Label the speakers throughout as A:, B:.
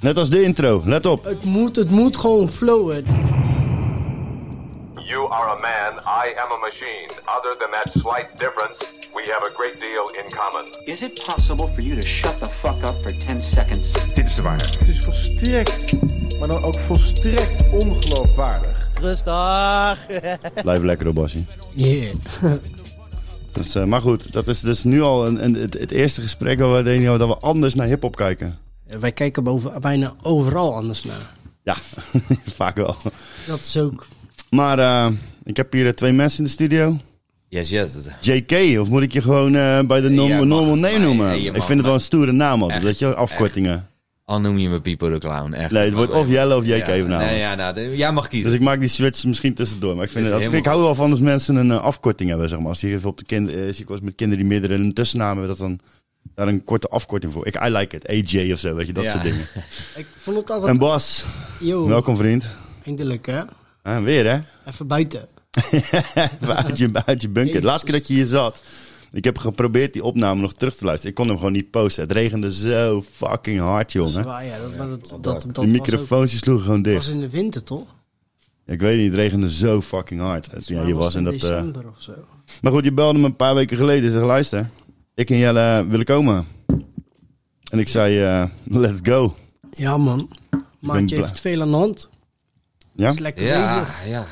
A: Net als de intro, let op.
B: Het moet, het moet gewoon flowen.
C: You are a man, I am a machine. Other than that slight difference, we have a great deal in common.
D: Is it possible for you to shut the fuck up for 10 seconds?
E: Dit is de waarheid.
F: Het is volstrekt, maar dan ook volstrekt ongeloofwaardig.
B: Rustig.
A: Blijf lekker op, Bassie.
B: Yeah.
A: Dus, eh, maar goed, dat is dus nu al een, een- het, het eerste gesprek waar we denken dat we anders naar hip-hop kijken.
B: Wij kijken boven, bijna overal anders naar.
A: Ja, vaak wel.
B: Dat is ook...
A: Maar eh, ik heb hier eh, twee mensen in de studio.
G: Yes, yes.
A: JK, of moet ik je gewoon eh, bij de norm-
G: Ja,
A: normal name
G: Nee,
A: noemen? ik vind het wel een stoere naam
G: Echt,
A: weet je, afkortingen.
G: Al noem je me Pipo de Clown, echt.
A: Nee, het wordt of Jelle of JK
G: ja,
A: vanavond.
G: Nee, ja, nou, jij mag kiezen.
A: Dus ik maak die switch misschien tussendoor. Maar ik, vind dat, ik hou wel van als mensen een eh, afkorting hebben, zeg maar. Als je even op de kind, eh, zie ik eens met kinderen die meerdere een tussennaam hebben, dat dan daar een korte afkorting voor. Ik, I like it. AJ of zo, weet je, dat
G: Ja.
A: soort dingen.
B: Ik vond het altijd...
A: En Bas,
B: Yo,
A: welkom vriend.
B: eindelijk hè.
A: Ah, weer hè?
B: Even buiten.
A: Even uit je, uit je bunker. De laatste keer dat je hier zat, ik heb geprobeerd die opname nog terug te luisteren. Ik kon hem gewoon niet posten. Het regende zo fucking hard,
B: Dat is
A: jongen.
B: waar, ja. Dat, maar dat, dat, dat,
A: De
B: was
A: microfoons die sloegen gewoon dicht.
B: was in de winter toch?
A: Ik weet niet, het regende zo fucking hard. Ja, je
B: was
A: was in
B: in
A: dat... eh,
B: december of zo.
A: Maar goed, je belde me een paar weken geleden en zei, luister, ik en Jelle willen komen. En ik zei, eh, let's go.
B: Ja man. Maatje heeft veel aan de hand.
A: Ja?
B: Is lekker
G: ja,
B: bezig.
G: ja, ja,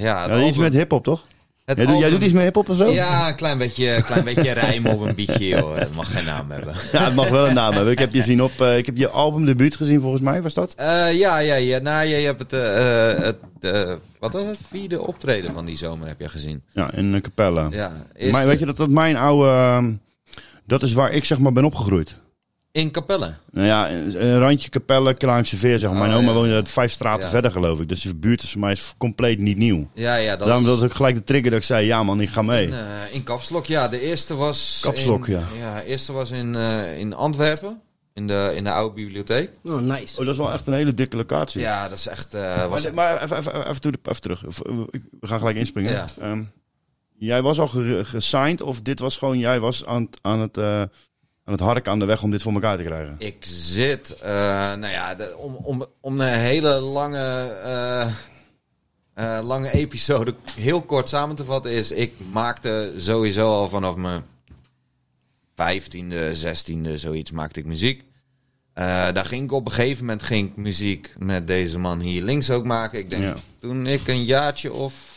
G: ja. Het
A: ja iets met hiphop, toch?
G: het
A: Jij, doet- jij
G: album-
A: doet iets met hiphop of zo?
G: Ja, een klein beetje, klein beetje rijm op een bietje, joh. Het mag geen naam hebben.
A: Ja, het mag wel een naam hebben. Ik heb je zien op, eh, ik heb je albumdebuut gezien volgens mij, was dat?
G: Eh, ja, ja, ja. Nou, je, je hebt het, het eh, wat was het? Vierde optreden van die zomer heb je gezien.
A: Ja, in Capella.
G: Ja, is
A: maar weet je dat dat mijn oude, ehm, dat is waar ik zeg maar ben opgegroeid.
G: in Capelle.
A: Nou ja, een randje Capelle, Kluimse Veer, zeg maar. Mijn
G: Oh,
A: oma
G: ja.
A: woonde uit vijf straten
G: Ja.
A: verder, geloof ik. Dus de buurt is voor mij is compleet niet nieuw.
G: Ja, ja. Dat
A: Daarom
G: is-
A: was ook gelijk de trigger dat ik zei, ja man, ik ga mee.
G: In, eh, in Kapslok, ja. De eerste was...
A: Kapslok,
G: in,
A: ja.
G: Ja, de eerste was in, eh, in Antwerpen. In de, in de oude bibliotheek.
B: Oh, nice.
A: Oh, dat is wel echt een hele dikke locatie.
G: Ja, dat is echt... eh, was
A: Maar, maar even, even, even, toe- even terug. We gaan gelijk inspringen.
G: Ja.
A: Ehm, jij was al ge- gesigned of dit was gewoon, jij was aan, het- aan, het, eh, aan het harken aan de weg om dit voor elkaar te krijgen?
G: Ik zit, eh, nou ja, de- om, om, om een hele lange, eh, lange episode heel kort samen te vatten is, ik maakte sowieso al vanaf mijn vijftiende, zestiende, zoiets, maakte ik muziek. Daar ging ik op een gegeven moment ging ik muziek met deze man hier links ook maken. Ik denk,
A: Ja.
G: toen ik een jaartje of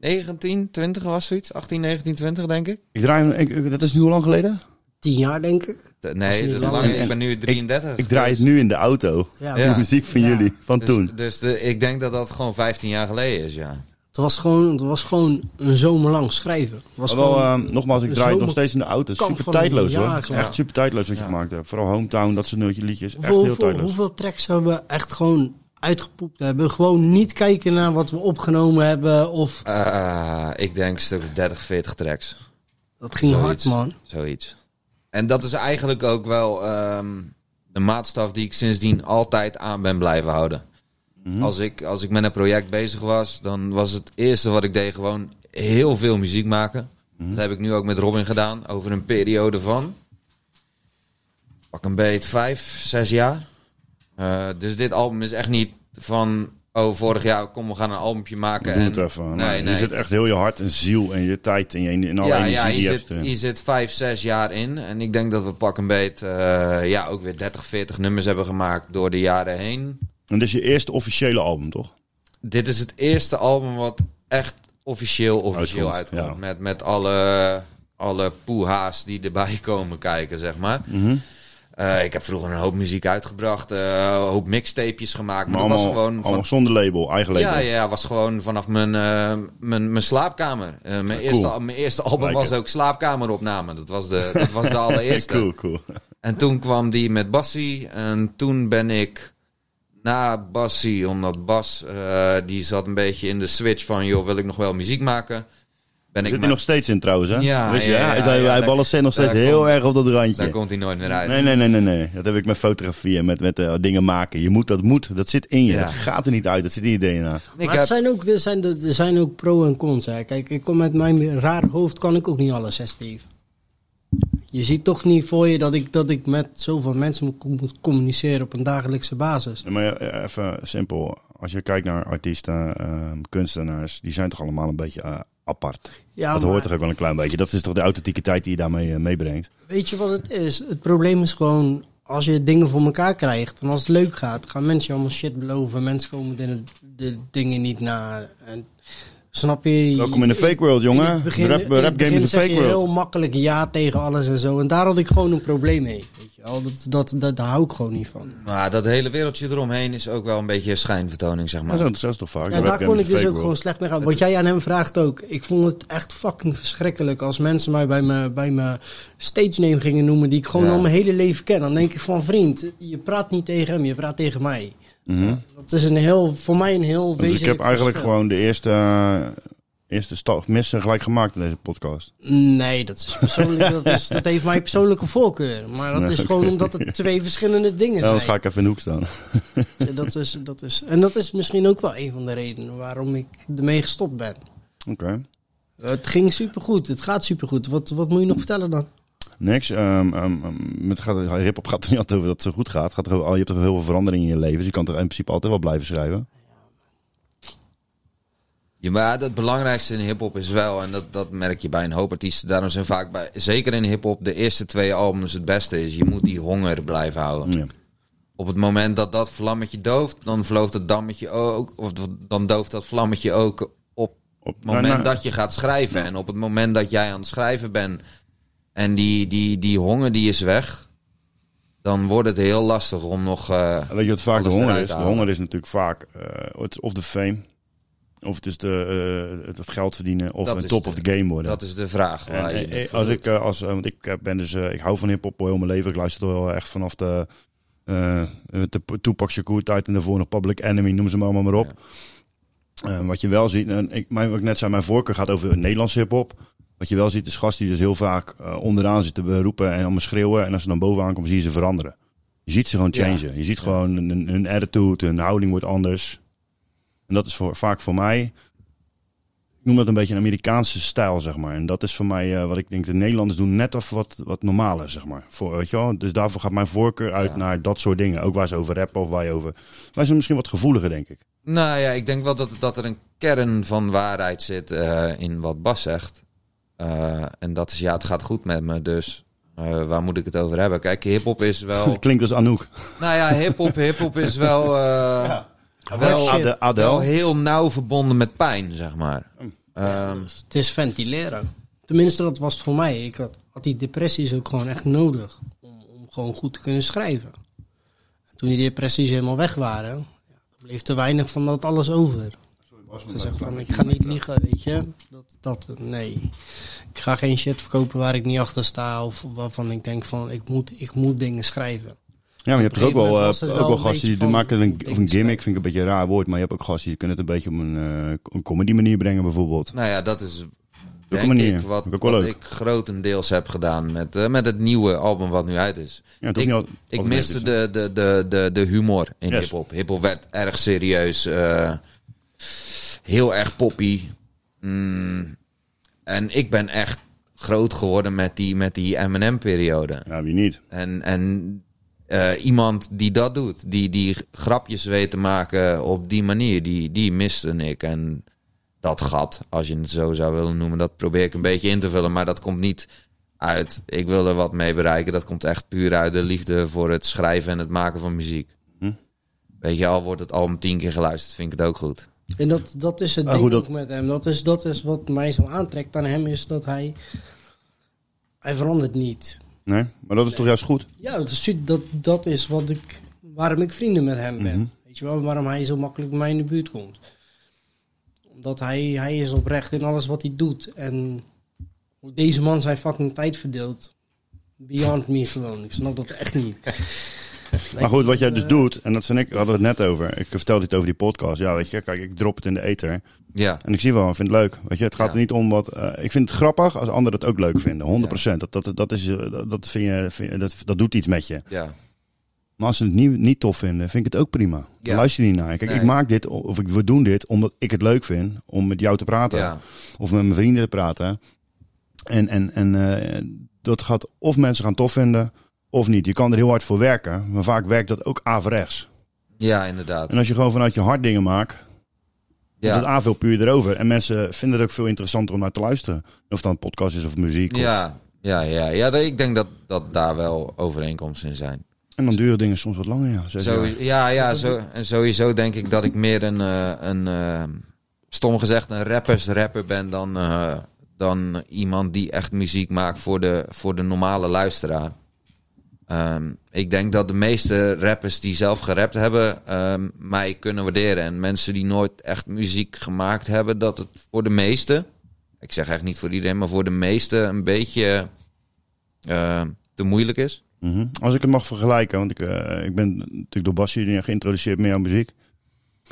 G: 19, 20 was zoiets, 18, 19, 20 denk ik.
A: Ik draai, hem- ik, dat is nu hoe lang geleden?
B: Tien jaar denk ik.
G: Nee, dat is
B: lang.
G: lang, ik ben nu 33.
A: Ik draai het nu in de auto.
B: Ja,
G: Ja.
A: De muziek van
B: Ja.
A: jullie, van
G: Dus,
A: toen.
G: dus de, ik denk dat dat gewoon 15 jaar geleden is, ja.
B: Het was gewoon, het was gewoon een zomerlang schrijven. Het was
A: Maar wel,
B: gewoon,
A: ehm, nogmaals, ik draai het nog steeds in de auto. Super tijdloos hoor. Het is echt super tijdloos wat je gemaakt hebt. Vooral Hometown, dat soort liedjes. Echt
B: hoeveel,
A: heel tijdloos.
B: hoeveel tracks hebben we echt gewoon uitgepoept hebben? Gewoon niet kijken naar wat we opgenomen hebben. Of
G: Eh, ik denk een stuk of 30, 40 tracks.
B: dat ging
G: Zoiets.
B: hard, man.
G: Zoiets. En dat is eigenlijk ook wel ehm, de maatstaf die ik sindsdien altijd aan ben blijven houden.
A: Mhm.
G: Als, ik, als ik met een project bezig was, dan was het eerste wat ik deed gewoon heel veel muziek maken.
A: Mhm.
G: Dat heb ik nu ook met Robin gedaan, over een periode van... Pak een beet, vijf, zes jaar. Eh, dus dit album is echt niet van... Oh, vorig jaar, kom, we gaan een albumje maken.
A: Doe
G: en,
A: het even. Maar
G: Nee,
A: Je
G: nee.
A: zit echt heel je hart en ziel en je tijd en, je, en alle
G: ja,
A: energie
G: ja,
A: die
G: je
A: je
G: zit,
A: erin.
G: je zit vijf, zes jaar in. En ik denk dat we pak een beet eh, ja, ook weer 30, 40 nummers hebben gemaakt door de jaren heen.
A: En dit is je eerste officiële album, toch?
G: Dit is het eerste album wat echt officieel, officieel
A: Uitkomt,
G: uitkomt.
A: ja.
G: Met, met alle, alle poeha's die erbij komen kijken, zeg maar.
A: Mhm.
G: Eh, ik heb vroeger een hoop muziek uitgebracht, eh, een hoop mixtapejes gemaakt. Maar,
A: Maar
G: dat was gewoon
A: allemaal
G: van,
A: zonder label, eigen label.
G: ja, ja, was gewoon vanaf mijn, eh, mijn, mijn slaapkamer. Mijn,
A: Ja, cool.
G: eerste, mijn eerste album
A: Like
G: was
A: it.
G: ook slaapkameropname. Dat was de, dat was de allereerste.
A: cool, cool.
G: En toen kwam die met Bassie. En toen ben ik na Bassie, omdat Bas, die zat een beetje in de switch van... joh, wil ik nog wel muziek maken? Ben
A: Zit
G: ik
A: hij nog steeds in trouwens, hè?
G: Ja,
A: Weet je,
G: ja,
A: hè?
G: ja,
A: hij,
G: ja,
A: hij, nog steeds heel
G: komt-
A: erg op dat randje.
G: Daar komt hij nooit meer uit.
A: Nee, nee, nee, nee, nee. Dat heb ik met fotografie en met, met eh, dingen maken. Je moet, dat moet, dat zit in je.
G: Ja.
A: Dat gaat er niet uit, dat zit in je DNA.
G: Ik
B: maar
G: heb-
B: het zijn ook, er, zijn, er zijn ook pro en cons. Hè. Kijk, ik kom met mijn raar hoofd, kan ik ook niet alle zes geven. je ziet toch niet voor je dat ik, dat ik met zoveel mensen moet, communiceren op een dagelijkse basis.
A: Ja, Maar even simpel. Als je kijkt naar artiesten, ehm, kunstenaars, die zijn toch allemaal een beetje eh, apart.
B: Ja,
A: dat
B: maar
A: hoort toch ook wel een klein beetje. Dat is toch de authenticiteit die je daarmee eh, meebrengt.
B: weet je wat het is? Het probleem is gewoon, als je dingen voor elkaar krijgt en als het leuk gaat, gaan mensen je allemaal shit beloven. Mensen komen de, de dingen niet na. En, snap je?
A: Welkom in de fake world, jongen.
B: In het begin,
A: de rap, rap game
B: begin
A: is een fake
B: je
A: world.
B: heel makkelijk ja tegen alles en zo. En daar had ik gewoon een probleem mee. Weet je wel? Dat, dat, dat, daar hou ik gewoon niet van.
G: Maar dat hele wereldje eromheen is ook wel een beetje een schijnvertoning, zeg maar.
A: Zo, zo is het toch vaak.
B: Daar kon ik dus ook
A: world.
B: gewoon slecht mee gaan. Wat jij aan hem vraagt ook. Ik vond het echt fucking verschrikkelijk als mensen mij bij mijn bij mijn stage name gingen noemen die ik gewoon
G: Ja.
B: al mijn hele leven ken. Dan denk ik van vriend, je praat niet tegen hem, je praat tegen mij.
A: Mhm.
B: Dat is een heel, voor mij een heel
A: Dus
B: wezenlijk
A: ik heb eigenlijk
B: verschil.
A: gewoon de eerste, eh, eerste stap missen gelijk gemaakt in deze podcast.
B: Nee, dat is persoonlijk, dat, is, dat heeft mijn persoonlijke voorkeur. Maar dat is gewoon omdat het twee verschillende dingen zijn.
A: anders ga ik even in de hoek staan.
B: Dat is, dat is, en dat is misschien ook wel een van de redenen waarom ik ermee gestopt ben.
A: Oké.
B: Het ging supergoed, het gaat supergoed. Wat, wat moet je nog vertellen dan?
A: Niks. met gaat, hip-hop gaat er niet altijd over dat het zo goed gaat. gaat er, je hebt toch heel veel verandering in je leven. Dus je kan toch in principe altijd wel blijven schrijven.
G: Ja, maar het belangrijkste in hip-hop is wel, en dat, dat merk je bij een hoop artiesten, daarom zijn vaak bij, zeker in hip-hop, de eerste twee albums het beste is. Je moet die honger blijven houden.
A: Ja.
G: Op het moment dat dat vlammetje dooft, dan vlooft het dammetje ook, of dan dooft dat vlammetje ook op
A: Op
G: het moment dat je gaat schrijven. En op het moment dat jij aan het schrijven bent en die, die, die honger die is weg, dan wordt het heel lastig om nog. eh,
A: Weet je wat vaak de honger is? De honger is natuurlijk vaak is of de fame, of het is de, eh, het geld verdienen, of
G: Dat
A: een top
G: de-
A: of the game worden.
G: dat is de vraag.
A: En, als ik, als, want ik ben dus, ik hou van hip-hop al heel mijn leven. Ik luister wel echt vanaf de, eh de Tupac Shakur tijd en daarvoor nog Public Enemy, noem ze maar allemaal maar op. Wat je wel ziet, en ik, mijn, wat ik net zei, mijn voorkeur gaat over Nederlandse hip-hop. Wat je wel ziet, is gasten die dus heel vaak eh, onderaan zitten roepen en allemaal schreeuwen. En als ze dan bovenaan komen, zie je ze veranderen. Je ziet ze gewoon
G: Ja.
A: changen. Je ziet gewoon hun, hun attitude, hun houding wordt anders. En dat is voor, vaak voor mij, ik noem dat een beetje een Amerikaanse stijl, zeg maar. En dat is voor mij eh, wat ik denk, de Nederlanders doen net of wat, wat normaler, zeg maar. Voor, weet je wel? Dus daarvoor gaat mijn voorkeur uit
G: Ja.
A: naar dat soort dingen. Ook waar ze over rappen of waar je over... Wij zijn misschien wat gevoeliger, denk ik.
G: Nou ja, ik denk wel dat, dat er een kern van waarheid zit eh, in wat Bas zegt. Eh, en dat is, ja, het gaat goed met me, dus eh, waar moet ik het over hebben? Kijk, hip-hop is wel.
A: Klinkt als Anouk.
G: nou ja, hip-hop hip-hop is wel. eh, wel,
B: Shit.
A: Ade- Adele.
G: wel heel nauw verbonden met pijn, zeg maar. Ehm,
B: Het is ventileren. Tenminste, dat was het voor mij. Ik had, had die depressies ook gewoon echt nodig om, om gewoon goed te kunnen schrijven. En toen die depressies helemaal weg waren, ja, bleef te weinig van dat alles over. Gezegd van, ik ga niet liegen, weet je. Dat, dat, nee. Ik ga geen shit verkopen waar ik niet achter sta. Of waarvan ik denk van, ik moet, ik moet dingen schrijven.
A: Ja, maar je hebt er
B: een
A: ook wel, eh, ook
B: wel
A: gasten die maken een, of een gimmick, vind ik een beetje een raar woord. Maar je hebt ook gasten die kunnen het een beetje op een, eh, een comedy manier brengen, bijvoorbeeld.
G: nou ja, dat is. Denk
A: manier?
G: ik wat,
A: ik ook wel
G: wat
A: leuk.
G: ik grotendeels heb gedaan met, eh, met het nieuwe album wat nu uit is.
A: Ja,
G: ik,
A: al-
G: ik miste de, de, de, de, de humor in
A: Yes.
G: hip-hop. Hip-hop werd erg serieus. eh, heel erg poppy. Mm, en ik ben echt groot geworden met die, met die Eminem-periode.
A: Ja, wie niet?
G: En, en eh, iemand die dat doet, die, die grapjes weet te maken op die manier, die, die miste ik. En dat gat, als je het zo zou willen noemen, dat probeer ik een beetje in te vullen. Maar dat komt niet uit, ik wil er wat mee bereiken. Dat komt echt puur uit de liefde voor het schrijven en het maken van muziek.
A: Hm.
G: Weet je, al wordt het album tien keer geluisterd, vind ik het ook goed.
B: En dat, dat is het ding
A: dat-
B: ook met hem. Dat is, dat is wat mij zo aantrekt aan hem, is dat hij... Hij verandert niet.
A: Nee, maar dat is toch juist goed?
B: Ja, dat is, dat, dat is wat ik, waarom ik vrienden met hem ben. Weet je wel, waarom hij zo makkelijk bij mij in de buurt komt. Omdat hij, hij is oprecht in alles wat hij doet. En hoe deze man zijn fucking tijd verdeelt, beyond me gewoon. Ik snap dat echt niet.
A: Maar goed, wat jij dus doet, en dat zijn ik, hadden we het net over. Ik vertelde dit over die podcast. Ja, weet je, kijk, ik drop het in de ether.
G: Ja,
A: En ik zie wel, ik vind het leuk. Weet je, het gaat
G: Ja.
A: er niet om wat. eh, ik vind het grappig als anderen het ook leuk vinden. 100%. Dat, dat, dat, is, eh, dat, vind je, vind dat, dat doet iets met je.
G: ja.
A: Maar als ze het niet, niet tof vinden, vind ik het ook prima. Dan
G: Ja.
A: luister je niet naar. Kijk,
G: Nee.
A: ik maak dit, of ik, we doen dit omdat ik het leuk vind om met jou te praten.
G: ja.
A: Of met mijn vrienden te praten. En, en, en eh, dat gaat of mensen gaan tof vinden of niet. Je kan er heel hard voor werken, maar vaak werkt dat ook averechts.
G: Ja, inderdaad.
A: En als je gewoon vanuit je hart dingen maakt, ja.
G: Ja.
A: dat veel puur erover. En mensen vinden het ook veel interessanter om naar te luisteren. Of dan een podcast is of muziek. Of,
G: Ja, ja, ja, ja. Ik denk dat, dat daar wel overeenkomsten in zijn.
A: En dan duren dingen soms wat langer, ja.
G: Zo, ja, ja zo, en sowieso denk ik dat ik meer een, eh, een eh, stom gezegd, een rappersrapper ben dan, eh, dan iemand die echt muziek maakt voor de, voor de normale luisteraar. Ehm, ik denk dat de meeste rappers die zelf gerapt hebben, ehm, mij kunnen waarderen. En mensen die nooit echt muziek gemaakt hebben, dat het voor de meeste, ik zeg echt niet voor iedereen, maar voor de meeste een beetje eh, te moeilijk is.
A: Mhm. Als ik het mag vergelijken, want ik, eh, ik ben natuurlijk door Bassie geïntroduceerd met jouw muziek.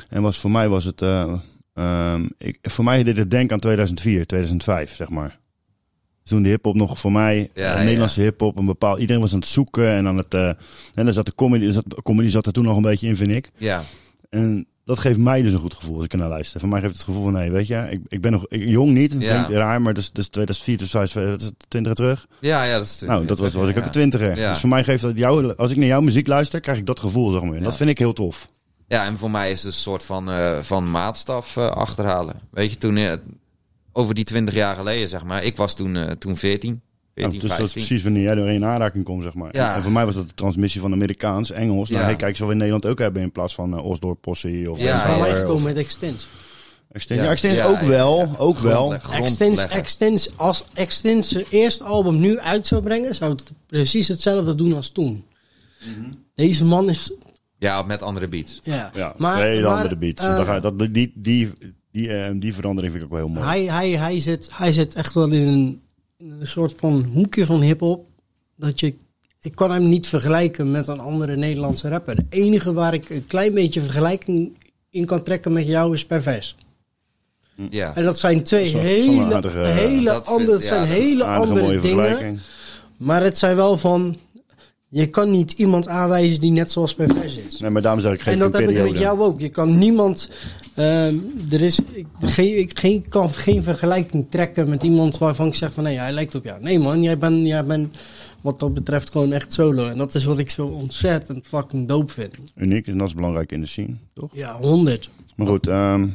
A: En was, voor mij was het, eh, ehm, ik, voor mij deed het denken aan 2004, 2005, zeg maar. Toen de hip-hop nog voor mij,
G: Ja,
A: eh,
G: ja.
A: Nederlandse hip-hop, een bepaald. Iedereen was aan het zoeken en aan het. eh en dan zat de comedy, zat, comedy zat er toen nog een beetje in, vind ik.
G: Ja,
A: En dat geeft mij dus een goed gevoel als ik er naar luister. Voor mij geeft het gevoel van, nee, weet je, ik, ik ben nog ik- jong niet.
G: Ja.
A: Raar, maar dat is 2004, 2005, dat is 20 jaar terug.
G: ja, ja dat is
A: Nou, dat was, was ik ook
G: ja.
A: een twintiger.
G: Ja.
A: Dus voor mij geeft dat jou, als ik naar jouw muziek luister, krijg ik dat gevoel, zeg maar. En
G: Ja.
A: Dat vind ik heel tof.
G: Ja, en voor mij is het een soort van, eh, van maatstaf achterhalen. Weet je, toen, over die 20 jaar geleden, zeg maar. Ik was toen, eh, toen 14, 14,
A: Nou, dus dat is
G: 15.
A: precies wanneer jij er in aanraking komt, zeg maar.
G: Ja.
A: En voor mij was dat de transmissie van Amerikaans, Engels. Nou,
G: Ja.
A: hey, kijk, zo we in Nederland ook hebben in plaats van uh, Osdorp, Possie of
G: Ja,
B: Ja, wij
A: of
B: gekomen met Extens.
A: Extens.
G: Ja.
A: Ja, Extens
G: Ja,
A: ook
G: ja,
A: wel,
G: ja.
A: ook wel.
B: Extens. Extens, als Extens zijn eerste album nu uit zou brengen, zou het precies hetzelfde doen als toen. Deze man is.
G: Ja, met andere beats.
B: Ja,
A: Ja,
B: maar,
A: hele
B: maar,
A: andere beats.
B: eh,
A: Dan ga je- dat, die, die, die, eh, die verandering vind ik ook wel heel mooi.
B: hij, hij, hij, zit, hij zit echt wel in een, in een soort van hoekje van hip-hop. Dat je. Ik kan hem niet vergelijken met een andere Nederlandse rapper. De enige waar ik een klein beetje vergelijking in kan trekken met jou is Pervers.
G: Ja.
B: En dat zijn twee hele,
A: aardige-
B: hele
G: Dat vind-
B: andere, het
G: ja,
B: zijn hele andere dingen. Maar het zijn wel van. Je kan niet iemand aanwijzen die net zoals Pervers is.
A: Nee, maar daarom zeg ik geen
B: en dat heb ik met jou ook. Je kan niemand. ehm, er is ik, geen, ik geen, kan geen vergelijking trekken met iemand waarvan ik zeg van nee, hij lijkt op jou. Nee man, jij bent jij bent wat dat betreft gewoon echt solo. En dat is wat ik zo ontzettend fucking dope vind.
A: Uniek en dat is belangrijk in de scene, toch?
B: Ja, 100.
A: Maar goed, ehm,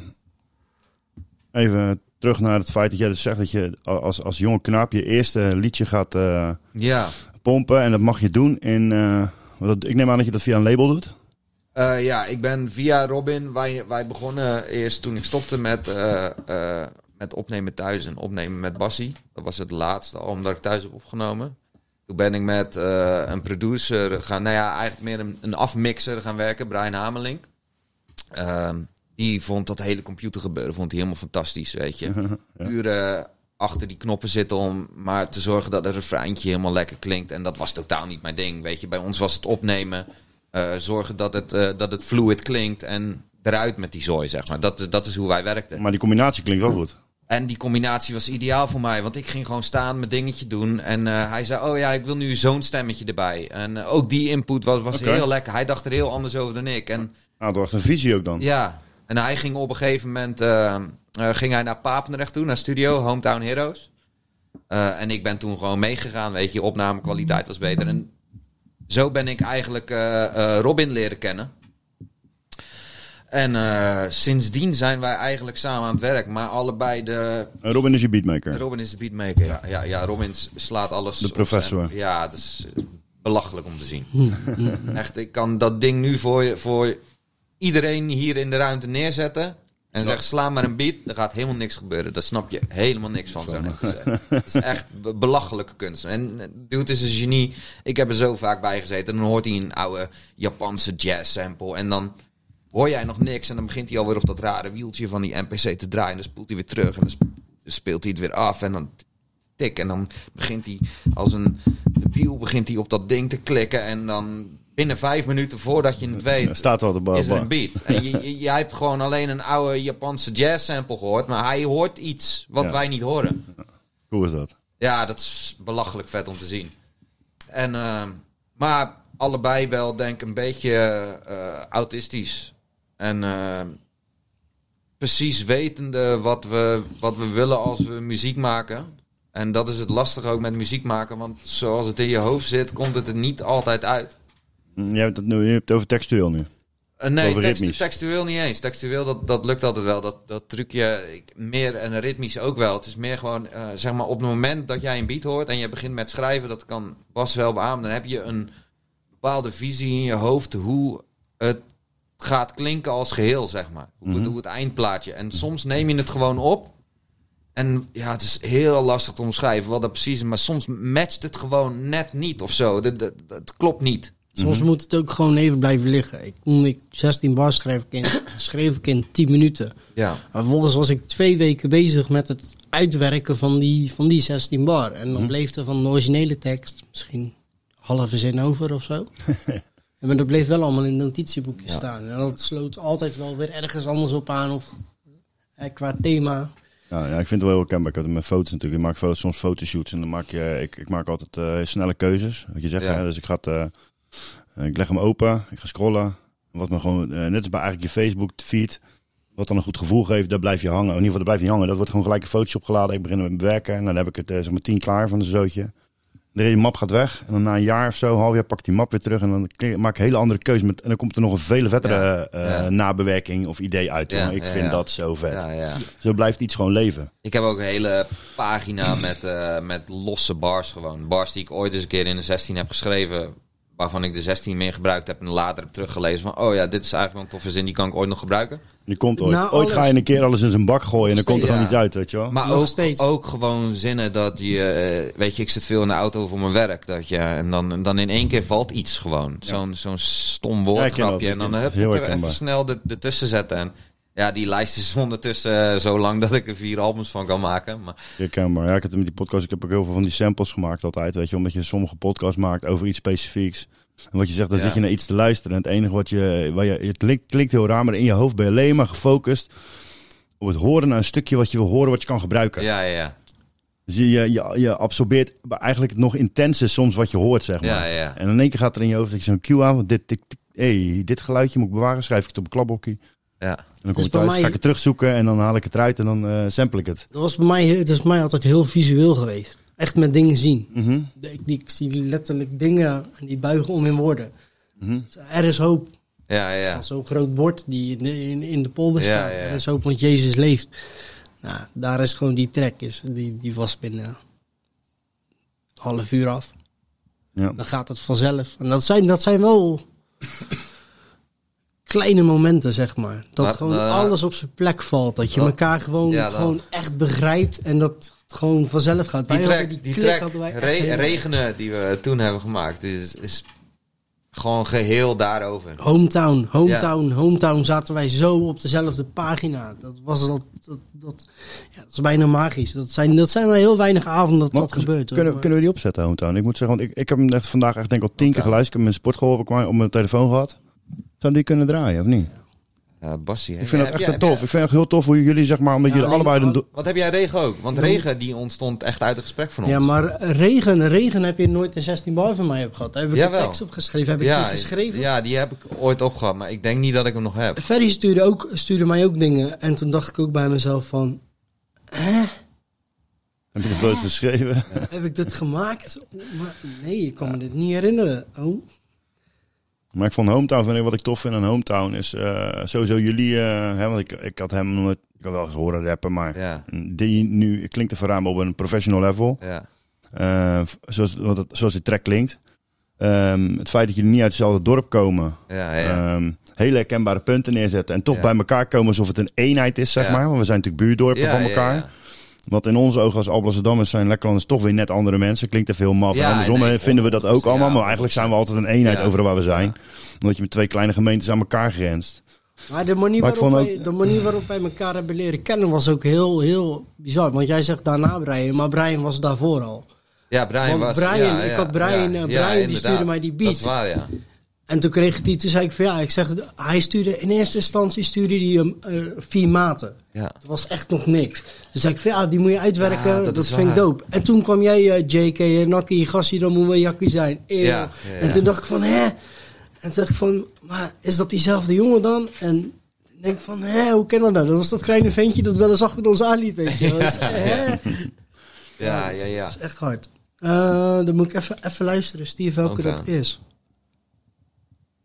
A: even terug naar het feit dat jij dus zegt dat je als, als jonge knaap je eerste liedje gaat eh,
G: Ja.
A: Pompen. En dat mag je doen in... eh, ik neem aan dat je dat via een label doet.
G: Eh, ja, ik ben via Robin. Wij, wij begonnen eerst toen ik stopte met, eh, met opnemen thuis en opnemen met Bassie. Dat was het laatste album dat ik thuis heb opgenomen. Toen ben ik met een producer gaan, nou ja, eigenlijk meer een, een afmixer gaan werken, Brian Hamelink. Ehm, die vond dat hele computergebeuren vond hij helemaal fantastisch, weet je. Uren achter die knoppen zitten om maar te zorgen dat het refreintje helemaal lekker klinkt. En dat was totaal niet mijn ding, weet je. Bij ons was het opnemen, eh, zorgen dat het, eh, dat het fluid klinkt en eruit met die zooi, zeg maar. Dat, is- dat is hoe wij werkten.
A: Maar die combinatie klinkt wel goed.
G: En die combinatie was ideaal voor mij, want ik ging gewoon staan, mijn dingetje doen. En eh, hij zei, oh ja, ik wil nu zo'n stemmetje erbij. En ook die input was, was heel lekker. Hij dacht er heel anders over dan ik. En
A: Ah, door een visie ook dan.
G: ja, en hij ging op een gegeven moment eh, eh, ging hij naar Papendrecht toe, naar studio, Hometown Heroes. Eh, en ik ben toen gewoon meegegaan, weet je, opnamekwaliteit was beter. En zo ben ik eigenlijk eh, eh, Robin leren kennen. En eh, sindsdien zijn wij eigenlijk samen aan het werk, maar allebei de...
A: Robin is je beatmaker.
G: Robin is de beatmaker, ja. Ja, ja Robin slaat alles...
A: De professor.
G: zijn- Ja, het is belachelijk om te zien. Echt, ik kan dat ding nu voor, je- voor iedereen hier in de ruimte neerzetten. En zeg, sla maar een beat. Er gaat helemaal niks gebeuren. Daar snap je helemaal niks van, zo net gezegd. Het is echt be- belachelijke kunst. En dude is een genie. Ik heb er zo vaak bij gezeten. Dan hoort hij een oude Japanse jazz sample. En dan hoor jij nog niks. En dan begint hij alweer op dat rare wieltje van die NPC te draaien. En dan spoelt hij weer terug. En dan sp- speelt hij het weer af. En dan tik. En dan begint hij als een debiel begint hij op dat ding te klikken. En dan binnen vijf minuten voordat je het weet,
A: staat al de
G: is er een beat. En je, je- jij hebt gewoon alleen een oude Japanse jazz sample gehoord. Maar hij hoort iets wat
A: Ja.
G: wij niet horen.
A: Hoe is dat?
G: Ja, dat is belachelijk vet om te zien. En, eh, maar allebei wel, denk ik, een beetje eh, autistisch. En eh, precies wetende wat we, wat we willen als we muziek maken. En dat is het lastige ook met muziek maken. Want zoals het in je hoofd zit, komt het er niet altijd uit.
A: Hm, Jij hebt het, nu, je hebt het over textueel nu.
G: Eh, nee,
A: Over
G: tekst- textueel niet eens. Textueel, dat, dat lukt altijd wel. Dat, dat trucje ik- meer en ritmisch ook wel. Het is meer gewoon, eh, zeg maar, op het moment dat jij een beat hoort en je begint met schrijven, dat kan Bas wel beamen. Dan heb je een bepaalde visie in je hoofd hoe het gaat klinken als geheel, zeg maar. Hoe, het, hoe het eindplaatje. En soms neem je het gewoon op. En ja, het is heel lastig te omschrijven wat dat precies is. Maar soms matcht het gewoon net niet of zo. Het- Het het klopt niet.
B: Soms moet het ook gewoon even blijven liggen. Ik, toen ik 16 bar schreef, ik in, schreef ik in 10 minuten.
G: Ja.
B: Maar vervolgens was ik twee weken bezig met het uitwerken van die, van die 16 bar. En dan bleef er van de originele tekst misschien halve zin over of zo. En maar dat bleef wel allemaal in het notitieboekje staan. En dat sloot altijd wel weer ergens anders op aan. Of eh, qua thema.
A: Ja, ja, ik vind het wel heel herkenbaar. Ik heb het met foto's natuurlijk. Ik maak foto's, soms fotoshoots en dan maak je, ik, ik maak altijd eh, snelle keuzes. Wat je zegt,
G: Ja.
A: hè? dus ik ga het, eh, ik leg hem open, ik ga scrollen. Wat me gewoon, eh, net als bij eigenlijk je Facebook feed, wat dan een goed gevoel geeft, daar blijf je hangen. In ieder geval, daar blijf je hangen. Dat wordt gewoon gelijk een fotootje opgeladen. Ik begin met bewerken en dan heb ik het eh, zeg maar tien klaar van een zootje. De hele map gaat weg en dan na een jaar of zo, een half jaar, pak ik die map weer terug en dan maak ik een hele andere keuze. Met, en dan komt er nog een vele vettere
G: Ja,
A: eh, nabewerking of idee uit.
G: Ja,
A: ik vind dat zo vet.
G: Ja, ja.
A: Zo blijft iets gewoon leven.
G: Ik heb ook een hele pagina met, eh, met losse bars gewoon. Bars die ik ooit eens een keer in de 16 heb geschreven. Waarvan ik de 16 meer gebruikt heb en later heb teruggelezen. Van, oh ja, dit is eigenlijk wel een toffe zin, die kan ik ooit nog gebruiken.
A: Die komt ooit.
B: Na
A: ooit
B: alles-
A: ga je een keer alles in zijn bak gooien en dan komt er
G: Ja.
A: gewoon iets uit, weet je wel.
G: Maar
B: Nog
G: ook,
B: steeds.
G: ook gewoon zinnen dat je... eh, weet je, ik zit veel in de auto voor mijn werk. Dat je, en dan, dan in één keer valt iets gewoon. Zo'n zo'n stom woordgrapje. en dan hup,
A: dat. Heel
G: even snel er- ertussen zetten. En ja, die lijst is ondertussen eh, zo lang dat ik er vier albums van kan maken. Maar
A: Herkenbaar. Ja, ik heb met die podcast, ik heb ook heel veel van die samples gemaakt altijd, weet je, omdat je sommige podcasts maakt over iets specifieks. En wat je zegt, dan
G: Ja.
A: zit je naar iets te luisteren en het enige wat je, waar je het klinkt, klinkt heel raar, maar in je hoofd ben je alleen maar gefocust op het horen naar een stukje wat je wil horen, wat je kan gebruiken.
G: ja, ja, ja.
A: Dus je, je, je, absorbeert eigenlijk nog intenser soms wat je hoort, zeg maar.
G: Ja, ja.
A: En in één keer gaat er in je hoofd zo'n cue aan, want dit, dit, hey, dit geluidje moet ik bewaren, schrijf ik het op een klapblokje.
G: Ja.
A: En dan kom
B: Dus
A: ik
B: bij
A: thuis,
B: mij-
A: ga ik het terugzoeken en dan haal ik het eruit en dan eh sample ik het.
B: Dat was bij mij, het is bij mij altijd heel visueel geweest. Echt met dingen zien.
A: Mhm.
B: Ik, die, ik zie letterlijk dingen en die buigen om in woorden.
A: Mhm.
B: Dus er is hoop.
G: Ja, ja.
B: Zo'n groot bord die in de, in, in de polder
G: Ja,
B: staat.
G: ja, ja.
B: Er is hoop, want Jezus leeft. Nou, daar is gewoon die track. Is, die, die was binnen een half uur af.
A: Ja.
B: Dan gaat het vanzelf. En dat zijn, dat zijn wel kleine momenten, zeg maar. Dat
G: Maar,
B: gewoon
G: eh,
B: alles op zijn plek valt. Dat je
G: dat-
B: elkaar gewoon,
G: ja, dat-
B: gewoon echt begrijpt. En dat het gewoon vanzelf gaat.
G: Die
B: Wij
G: track,
B: hadden
G: die
B: klik
G: track
B: wij
G: Re- Regenen die we toen hebben gemaakt, is, is gewoon geheel daarover.
B: Hometown, hometown, hometown zaten wij zo op dezelfde pagina. Dat was dat, dat, dat, ja, dat is bijna magisch. Dat zijn, dat zijn maar heel weinig avonden dat
A: Maar
B: dat gebeurt. hoor.
A: Kunnen, kunnen we die opzetten, Hometown? Ik moet zeggen, want ik, ik heb hem echt vandaag echt denk ik al tien keer geluisterd. Ik heb in sportschool op mijn telefoon gehad. Zou die kunnen draaien, of niet?
G: Uh, Bassie,
A: Ik vind dat echt tof. Ik vind het heel tof hoe jullie, zeg maar, omdat
B: Ja,
A: jullie allebei...
B: al-
A: De,
G: Wat heb jij Regen ook? Want Regen die ontstond echt uit een gesprek van ons.
B: Ja, maar regen, regen heb je nooit een 16 bar van mij op gehad. Daar heb ik
G: Jawel.
B: een tekst op geschreven. Heb ik
G: ja,
B: die geschreven?
G: Ja, die heb ik ooit opgehad, maar ik denk niet dat ik hem nog heb.
B: Ferry stuurde, ook, stuurde mij ook dingen. En toen dacht ik ook bij mezelf van... Hè?
A: heb je het eens geschreven?
B: Heb ik dit gemaakt? Maar nee, ik kan me dit niet herinneren. Oh.
A: Maar ik vond Hometown, vind ik, wat ik tof vind aan Hometown, is eh, sowieso jullie... eh, hè, want ik, ik had hem nog nooit... Ik had wel eens horen rappen, maar
G: Ja,
A: die nu klinkt er voor hem op een professional level.
G: ja.
A: Eh, zoals, wat zoals die track klinkt. Ehm, het feit dat jullie niet uit hetzelfde dorp komen.
G: Ja, ja.
A: Ehm, hele herkenbare punten neerzetten. En toch
G: Ja.
A: bij elkaar komen alsof het een eenheid is, zeg maar. Want we zijn natuurlijk buurdorpen van elkaar. Want in onze ogen als Alblasserdammers zijn Lekkerlanders toch weer net andere mensen. Klinkt er veel maf.
G: Ja,
A: en andersom
G: nee,
A: vinden we dat ook
G: 100%,
A: allemaal.
G: ja,
A: Maar eigenlijk zijn we altijd een eenheid
G: Ja.
A: overal waar we zijn. Omdat je met twee kleine gemeentes aan elkaar grenst.
B: Maar de manier,
A: Maar
B: waarop wij, de manier waarop wij elkaar hebben leren kennen was ook heel, heel bizar. Want jij zegt daarna Brian, maar Brian was daarvoor al.
G: Ja, Brian
B: Want
G: was...
B: Brian,
G: ja,
B: ik
G: ja,
B: had Brian,
G: ja,
B: eh,
G: ja,
B: Brian die stuurde mij die beat.
G: Dat is waar, ja.
B: En toen kreeg ik die, toen zei ik van ja, ik zeg, hij stuurde, in eerste instantie stuurde hij hem eh, vier maten.
G: Ja.
B: Dat was echt nog niks. Dus zei ik van ja, die moet je uitwerken,
G: Ja,
B: dat, vind ik dope. En toen kwam jij, eh, JK en Nakkie, gassie, dan moet we Jakkie zijn. Eeuw.
G: Ja.
B: En toen dacht ik van hè? En toen dacht ik van, maar is dat diezelfde jongen dan? En ik denk van, hè, hoe kennen we dat? Dat was dat kleine ventje dat wel eens achter ons aanliep, weet je. Dus, hè?
G: Ja, ja, ja.
H: Dat is echt hard. Eh, dan moet ik even, even luisteren, Steve, welke dat is.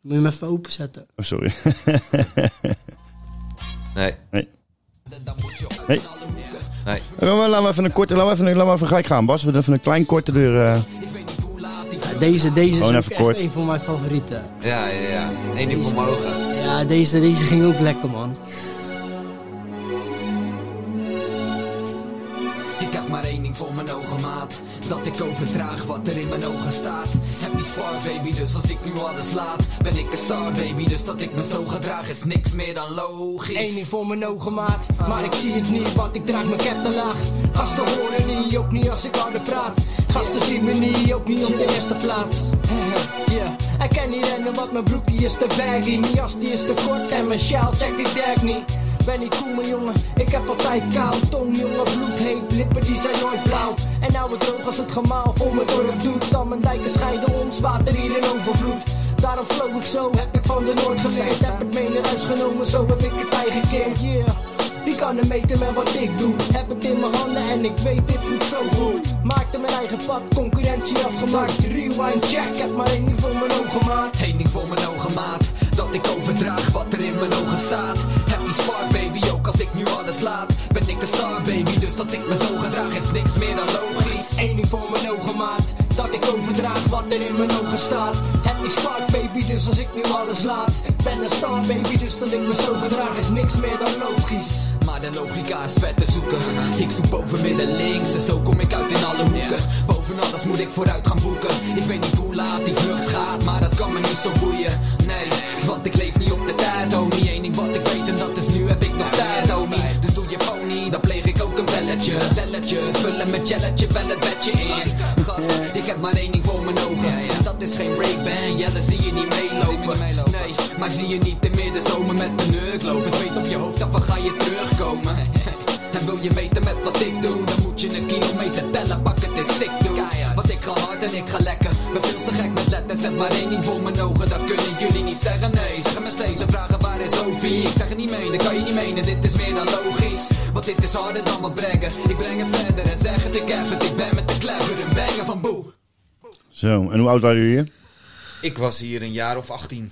H: Moet je hem even openzetten.
A: Oh, sorry.
G: Nee,
A: nee.
G: nee.
A: Laten we, laten we even een korte, laten we even, laten we even gelijk gaan, Bas. We doen even een klein korte deur. eh.
H: Ja, deze deze
A: Gewoon
H: is
A: even
H: ook
A: kort.
H: echt een van mijn favorieten.
G: Ja, ja, ja. Eén ding voor mijn ogen.
H: Ja, deze, deze ging ook lekker, man.
I: Ik heb maar één ding voor mijn ogen, maat. Dat ik overdraag wat er in mijn ogen staat. Heb die spark, baby, dus als ik nu alles laat, ben ik een star, baby. Dus dat ik me zo gedraag is niks meer dan logisch.
B: Eén ding voor mijn ogen, maat. Maar ik zie het niet, want ik draag mijn cap te laag. Gasten horen niet, ook niet als ik harder praat. Gasten zien me niet, ook niet op de eerste plaats. Yeah. Ik kan niet rennen, want mijn broekje is te baggy. Mijn jas die is te kort en mijn sjaal check die dag niet. Ben niet cool, mijn jongen, ik heb altijd kou. Tong, jongen, bloed heet, lippen die zijn nooit blauw. En nou het droog als het gemaal voor mijn dorp doet. Dan mijn dijken scheiden ons, water hier in overvloed. Daarom flow ik zo, heb ik van de Noord geleerd. Heb het mee naar huis genomen, zo heb ik het eigen keer. Yeah. Wie kan er meten met wat ik doe? Heb het in mijn handen en ik weet dit voelt zo goed. Maakte mijn eigen pad, concurrentie afgemaakt. Rewind check, heb maar één ding voor mijn ogen maat.
I: Eén ding voor mijn ogen, maat. Dat ik overdraag wat er in mijn ogen staat. Als ik nu alles laat. Ben ik een star, baby, dus dat ik me zo gedraag is niks meer dan logisch.
B: Eén ding voor mijn ogen maat. Dat ik overdraag wat er in mijn ogen staat. Heb die spark baby, dus als ik nu alles laat. Ben een star baby, dus dat ik me zo gedraag is niks meer dan logisch.
I: Maar de logica is vet te zoeken. Ik zoek boven midden links en zo kom ik uit in alle hoeken. Boven alles moet ik vooruit gaan boeken. Ik weet niet hoe laat die vlucht gaat, maar dat kan me niet zo boeien. Nee, want ik leef niet op de tijd, homie. Nu heb ik nog tijd, homie. Dus doe je niet, dan pleeg ik ook een belletje. Belletjes, vullen met jelletje, bel het bedje in. Gast, ik heb maar één ding voor mijn ogen. En dat is geen Ray-Ban, jelle zie je niet meelopen. Nee, maar zie je niet in middenzomer met een neuk lopen. Zweet op je hoofd, dan ga je terugkomen. En wil je meten met wat ik doe, dan moet je een kilometer tellen, pak het is sick doe. Want ik ga hard en ik ga lekker, ben veel te gek met letters. Heb maar één ding voor mijn ogen, dat kunnen jullie niet zeggen. Nee, zeggen me steeds en vragen waar is Sophie. Ik zeg het niet menen, kan je niet menen, dit is meer dan logisch. Want dit is harder dan wat brengen. Ik breng het verder en zeg het, ik heb het. Ik ben met de clever, een banger van boe.
A: Zo, en hoe oud waren jullie hier?
G: Ik was hier een jaar of 18.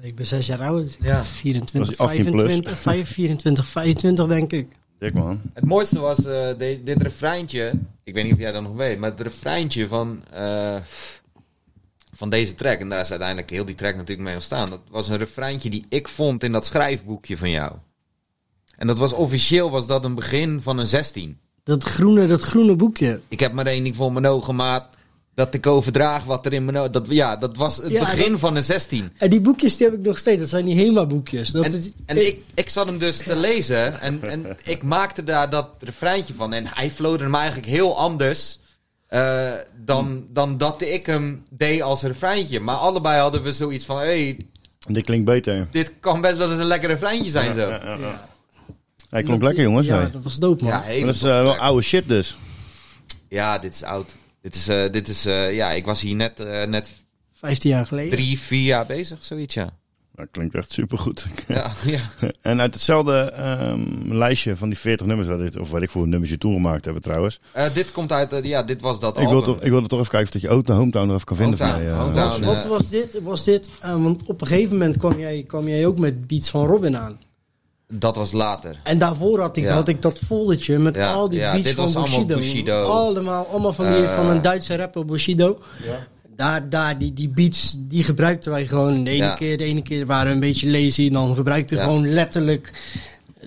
H: Ik ben zes jaar oud.
G: Ja.
H: 24,
A: Was hij 18 plus?
H: 25, 5, 24, 25 denk ik.
A: Dik man.
G: Het mooiste was eh, de- dit refreintje. Ik weet niet of jij dat nog weet, maar het refreintje van, eh, van deze track. En daar is uiteindelijk heel die track natuurlijk mee ontstaan. Dat was een refreintje die ik vond in dat schrijfboekje van jou. En dat was officieel was dat een begin van een 16.
H: Dat groene, dat groene boekje.
G: Ik heb maar één ding voor mijn ogen, maat. Dat ik overdraag wat er in mijn. Dat, ja, dat was het
H: Ja,
G: begin
H: dat-
G: van een 16.
H: En die boekjes die heb ik nog steeds. Dat zijn die HEMA-boekjes. Dat
G: En,
H: is-
G: en ik, ik zat hem dus te lezen en, en ik maakte daar dat refreintje van. En hij flowde hem eigenlijk heel anders eh, dan, dan dat ik hem deed als refreintje. Maar allebei hadden we zoiets van, hey,
A: Dit klinkt beter.
G: dit kan best wel eens een lekker refreintje zijn zo.
A: Ja, ja, ja. Hij klonk lekker jongens.
H: Ja, dat was dope, man.
A: Dat is eh, wel oude shit dus.
G: Ja, dit is oud. Dit is, eh, dit is eh, ja, ik was hier net, eh, net
H: 15 jaar geleden.
G: drie, vier jaar bezig, zoiets, ja.
A: Dat klinkt echt supergoed.
G: Ja, ja.
A: en uit hetzelfde ehm, lijstje van die 40 nummers, wat dit, of wat ik voor nummers je toegemaakt hebben trouwens.
G: Eh, dit komt uit, ja, dit was dat
A: Ik wil,
G: album.
A: toch, ik wilde toch even kijken of dat je Oud Hometown even kan vinden.
G: Hometown,
A: van mij, eh.
G: Hometown.
H: Wat, wat was dit? Was dit eh, want op een gegeven moment kwam jij, kwam jij ook met beats van Robin aan.
G: Dat was later.
H: En daarvoor had ik,
G: Ja.
H: had ik dat foldertje met
G: Ja,
H: al die
G: ja,
H: beats
G: dit
H: van Bushido.
G: Bushido.
H: Allemaal, allemaal van, die,
G: Eh.
H: van een Duitse rapper Bushido. Daar, daar die, die beats, die gebruikten wij gewoon. De ene,
G: Ja.
H: keer, de ene keer waren we een beetje lazy. En dan gebruikten we
G: Ja.
H: gewoon letterlijk...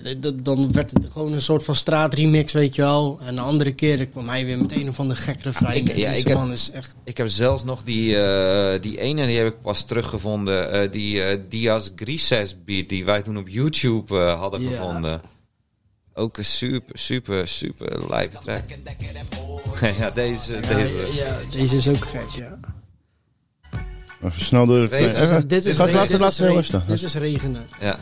H: eh, Dan werd het gewoon een soort van straatremix, weet je wel. En de andere keer kwam hij weer met een of andere gek refrein.
G: ik- ja, ik heb-
H: man is echt...
G: Ik heb zelfs nog die, eh, die ene, die heb ik pas teruggevonden. eh, die Diaz Grises beat die wij toen op YouTube hadden
H: Ja.
G: gevonden. Ook een super, super, super lijpe track. ja, deze,
H: Ja,
G: deze.
H: ja, deze is ook gek, ja.
A: Even snel door even,
H: Dit is. Dit is regenen.
G: Ja.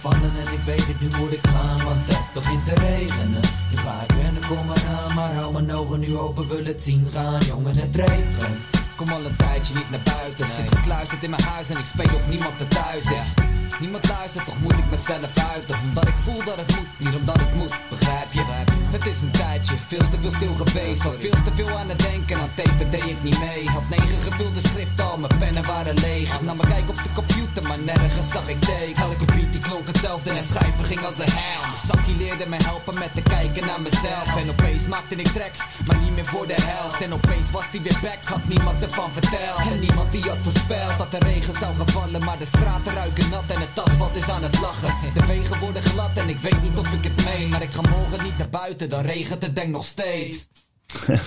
I: Vallen En ik weet het, nu moet ik gaan, want het begint te regenen. Nu ga ik rennen, kom maar aan, maar hou mijn ogen nu open Wil het zien gaan, jongen, het regent. Kom al een tijdje niet naar buiten. Zit gekluisterd in mijn huis en ik speel of niemand er thuis is Niemand luistert, toch moet ik mezelf uiten. Omdat ik voel dat het moet, niet omdat het moet Begrijp je? Het is een tijdje, veel te veel stil geweest. Had veel te veel aan het denken, aan tapen deed ik niet mee. Had negen gevulde schriften, al mijn pennen waren leeg. Nam me kijk op de computer, maar nergens zag ik tekst Elke beat die klonk hetzelfde en schrijven ging als een hel De zakkie leerde me helpen met te kijken naar mezelf. En opeens maakte ik tracks, maar niet meer voor de helft. En opeens was die weer back, had niemand ervan verteld. En niemand die had voorspeld dat de regen zou gaan vallen Maar de straten ruiken nat het asfalt is aan het lachen De wegen worden glad en ik weet niet of ik het meen Maar ik ga morgen niet naar buiten, dan regent het denk nog steeds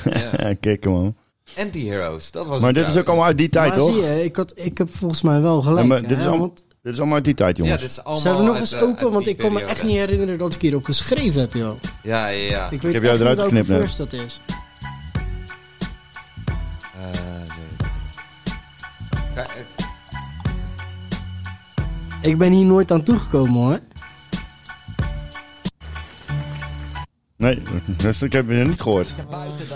A: Ja, kijk man.
G: Anti-heroes, dat was
A: Maar
G: het
A: dit is ook allemaal uit die tijd,
J: maar
A: toch?
J: zie je, ik, had, ik heb volgens mij wel gelijk.
A: Ja, maar
J: hè,
A: dit, is allemaal,
J: want
A: dit is allemaal uit die tijd,
G: Ja,
A: jongens.
G: dit is allemaal
J: Zijn we nog
G: uit,
J: eens
G: eh,
J: open? Want ik kan me echt niet herinneren dat ik hierop geschreven heb, joh.
G: Ja, ja, ja.
J: Ik weet
A: heb jou eruit geknipt, hè?
J: dat is.
G: Kijk, eh,
J: Ik ben hier nooit aan toegekomen, hoor.
A: Nee, dus ik heb je niet gehoord.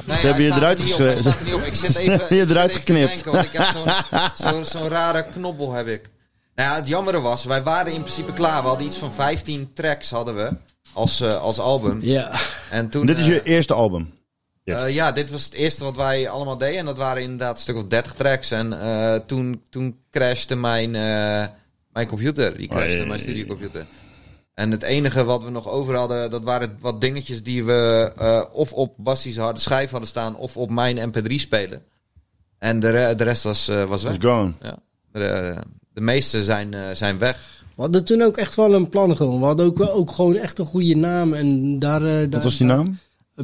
G: Nee,
A: Ze hebben je eruit
G: er
A: geschreven.
G: Ik zit even,
A: Je eruit geknipt.
G: denken, want ik heb zo'n zo, zo'n rare knobbel heb ik. Nou ja, het jammere was, wij waren in principe klaar. We hadden iets van 15 tracks hadden we als, eh, als album.
J: Ja.
G: En toen,
A: Dit is
G: eh,
A: je eerste album.
G: eh, ja, dit was het eerste wat wij allemaal deden. En dat waren inderdaad een stuk of 30 tracks. En eh, toen, toen crashte mijn, eh, mijn computer. Die crashte,
A: Oei.
G: mijn studiocomputer. En het enige wat we nog over hadden, dat waren wat dingetjes die we eh, of op Bassie's harde schijf hadden staan, of op mijn mp3 spelen. En de, re- de rest was, eh, was weg.
A: Gone.
G: Ja. De, de meeste zijn, eh, zijn weg.
J: We hadden toen ook echt wel een plan gewoon. We hadden ook, ook gewoon echt een goede naam. En daar, daar,
A: Wat was die naam?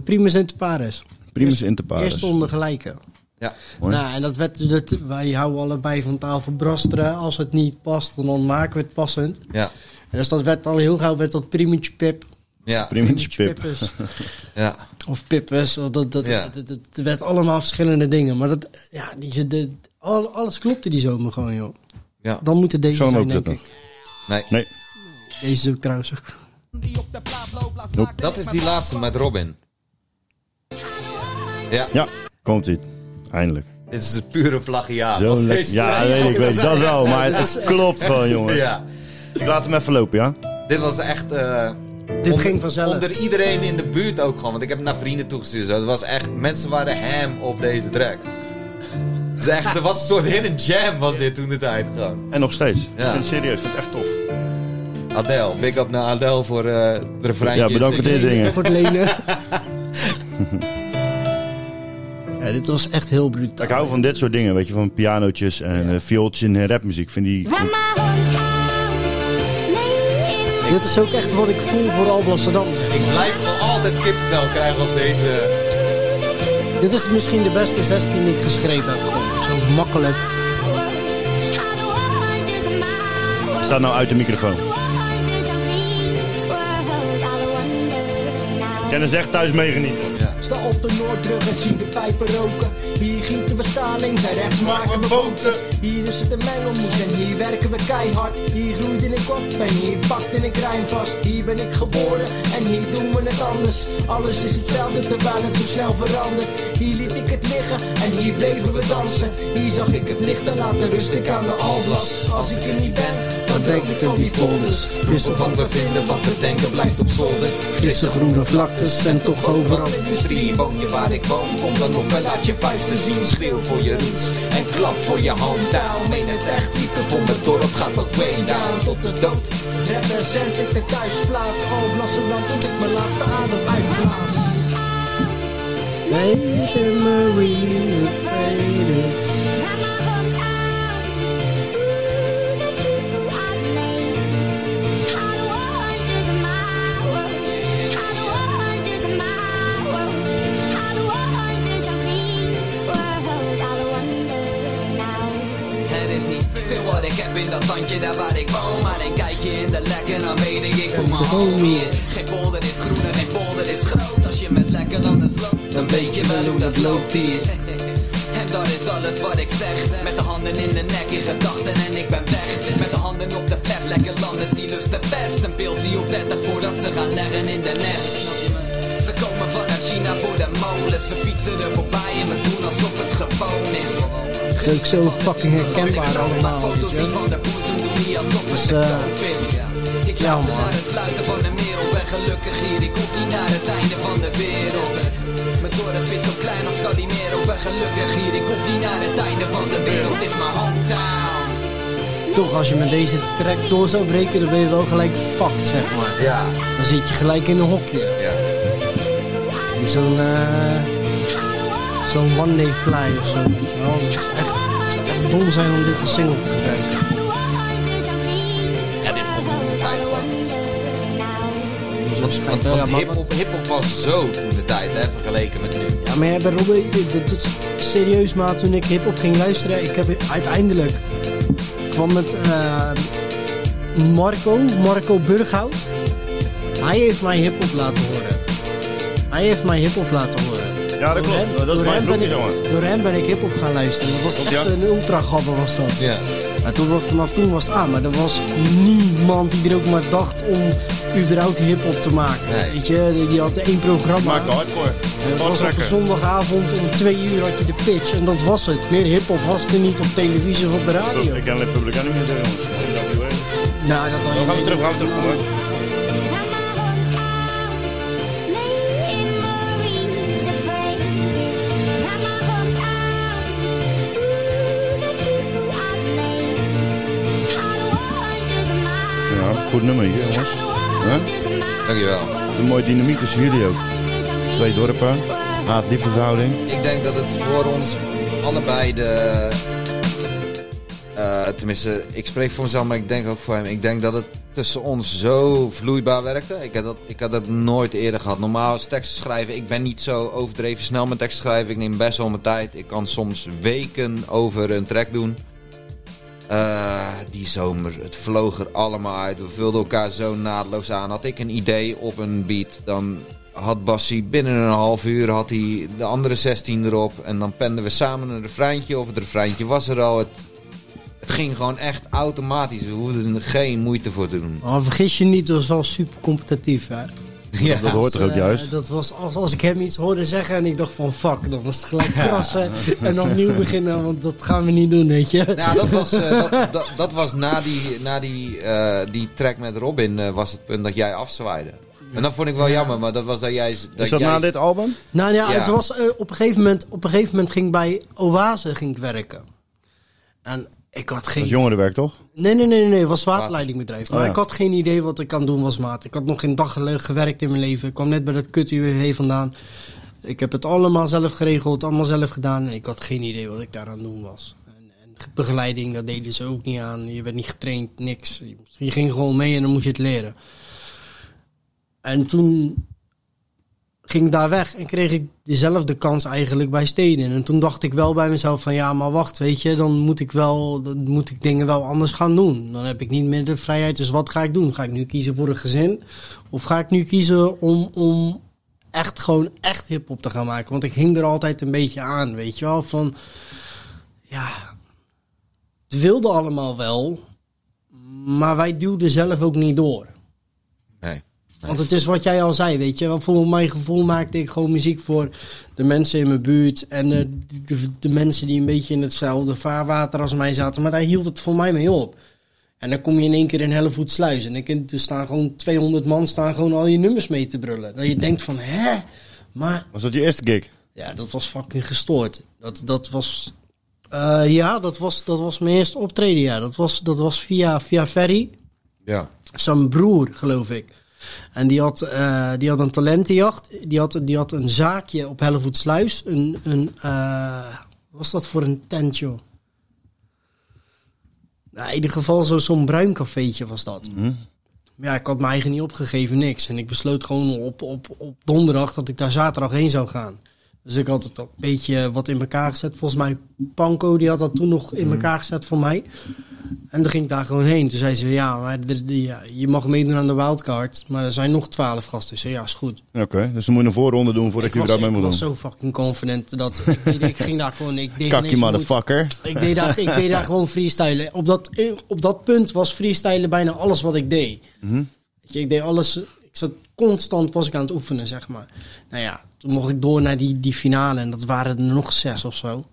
J: Primus inter pares.
A: Primus inter
J: Eerst
A: pares.
J: stonden gelijke.
G: Ja.
A: Mooi.
J: Nou, en dat werd, dat, wij houden allebei van tafel brasteren. Als het niet past, dan maken we het passend.
G: Ja.
J: En dus dat werd al heel gauw werd dat primetje pip.
G: Ja.
A: Primus Pip.
J: Pippes.
G: Ja.
J: Of pippes. Of dat, dat,
G: Ja.
J: dat, werd allemaal verschillende dingen. Maar dat, ja, die, de, al, alles klopte die zomer gewoon, joh.
G: Ja.
J: Dan moet het deze zijn, denk ik.
G: Nee.
A: Nee.
J: Deze is ook trouwens ook.
G: Dat is die laatste met Robin. Ja.
A: Ja, komt ie. Eindelijk.
G: Dit is een pure plagiaat.
A: Zo Ja, weet ik, weet. Dat wel. Maar het klopt gewoon, jongens.
G: Ja.
A: Ik laat hem even lopen, ja?
G: Dit was echt... eh,
J: Dit
G: onder-
J: ging vanzelf.
G: Onder iedereen in de buurt ook gewoon. Want ik heb het naar vrienden toegestuurd. Zo. Het was echt... Mensen waren ham op deze track. Het is echt... Er was een soort hidden jam was dit toen de tijd gewoon.
A: En nog steeds. Ik vind het serieus. Ik vind het echt tof.
G: Adele. Big up naar Adele voor eh de refreintje.
A: Ja, bedankt voor dit zingen.
J: Voor het lenen. ja, dit was echt heel brutaal.
A: Ik hou van dit soort dingen, weet je, van pianootjes en eh, viooltjes en rapmuziek. Vind die...
J: Dit is ook echt wat ik voel voor Alblasserdam.
G: Ik blijf nog altijd kippenvel krijgen als deze...
J: Dit is misschien de beste 16 die ik geschreven heb. Gewoon zo makkelijk.
A: Staat nou uit de microfoon. Kennis echt thuis meegenieten.
B: Sta op de Noordbrug en zie de pijpen roken. Hier gieten we staling, en rechts maken we boten. Hier is het een mengelmoes en hier werken we keihard. Hier groeide ik op en hier pakte ik rijm vast. Hier ben ik geboren en hier doen we het anders. Alles is hetzelfde terwijl het zo snel verandert. Hier liet ik het liggen en hier bleven we dansen. Hier zag ik het licht en later rust ik aan de alblas. Als ik er niet ben, dan denk ik aan die polders. Vroeger wat we vinden, wat we denken blijft op zolder.
J: Frisse groene vlaktes en toch overal.
B: Industrie, woon je waar ik woon, kom dan op en laat je vuisten zien. Schreeuw voor je roots en klap voor je hometown. Meen het echt, liefde voor mijn dorp gaat tot way down, tot de dood. Represent ik de thuisplaats, Alblas, zolang tot ik mijn laatste adem uitblaas.
J: Memories of faded.
I: Ik heb in dat landje daar waar ik woon Maar een kijkje in de lek en dan weet ik, ik voel me home hier Geen polder is groen en geen polder is groot. Als je met lekker anders loopt, dan weet je wel hoe dat loopt hier. En dat is alles wat ik zeg. Met de handen in de nek in gedachten en ik ben weg. Met de handen op de fles, lekker landers die lusten best Een pilsie of 30 voordat ze gaan leggen in de nest
E: vanuit China voor de molens. We fietsen er voorbij en we doen alsof het gewoon is.
B: Het is ook zo fucking herkenbaar allemaal, weet je. Dus.
E: Ik
B: ja, man.
E: naar het fluiten van de merel, ben gelukkig hier. Ik hoef niet naar het einde van de wereld. Mijn dorp is zo klein als Calimero, ben gelukkig hier. Ik hoef niet naar het einde van de wereld, het is mijn hometown.
B: Toch, als je met deze track door zou breken, dan ben je wel gelijk fucked, zeg maar.
G: Ja.
B: Dan zit je gelijk in een hokje. In Zo'n eh, zo'n one day fly of zo. Het, is echt, het zou echt dom zijn om dit als single te gebruiken.
G: Ja, dit komt in de tijd gewoon.
B: Schijnt
G: Want, want hip-hop was zo toen de tijd, hè, vergeleken met nu.
B: ja, maar ja, bij dit is serieus, maar toen ik hip-hop ging luisteren, ik heb uiteindelijk kwam met eh, Marco, Marco Burghout. Hij heeft mij hip-hop laten horen. Hij heeft mij hip-hop laten horen.
A: Ja, dat
B: Door
A: klopt.
B: hem-
A: Dat is
B: door
A: mijn
B: hem ben
A: broekje,
B: ik-
A: jongen.
B: Door hem ben ik hip-hop gaan luisteren. Dat was
A: Klopt,
B: echt
A: ja.
B: een ultra-gabber was dat.
G: Ja.
B: En toen, was- vanaf toen was het aan. Maar er was niemand die er ook maar dacht om überhaupt hip-hop te maken.
G: Nee.
B: Weet je, die had één programma.
A: Maak hardcore.
B: En dat was op een zondagavond om twee uur had je de pitch. En dat was het. Meer hip-hop was er niet op televisie of op de radio.
A: Ik ken alleen Public Enemy zeggen, jongens.
B: Nou, dat had je
A: Dan gaan we
B: niet.
A: terug, gaan we terug. hoor. Goed nummer hier, jongens. Huh?
G: Dankjewel.
A: Wat een mooie dynamiek tussen jullie ook. Twee dorpen, haat-liefde verhouding.
G: Ik denk dat het voor ons allebei de... eh, tenminste, ik spreek voor mezelf, maar ik denk ook voor hem. Ik denk dat het tussen ons zo vloeibaar werkte. Ik had dat, ik had dat nooit eerder gehad. Normaal is teksten schrijven. Ik ben niet zo overdreven snel met teksten schrijven. Ik neem best wel mijn tijd. Ik kan soms weken over een track doen. Eh, die zomer, het vloog er allemaal uit. We vulden elkaar zo naadloos aan. Had ik een idee op een beat, dan had Bassie binnen een half uur had hij de andere 16 erop. En dan penden we samen een refreintje of het refreintje was er al. Het, het ging gewoon echt automatisch. We hoefden er geen moeite voor te doen.
B: Maar vergis je niet, dat was wel super competitief. Hè?
G: Ja.
A: Dat hoort er ook
B: Eh,
A: juist.
B: dat was als, als ik hem iets hoorde zeggen en ik dacht van fuck, dan was het gelijk krassen en opnieuw beginnen, want dat gaan we niet doen, weet je.
G: Nou, dat was, eh, dat, dat, dat was na die, na die, eh, die track met Robin eh, was het punt dat jij afzwaaide. En dat vond ik wel jammer, maar dat was dat jij... Dat
A: Is dat
G: jij,
A: na dit album?
B: Nou ja,
G: Ja.
B: het was op, een gegeven moment, op een gegeven moment ging ik bij Oase ging ik werken. En ik had
A: Dat is
B: geen...
A: jongerenwerk, toch?
B: Nee, nee, nee, nee, nee, het was waterleidingbedrijf. Maar
A: Oh ja.
B: ik had geen idee wat ik aan doen was, maat. Ik had nog geen dag gewerkt in mijn leven. Ik kwam net bij dat kut UWV vandaan. Ik heb het allemaal zelf geregeld, allemaal zelf gedaan. En ik had geen idee wat ik daar aan het doen was. En, en begeleiding, dat deden ze ook niet aan. Je werd niet getraind, niks. Je ging gewoon mee en dan moest je het leren. En toen ging daar weg en kreeg ik dezelfde kans eigenlijk bij steden. En toen dacht ik wel bij mezelf van ja, maar wacht, weet je, dan moet ik wel, dan moet ik dingen wel anders gaan doen. Dan heb ik niet meer de vrijheid. Dus wat ga ik doen? Ga ik nu kiezen voor een gezin? Of ga ik nu kiezen om, om echt gewoon echt hip-hop te gaan maken? Want ik hing er altijd een beetje aan, weet je wel, van ja, het wilde allemaal wel, maar wij duwden zelf ook niet door. Want het is wat jij al zei, weet je. Voor mijn gevoel maakte ik gewoon muziek voor de mensen in mijn buurt. En eh, de, de, de mensen die een beetje in hetzelfde vaarwater als mij zaten. Maar daar hield het voor mij mee op. En dan kom je in één keer in Hellevoetsluis. En er staan gewoon 200 man staan gewoon al je nummers mee te brullen. Dat je denkt van, hè? Maar
A: Was dat je eerste gig?
B: ja, dat was fucking gestoord. Dat, dat was... eh, ja, dat was, dat was mijn eerste optreden, ja. Dat was, dat was via, via Ferry
G: Ja.
B: zijn broer, geloof ik. En die had, eh, die had een talentenjacht. Die had, die had een zaakje op Hellevoetsluis. Een, een, eh, wat was dat voor een tent, joh? Nou, in ieder geval zo- zo'n bruin cafeetje was dat. Maar ja, ik had mijn eigen niet opgegeven, niks. En ik besloot gewoon op, op, op donderdag dat ik daar zaterdag heen zou gaan. Dus ik had het een beetje wat in elkaar gezet. Volgens mij, Panko, die had dat toen nog in elkaar gezet voor mij. En dan ging ik daar gewoon heen. Toen zei ze, ja, maar ja, je mag meedoen aan de wildcard. Maar er zijn nog twaalf gasten. Ik zei, ja, is goed.
A: Oké, dus dan moet je een voorronde doen voordat
B: ik
A: je
B: was,
A: überhaupt mee
B: ik
A: moet
B: was
A: doen.
B: zo fucking confident dat ik, ik ging daar gewoon... Ik deed
A: Kakkie motherfucker.
B: Ik deed, daar, ik deed daar gewoon freestylen. Op dat, op dat punt was freestylen bijna alles wat ik deed.
A: Mhm.
B: Ik deed alles... ik zat constant was ik aan het oefenen, zeg maar. Nou ja, toen mocht ik door naar die, die finale en dat waren er nog zes of zo.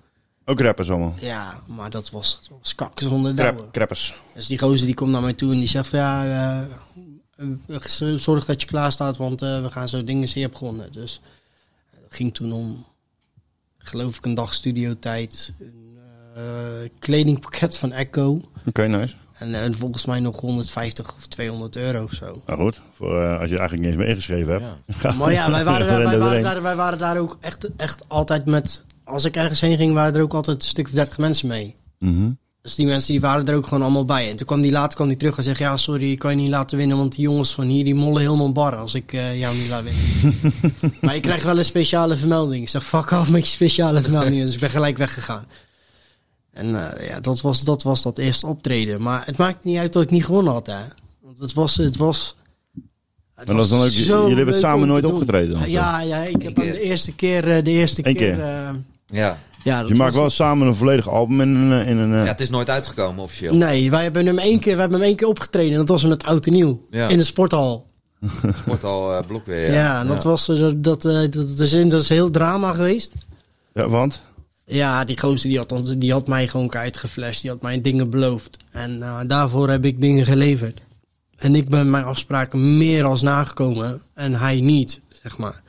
A: Ook rappers allemaal.
B: Ja, maar dat was, was kakken zonder douwen.
A: Crap, crappers.
B: Dus die gozer die komt naar mij toe en die zegt van ja, eh, eh, zorg dat je klaar staat, want eh, we gaan zo dingen hebt gewonnen. Dus eh, dat ging toen om, geloof ik, een dag studiotijd. Een eh, kledingpakket van Echo.
A: Oké, nice.
B: En, eh, volgens mij nog 150 of 200 euro of zo.
A: Nou goed, voor, eh, als je eigenlijk niet eens meer ingeschreven hebt.
G: Ja.
B: Maar ja, wij waren, daar, wij, waren daar, wij waren daar ook echt, echt altijd met... Als ik ergens heen ging, waren er ook altijd een stuk of 30 mensen mee.
A: Mhm.
B: Dus die mensen die waren er ook gewoon allemaal bij. En toen kwam die later kwam die terug en zei... Ja, sorry, ik kan je niet laten winnen. Want die jongens van hier, die mollen helemaal bar als ik eh, jou niet laat winnen. maar je krijgt wel een speciale vermelding. Ik zeg, fuck af met je speciale vermelding. Dus ik ben gelijk weggegaan. En eh, ja, dat was, dat was dat eerste optreden. Maar het maakt niet uit dat ik niet gewonnen had, hè. Want het was... Het was het
A: Maar dat is dan ook-
B: zo
A: jullie hebben samen nooit opgetreden dan,
B: Ja, ja, ik heb aan de eerste keer... eh, De eerste
A: Eén
B: keer...
A: keer.
B: eh,
G: Ja.
B: ja, dat
A: Je maakt wel samen een volledig album in een... In een eh,
G: ja, het is nooit uitgekomen officieel.
B: Nee, wij hebben hem één keer, wij hebben hem één keer opgetreden. En dat was met Oud en Nieuw.
G: Ja.
B: In de sporthal.
G: Wordt al eh blok weer.
B: Ja, en dat was eh, dat, dat, eh, dat, is, dat is heel drama geweest.
A: ja, want?
B: Ja, die gozer die had, ons, die had mij gewoon uitgeflasht. Die had mij dingen beloofd. En eh, daarvoor heb ik dingen geleverd. En ik ben mijn afspraken meer als nagekomen. En hij niet, zeg maar.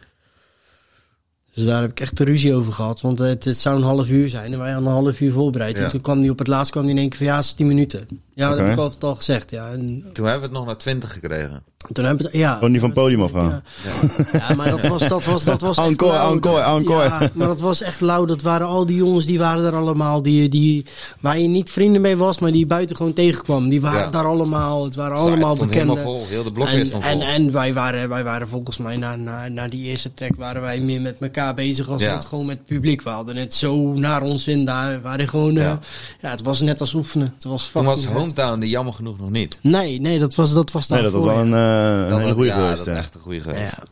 B: Dus daar heb ik echt de ruzie over gehad. Want het, het zou een half uur zijn. En wij hadden een half uur voorbereid.
G: Ja.
B: En toen kwam hij op het laatst kwam die in één keer van ja, het is tien minuten. Ja, dat heb ik altijd al gezegd. Ja, en
G: Toen hebben we het nog naar 20 gekregen.
B: Toen heb ik, ja,
A: Gewoon niet van het podium afgaan.
B: Ja. Ja, maar dat was, dat was, dat was echt
A: Encore, encore, encore.
B: Ja, maar dat was echt lauw. Dat waren al die jongens, die waren er allemaal. Die, die, waar je niet vrienden mee was, maar die buiten gewoon tegenkwam. Die waren
G: Ja.
B: daar allemaal. Het waren allemaal bekenden.
G: vol. Heel de blok
B: En,
G: stond
B: en,
G: vol.
B: en wij, waren, wij waren volgens mij na, na, na die eerste track waren wij meer met elkaar bezig als
G: Ja.
B: met, gewoon met het publiek. We hadden het zo naar ons in daar. We waren gewoon, eh,
G: Ja.
B: ja. het was net als oefenen. Het was
G: Toen was. Hometown er jammer genoeg nog niet.
B: Nee, nee, dat was, dat was
A: Nee, dat was wel een,
B: ja.
A: Een hele goede
G: ja,
A: geweest.
G: dat is echt een goede geweest.
B: Ja.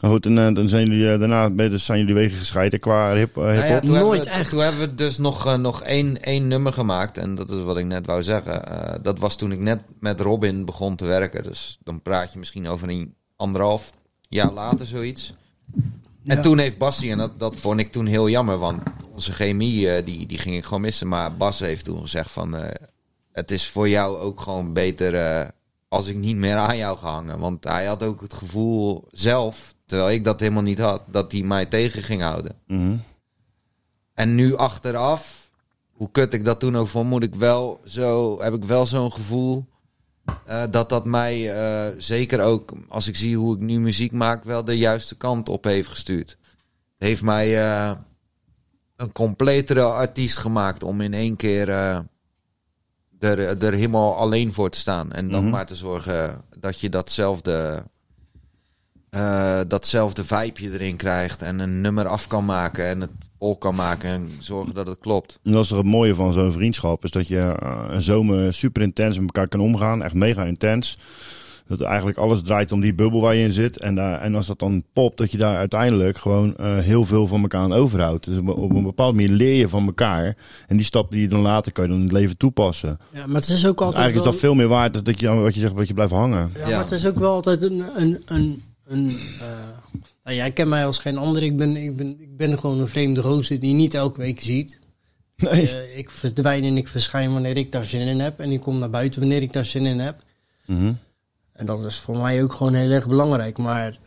A: Maar goed, en eh, dan zijn jullie eh, daarna dus zijn jullie wegen gescheiden qua hip, eh,
G: Nou ja,
A: hip-hop.
G: toen hebben
B: Nooit
G: we,
B: echt.
G: Toen hebben we dus nog, nog één, één nummer gemaakt. En dat is wat ik net wou zeggen. Eh, dat was toen ik net met Robin begon te werken. Dus dan praat je misschien over een anderhalf jaar later zoiets. En toen heeft Bassie, en dat, dat vond ik toen heel jammer, want onze chemie die, die ging ik gewoon missen. Maar Bas heeft toen gezegd van, eh, het is voor jou ook gewoon beter eh, als ik niet meer aan jou ga hangen. Want hij had ook het gevoel zelf, terwijl ik dat helemaal niet had, dat hij mij tegen ging houden.
A: Mhm.
G: En nu achteraf, hoe kut ik dat toen ook vond, moet ik wel zo, heb ik wel zo'n gevoel eh, dat dat mij eh, zeker ook, als ik zie hoe ik nu muziek maak, wel de juiste kant op heeft gestuurd. Heeft mij eh, een completere artiest gemaakt om in één keer er, er helemaal alleen voor te staan. En dan
A: Mhm.
G: maar te zorgen dat je datzelfde, eh, datzelfde vibeje erin krijgt en een nummer af kan maken en het vol kan maken en zorgen dat het klopt.
A: En dat is toch het mooie van zo'n vriendschap, is dat je eh, een zomer super intens met elkaar kan omgaan. Echt mega intens. Dat eigenlijk alles draait om die bubbel waar je in zit. En, daar, en als dat dan popt, dat je daar uiteindelijk gewoon eh, heel veel van elkaar aan overhoudt. Dus op, een bepaalde manier leer je van elkaar. En die stappen die je dan later kan je dan in het leven toepassen.
B: Ja, maar het is ook altijd
A: eigenlijk is
B: wel-
A: dat veel meer waard dan dat je, wat je zegt, dat je blijft hangen.
B: Ja,
G: Ja.
B: maar het is ook wel altijd een... een, een, een eh, nou, jij kent mij als geen ander. Ik ben, ik, ben, ik ben gewoon een vreemde gozer die je niet elke week ziet.
A: Nee.
B: Eh, ik verdwijn en ik verschijn wanneer ik daar zin in heb. En ik kom naar buiten wanneer ik daar zin in heb.
A: Mhm.
B: En dat is voor mij ook gewoon heel erg belangrijk. Maar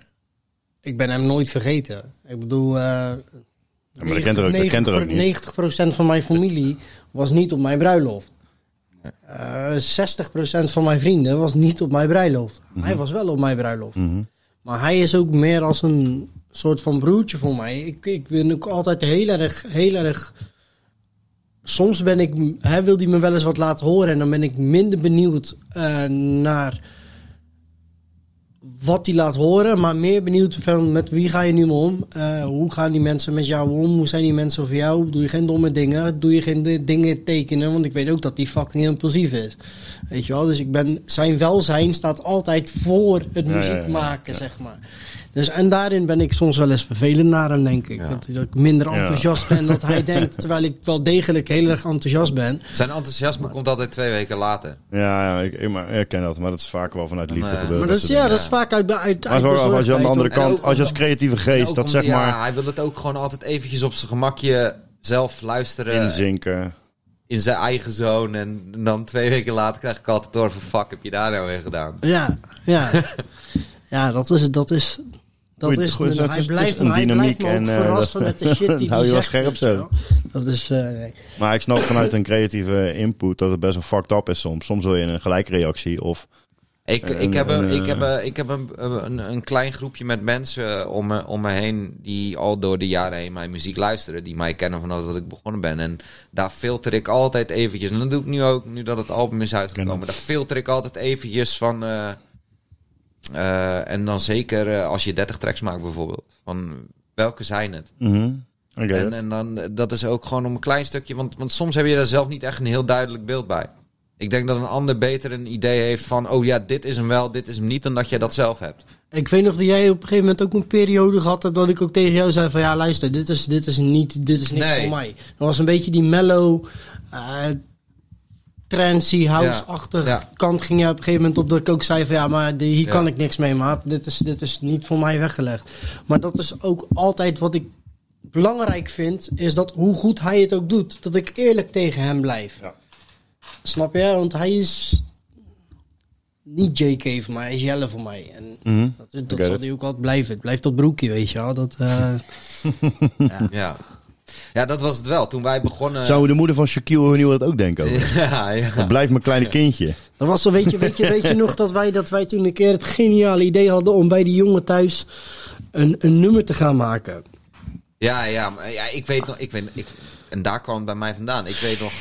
B: ik ben hem nooit vergeten. Ik bedoel... eh
A: Ja, maar dat kent er ook, dat kent er ook niet.
B: 90% van mijn familie was niet op mijn bruiloft. Eh 60% van mijn vrienden was niet op mijn bruiloft. Hij was wel op mijn bruiloft.
A: Mhm.
B: Maar hij is ook meer als een soort van broertje voor mij. Ik, ik ben ook altijd heel erg, heel erg... Soms ben ik, hij wil hij me wel eens wat laten horen en dan ben ik minder benieuwd eh, naar wat hij laat horen, maar meer benieuwd van met wie ga je nu mee om? Eh, hoe gaan die mensen met jou om? Hoe zijn die mensen voor jou? Doe je geen domme dingen? Doe je geen di- dingen tekenen? Want ik weet ook dat die fucking impulsief is. Weet je wel? Dus ik ben, zijn welzijn staat altijd voor het
A: ja,
B: muziek
A: ja, ja.
B: maken, zeg maar. Dus, en daarin ben ik soms wel eens vervelend naar hem, denk ik.
G: Ja.
B: Dat, dat ik minder
A: Ja.
B: enthousiast ben dan hij denkt, terwijl ik wel degelijk heel erg enthousiast ben.
G: Zijn enthousiasme komt altijd twee weken later.
A: Ja, ja ik, ik, maar, ik ken dat, maar dat is vaak wel vanuit liefde gebeurd.
B: Maar dat is, ja, dat vaak uit, uit,
A: Maar zo, als je aan de andere kant,
G: ook
A: als je als creatieve geest dat
G: om-
A: zeg
G: ja,
A: maar
G: hij wil het ook gewoon altijd eventjes op zijn gemakje zelf luisteren.
A: inzinken.
G: in zijn eigen zone. En dan twee weken later krijg ik altijd door van fuck, heb je daar nou weer gedaan?
B: Ja, ja. ja, dat is... Dat is dat
A: Goed,
B: is,
A: goed,
B: hij
A: is-
B: blijft,
A: het is een
B: hij
A: dynamiek
B: blijft me ook
A: en, eh,
B: verrassen
A: dat-
B: met de shit die
A: hou je wel scherp zo.
B: Dat is... eh, nee.
A: Maar ik snap vanuit een creatieve input dat het best wel fucked up is soms. Soms wil je een gelijkreactie of...
G: Ik,
A: En-
G: ik heb, een,
A: en,
G: ik heb,
A: eh,
G: een, ik heb een, een, een klein groepje met mensen om me, om me heen die al door de jaren heen mijn muziek luisteren. Die mij kennen vanaf dat ik begonnen ben. En daar filter ik altijd eventjes. En dat doe ik nu ook, nu dat het album is uitgekomen. Daar filter ik altijd eventjes van... eh, eh, en dan zeker eh, als je 30 tracks maakt bijvoorbeeld. Van welke zijn het?
A: Mhm. Oké.
G: En, en dan, dat is ook gewoon om een klein stukje. Want, want soms heb je daar zelf niet echt een heel duidelijk beeld bij. Ik denk dat een ander beter een idee heeft van... oh ja, dit is hem wel, dit is hem niet... dan dat je dat zelf hebt.
B: Ik weet nog dat jij op een gegeven moment ook een periode gehad hebt dat ik ook tegen jou zei van ja luister, dit is, dit is niet, dit is niks
G: Nee.
B: voor mij. Dat was een beetje die mellow, eh trancy, house-achtig
G: Ja,
B: kant ging je op een gegeven moment op dat ik ook zei van ja maar die, hier
G: Ja.
B: kan ik niks mee maat, dit is, dit is niet voor mij weggelegd. Maar dat is ook altijd wat ik belangrijk vind, is dat hoe goed hij het ook doet, dat ik eerlijk tegen hem blijf. Snap je? Want hij is niet JK voor mij, hij is Jelle voor mij. En
A: Mhm.
B: dat, is, dat zal hij ook altijd blijven. Het blijft dat broekje, weet je wel. Dat, eh,
G: Ja. ja, dat was het wel. Toen wij begonnen...
A: Zou de moeder van Shaquille O'Neal dat ook denken? Over?
G: Ja, ja.
A: Blijf mijn kleine kindje.
B: dat was zo, weet je, weet, je, weet je nog dat wij, dat wij toen een keer het geniale idee hadden om bij die jongen thuis een, een nummer te gaan maken.
G: Ja, ja, maar ja, ik weet nog... Ik weet, ik, en daar kwam het bij mij vandaan. Ik weet nog...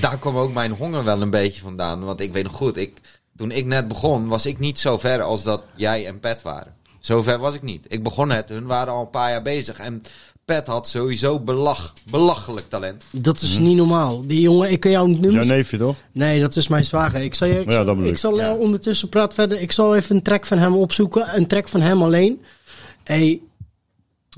G: Daar kwam ook mijn honger wel een beetje vandaan. Want ik weet nog goed, ik, toen ik net begon... was ik niet zo ver als dat jij en Pet waren. Zo ver was ik niet. Ik begon net, hun waren al een paar jaar bezig. En Pet had sowieso belach, belachelijk talent.
B: Dat is niet normaal. Die jongen, ik kan jou
A: Jouw
B: nummers...
A: neefje toch?
B: Nee, dat is mijn zwager. Ik zal, je, ik
A: Ja,
B: zal, ik
A: ik.
B: zal eh,
G: Ja.
B: ondertussen praat verder. Ik zal even een track van hem opzoeken. Een track van hem alleen. Hey,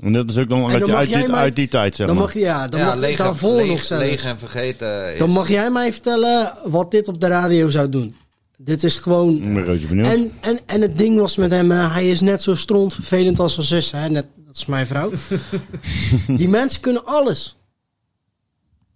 A: En dat is ook nog
B: dan
A: uit, uit,
B: jij
A: die,
B: mij-
A: uit die tijd, zeg
B: dan
A: maar.
B: mag, ja, dan
G: ja,
B: mag ik
G: leeg,
B: daarvoor
G: leeg,
B: nog zelfs.
G: leeg en vergeten is...
B: Dan mag jij mij vertellen wat dit op de radio zou doen. Dit is gewoon... En, en, en het ding was met hem, eh, hij is net zo stront vervelend als zijn zus. Hè? Net, dat is mijn vrouw. Die mensen kunnen alles.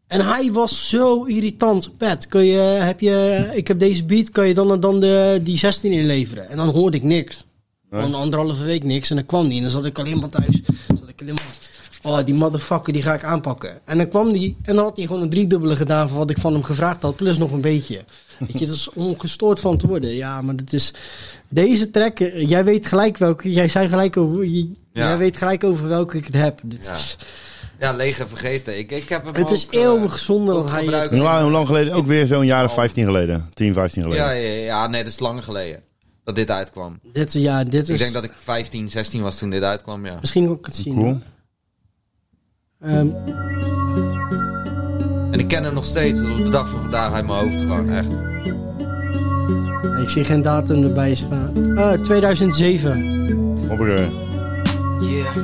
B: En hij was zo irritant. Pet, kun je, heb je, ik heb deze beat, kan je dan en dan de, die 16 inleveren? En dan hoorde ik niks. Gewoon anderhalve week niks. En dan kwam die en dan zat ik alleen maar thuis. Zat ik alleen maar... Oh, die motherfucker, die ga ik aanpakken. En dan kwam die en dan had hij gewoon een driedubbele gedaan van wat ik van hem gevraagd had. Plus nog een beetje. Weet je, dat is om gestoord van te worden. Ja, maar dat is... Deze track, eh, jij weet gelijk welke... Jij zei gelijk over...
G: Ja.
B: Jij weet gelijk over welke ik het heb. Dit
G: Ja.
B: is,
G: Ja, leeg en vergeten. Ik, ik heb hem
B: het is
G: ook, eh,
B: eeuwig zonde
G: ook
B: dat hij...
G: gebruikt.
A: En hoe lang- lang geleden? Ook weer zo'n jaar of 15 geleden. 10, 15 geleden.
G: Ja, ja, ja, nee, dat is langer geleden. Dat dit uitkwam.
B: Dit, ja, dit is...
G: Ik denk dat ik 15, 16 was toen dit uitkwam, ja.
B: Misschien kan ik het zien.
A: Cool.
B: Ehm,
G: En ik ken hem nog steeds, tot op de dag van vandaag uit mijn hoofd gewoon, echt.
B: ik zie geen datum erbij staan. Ah, 2007.
A: Hoppakee.
E: Yeah.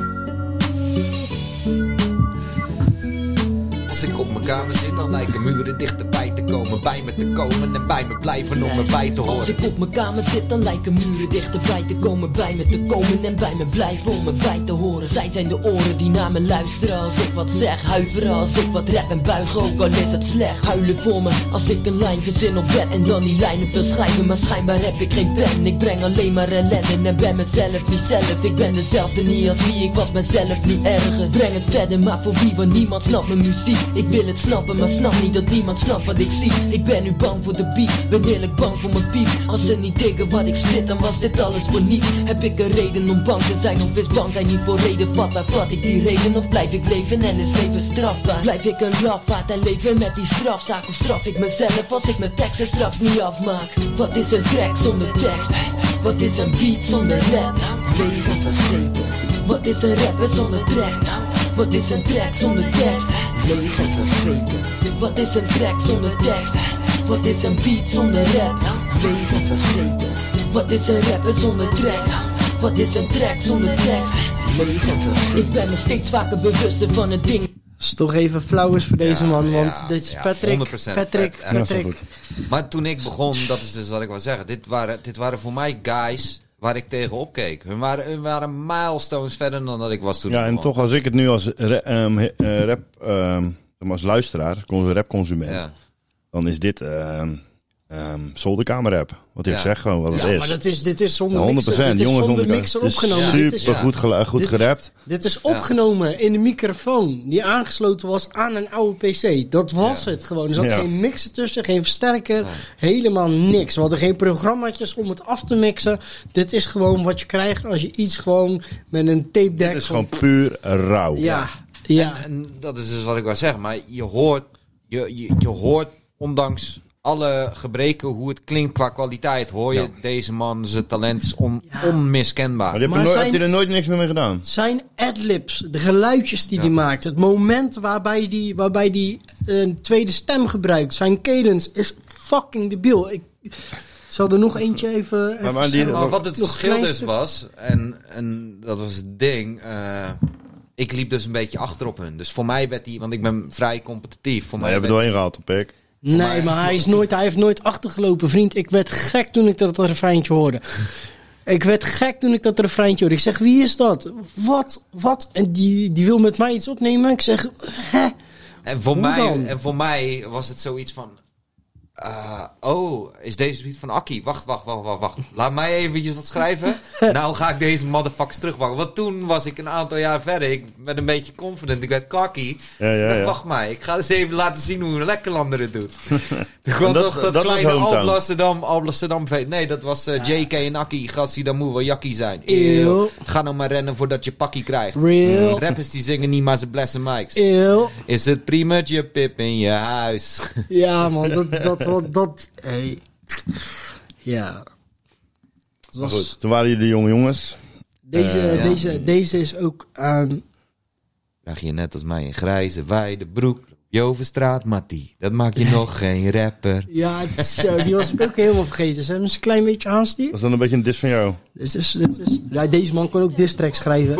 G: Als ik op mijn kamer zit, dan lijken muren dichterbij te komen. Bij me te komen en bij me blijven om erbij te
K: Als
G: horen.
K: ik op mijn kamer zit, dan lijken muren dichterbij te komen. Bij me te komen en bij me blijven om me bij te horen. Zij zijn de oren die naar me luisteren als ik wat zeg. Huiveren als ik wat rap en buigen, ook al is het slecht. Huilen voor me als ik een lijn verzin op bed en dan die lijnen wil schrijven. Maar schijnbaar heb ik geen pen. Ik breng alleen maar ellende en ben mezelf niet zelf. Ik ben dezelfde niet als wie ik was, mezelf niet erger. Breng het verder, maar voor wie, want niemand snapt mijn muziek. Ik wil het snappen, maar snap niet dat niemand snapt wat ik zie. Ik ben nu bang voor de beat, ben eerlijk bang voor mijn piep. Als ze niet diggen wat ik split, dan was dit alles voor niets. Heb ik een reden om bang te zijn, of is bang zijn niet voor reden? Vat waar vat ik die reden, of blijf ik leven en is leven strafbaar? Blijf ik een lafaard en leven met die strafzaak? Of straf ik mezelf als ik mijn teksten straks niet afmaak? Wat is een track zonder tekst? Wat is een beat zonder rap? Leeg en vergeten. Wat is een rapper zonder track? Wat is een track zonder tekst? Leeg en vergeten. Wat is een track zonder tekst? Wat is een beat zonder rap? Leeg en vergeten. Wat is een rapper zonder track? Wat is een track zonder tekst? Leeg en vergeten. Ik ben me steeds vaker bewuster van het ding.
B: is toch even flauwers voor deze
G: Ja,
B: man, want
G: ja,
B: dit is
G: ja,
B: Patrick.
G: 100%
B: Patrick. Patrick.
G: Maar toen ik begon, dat is dus wat ik wil zeggen. Dit waren, dit waren voor mij guys waar ik tegenop keek. Hun waren, hun waren milestones verder dan dat ik was toen.
A: Ja, en
G: begon.
A: toch als ik het nu als ra- ehm, he- eh, rap, ehm, als luisteraar, con- rapconsument,
G: Ja.
A: dan is dit ehm ehm zolderkamer rap. Wat ik
G: Ja.
A: zeg gewoon wat het
B: Ja,
A: is.
B: maar dat is, dit is zonder
A: 100
B: mixer. Dit is
A: jongens,
B: zonder
A: zonder
B: mixer
A: Het is
B: opgenomen.
A: super
B: Dit is,
A: goed, gelu- goed
B: Dit-
A: gerapt.
B: dit is opgenomen in de microfoon die aangesloten was aan een oude PC. Dat was
G: Ja.
B: het gewoon. Er zat
A: Ja.
B: geen mixer tussen, geen versterker, helemaal niks. We hadden geen programmaatjes om het af te mixen. Dit is gewoon wat je krijgt als je iets gewoon met een tape deck...
A: Het is gewoon puur rauw.
B: Ja, ja.
G: En dat is dus wat ik wou zeggen. Maar je hoort, je, je, je hoort ondanks alle gebreken hoe het klinkt qua kwaliteit, hoor je
A: Ja.
G: deze man, zijn talent is on, onmiskenbaar.
A: Maar, die heb,
B: Maar
A: je nooit,
B: zijn-
A: heb je er nooit niks meer mee gedaan?
B: Zijn adlibs, de geluidjes die hij maakt, het moment waarbij die, waarbij die een tweede stem gebruikt, zijn cadence is fucking debiel. Ik zal er nog eentje even. even
A: Maar- maar die-
B: zeggen.
G: Maar wat het verschil dus was, en, en dat was het ding, eh, ik liep dus een beetje achter op hun. Dus voor mij werd hij, want ik ben vrij competitief. Voor
A: Maar
G: mij
A: je hebt
G: werd
A: het wel ingehaald op ik.
B: Nee, maar hij, is nooit, hij heeft nooit achtergelopen, vriend. Ik werd gek toen ik dat refreintje hoorde. Ik werd gek toen ik dat refreintje hoorde. Ik zeg, wie is dat? Wat? Wat? En die, die wil met mij iets opnemen. Ik zeg, hè?
G: En voor,
B: Hoe
G: mij,
B: dan?
G: en voor mij was het zoiets van... eh, oh, is deze beat van Akkie? Wacht, wacht, wacht, wacht, wacht. Laat mij eventjes wat schrijven. nou ga ik deze motherfuckers terugpakken. Want toen was ik een aantal jaar verder. Ik werd een beetje confident. Ik werd cocky.
A: Ja, ja,
G: dacht,
A: ja.
G: Wacht maar, ik ga eens even laten zien hoe een Lekkerlander het doet. Toen kwam
A: dat-
G: toch dat, kleine. Alblasserdam, Alblasserdam. Nee, dat was eh, JK en Akkie. Gast die dan moet wel jakkie zijn.
B: Eeuw.
G: Ga nou maar rennen voordat je pakkie krijgt.
B: Real.
G: Rappers die zingen niet, maar ze blessen mics.
B: Eeuw.
G: Is het primertje pip in je huis?
B: Ja, man, dat, dat, dat, dat hey. Ja.
A: Maar
B: was-
A: goed, toen waren jullie jonge jongens.
B: Deze,
A: Eh,
G: ja.
B: deze, deze is ook aan.
G: Draag je net als mij een grijze wijde broek. Jovenstraat, Mattie. Dat maak je nog geen rapper.
B: Ja, het is zo, die was ik ook helemaal vergeten. Zijn we eens een klein beetje aanstier?
A: Was dat een beetje een dis van jou?
B: Dit is, dit is, ja, deze man kon ook diss tracks schrijven.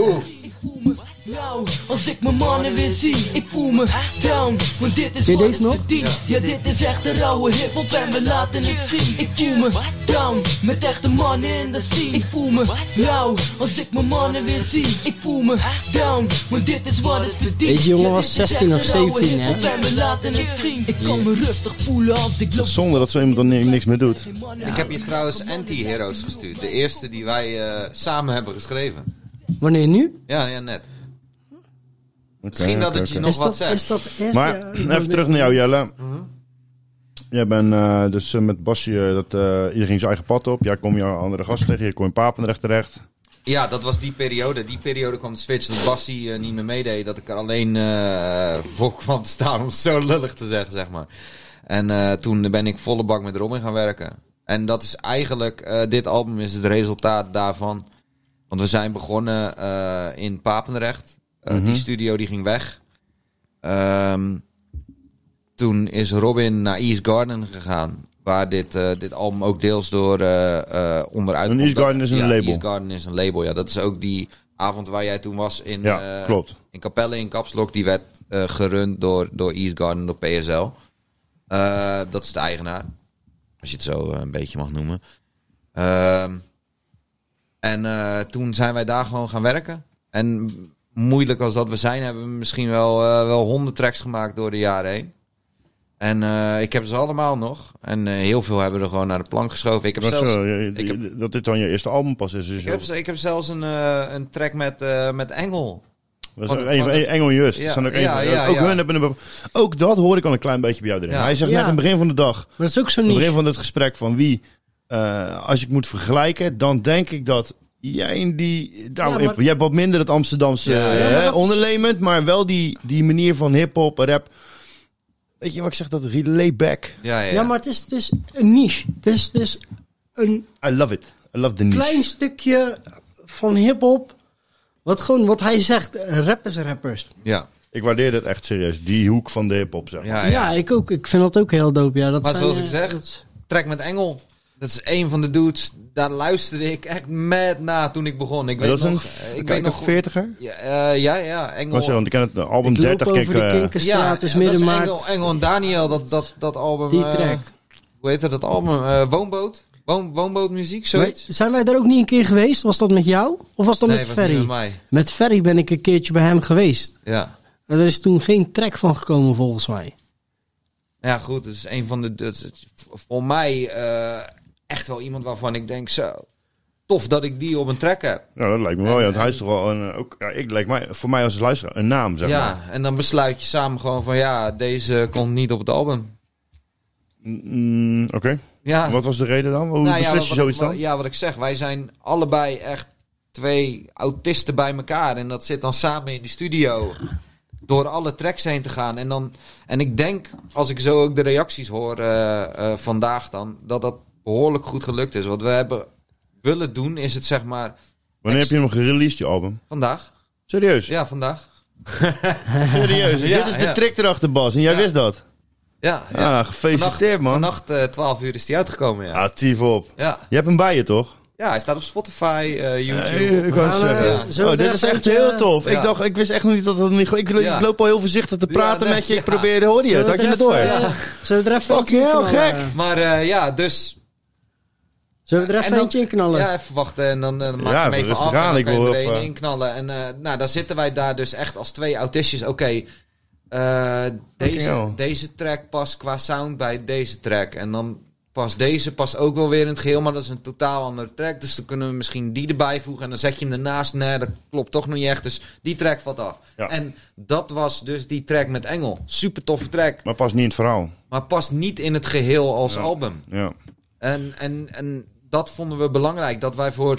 L: Nou, als ik mijn mannen weer zie, ik voel me down. Want dit is wat
B: nog?
L: verdien. Ja, dit is echt een rauwe hiphop en we laten het zien. Ik voel me down, met echte mannen in de scene. Ik voel me nou, als ik mijn mannen weer zie. Ik voel me down, want dit is wat het verdient.
B: Deze jongen was
L: dit is
B: 16 of
L: echt een rauwe
B: 17, hè?
L: En we laten het zien. Ik kan me rustig voelen als ik loop.
A: Zonder dat zo iemand dan ni- niks meer doet.
G: Ik heb je trouwens Anti-Heroes gestuurd. De eerste die wij eh, samen hebben geschreven.
B: Wanneer nu?
G: Ja, ja, net. Misschien dat het je nog wat zegt.
B: is dat eerst?
A: Maar
B: ja,
A: even terug naar jou, Jelle. Jij bent eh, dus eh, met Basje, eh, dat, eh ieder ging zijn eigen pad op. Jij kom je andere gasten tegen, je kom in Papendrecht terecht.
G: Ja, dat was die periode. Die periode kwam de switch dat Bassie niet meer meedeed. Dat ik er alleen eh, voor kwam te staan, om het zo lullig te zeggen, zeg maar. En eh, toen ben ik volle bak met Robin gaan werken. En dat is eigenlijk, eh, dit album is het resultaat daarvan. Want we zijn begonnen eh, in Papendrecht. Eh, Die studio die ging weg. Ehm, toen is Robin naar East Garden gegaan. Waar dit, eh, dit album ook deels door eh onderuit komt.
A: East Garden is een
G: ja,
A: label.
G: East Garden is een label, ja. Dat is ook die avond waar jij toen was in,
A: Ja, klopt.
G: in Capelle in Kapslok. Die werd gerund door, door East Garden, door PSL. Dat is de eigenaar. Als je het zo een beetje mag noemen. Ehm, en toen zijn wij daar gewoon gaan werken. En moeilijk als dat we zijn, hebben we misschien wel, eh, wel honderd tracks gemaakt door de jaren heen. En eh, ik heb ze allemaal nog. En eh, heel veel hebben we er gewoon naar de plank geschoven. Ik heb,
A: Dat,
G: zelfs,
A: zo, je-
G: ik heb,
A: dat dit dan je eerste album pas is. is
G: ik heb, ik heb zelfs een, eh, een track met, eh, met Engel.
A: dat is
G: van-
A: een
G: van
A: Engel en Just.
G: Ja,
A: Dat ook,
G: ja, ja,
A: ook,
G: ja.
A: hun hebben een, ook dat hoor ik al een klein beetje bij jou erin.
G: Ja.
A: Hij zegt
B: Ja.
A: net aan het begin van de dag,
B: Maar dat is ook zo
A: aan het begin
B: niet.
A: van het gesprek van wie, eh, als ik moet vergelijken, dan denk ik dat jij in die, nou,
B: Ja, maar-
A: je hebt wat minder het Amsterdamse
G: Ja, ja,
A: eh,
B: maar dat is-
A: onderlemend, maar wel die, die manier van hip-hop, rap. Weet je wat ik zeg? Dat layback.
G: Ja, ja,
B: Ja, maar het is, het is een niche. Het is, het is een
A: I love it. I love the niche.
B: klein stukje van hip-hop. Wat gewoon, wat hij zegt, rappers, rappers.
G: ja.
A: Ik waardeer het echt serieus. Die hoek van de hip-hop, zeg maar.
G: Ja,
B: Ja,
G: ja.
B: ik ook. Ik vind dat ook heel dope. Ja, dat
G: Maar
B: zijn,
G: zoals
B: eh,
G: ik zeg,
B: dat-
G: Track met Engel. Dat is een van de dudes. Daar luisterde ik echt mad na toen ik begon. Ik
A: Maar
G: weet
A: dat is
G: nog,
A: een,
G: eh, ik
A: ik
G: weet nog
A: 40er?
G: Ja, eh, ja, ja, Engel.
A: Was want ik ken het album
B: ik loop
A: 30
B: over
A: keer.
B: de
A: eh,
B: Kinkerstraat, is.
G: Engel, Engel en Daniel, dat, dat, dat album.
B: Die
G: eh,
B: track.
G: hoe heet dat, dat album? Eh, Woonboot. Woon, woonbootmuziek, zoiets?
B: Zijn wij daar ook niet een keer geweest? Was dat met jou? Of was dat
G: nee,
B: met
G: was
B: Ferry?
G: met mij.
B: Met Ferry ben ik een keertje bij hem geweest.
G: Ja.
B: En er is toen geen track van gekomen volgens mij.
G: Ja, goed. Dat is een van de. Dat is voor mij eh, echt wel iemand waarvan ik denk: zo. Tof dat ik die op een track heb.
A: Ja, dat lijkt me wel. Ja, want hij is toch wel een, eh, ook, ja, ik lijkt mij, voor mij als luisteraar een naam, zeg
G: ja,
A: maar.
G: en dan besluit je samen gewoon van ja, deze komt niet op het album.
A: Mm, Oké.
G: Ja.
A: Wat was de reden dan? Hoe
G: Nou ja,
A: beslis
G: wat,
A: je zoiets
G: wat-
A: dan?
G: ja, wat ik zeg, wij zijn allebei echt twee autisten bij elkaar. En dat zit dan samen in de studio. Door alle tracks heen te gaan. En, dan, en ik denk, als ik zo ook de reacties hoor eh, eh, vandaag dan, dat dat behoorlijk goed gelukt is. Wat we hebben willen doen, is het zeg maar
A: Wanneer heb je hem gereleased, je album?
G: vandaag.
A: Serieus?
G: Ja, vandaag.
A: Serieus?
G: Ja,
A: Dit is de
G: ja.
A: trick erachter, Bas. En jij
G: Ja.
A: wist dat?
G: Ja,
A: Ah, gefeliciteerd, man.
G: Vannacht eh 12 uur is die uitgekomen, ja.
A: Ah, tief op.
G: Ja,
A: Je hebt hem bij je, toch?
G: ja hij staat op Spotify, eh, YouTube.
A: Eh, ik oh, dit is echt heel tof.
G: Ja.
A: Ik dacht, ik wist echt nog niet dat het niet. Ik, ik loop al heel voorzichtig te praten
G: nee,
A: met je. Ik
G: ja.
A: probeerde, hoor je het? Had je het door?
B: Ja. Zullen we er even
A: Fucking
B: knallen?
A: gek.
G: Maar eh, ja, dus
B: Zullen we er
G: En
B: even
G: dan-
B: eentje in knallen?
G: Ja, even wachten en dan, eh, dan maak
A: Ja,
G: ik hem even
A: rustig
G: af. en
A: aan,
G: dan
A: ik
G: kan je
A: wil
G: er
A: even-
G: één inknallen. En eh, nou, dan zitten wij daar dus echt als twee autistjes. Oké, eh, deze, deze track past qua sound bij deze track. En dan past deze past ook wel weer in het geheel, maar dat is een totaal andere track. Dus dan kunnen we misschien die erbij voegen. En dan zet je hem ernaast. Nee, dat klopt toch nog niet echt. Dus die track valt af.
A: Ja.
G: En dat was dus die track met Engel. Super toffe track.
A: Maar pas niet in het verhaal.
G: Maar past niet in het geheel als album.
A: Ja.
G: En, en, en dat vonden we belangrijk. Dat wij voor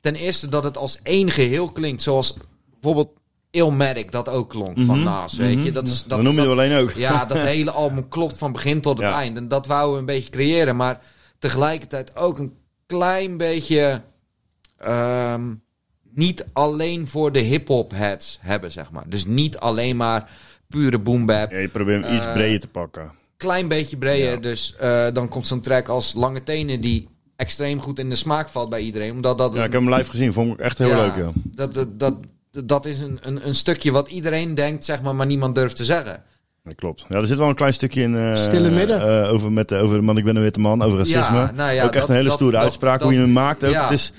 G: ten eerste dat het als één geheel klinkt. Zoals bijvoorbeeld Illmatic dat ook klonk van Nas. Weet je? Dat is, dat,
A: Dan noem je
G: dat-
A: alleen ook.
G: Ja, dat hele album klopt van begin tot het
A: Ja.
G: eind. En dat wouden we een beetje creëren. Maar tegelijkertijd ook een klein beetje... ehm, niet alleen voor de hip-hop heads hebben, zeg maar. Dus niet alleen maar pure boom bap
A: Ja, je probeert hem iets
G: Eh,
A: breder te pakken.
G: klein beetje breder.
A: Ja.
G: Dus eh, dan komt zo'n track als Lange Tenen die extreem goed in de smaak valt bij iedereen. Omdat dat,
A: Ja,
G: een-
A: ik heb hem live gezien. Vond ik echt heel
G: ja,
A: leuk, ja.
G: Dat, dat, dat, dat is een, een, een stukje wat iedereen denkt, zeg maar, maar niemand durft te zeggen.
A: Dat klopt. Ja, er zit wel een klein stukje in. eh,
B: Stille midden.
A: eh, over, met, eh, over, man, ik ben een witte man. Over racisme.
G: Ja, nou ja,
A: ook echt
G: dat-
A: een hele stoere
G: dat-
A: uitspraak.
G: dat-
A: hoe je hem maakt ook.
G: ja.
A: Het is, het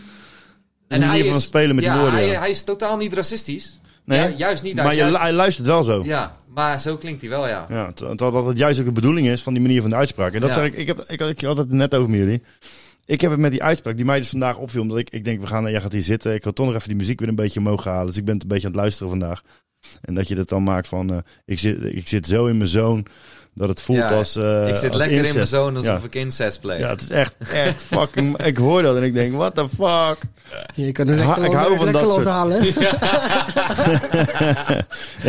A: is een manier van spelen met
G: ja,
A: die woorden.
G: Hij,
A: ja.
G: hij is totaal niet racistisch.
A: Nee?
G: Ja, juist niet. Hij
A: maar
G: juist-
A: hij luistert wel zo.
G: ja, maar zo klinkt hij wel, ja.
A: Ja, ter- terwijl dat het juist ook de bedoeling is van die manier van de uitspraak. En dat
G: Ja.
A: zeg ik, ik, heb, ik, ik had het net over met jullie. Ik heb het met die uitspraak die mij dus vandaag opviel. Omdat ik, ik denk, we gaan, jij gaat hier zitten. Ik wil toch nog even die muziek weer een beetje omhoog halen. Dus ik ben het een beetje aan het luisteren vandaag. En dat je dat dan maakt van, eh, ik, zit, ik zit zo in mijn zoon. Dat het voelt
G: Ja,
A: als eh,
G: ik zit
A: als
G: lekker in mijn zoon alsof
A: Ja.
G: ik incest play.
A: Ja, het is echt, echt fucking... ik hoor dat en ik denk, what the fuck?
B: Je kan er
A: Ik hou-
B: lekker,
A: ik hou van
B: lekker
A: dat soort-
B: halen.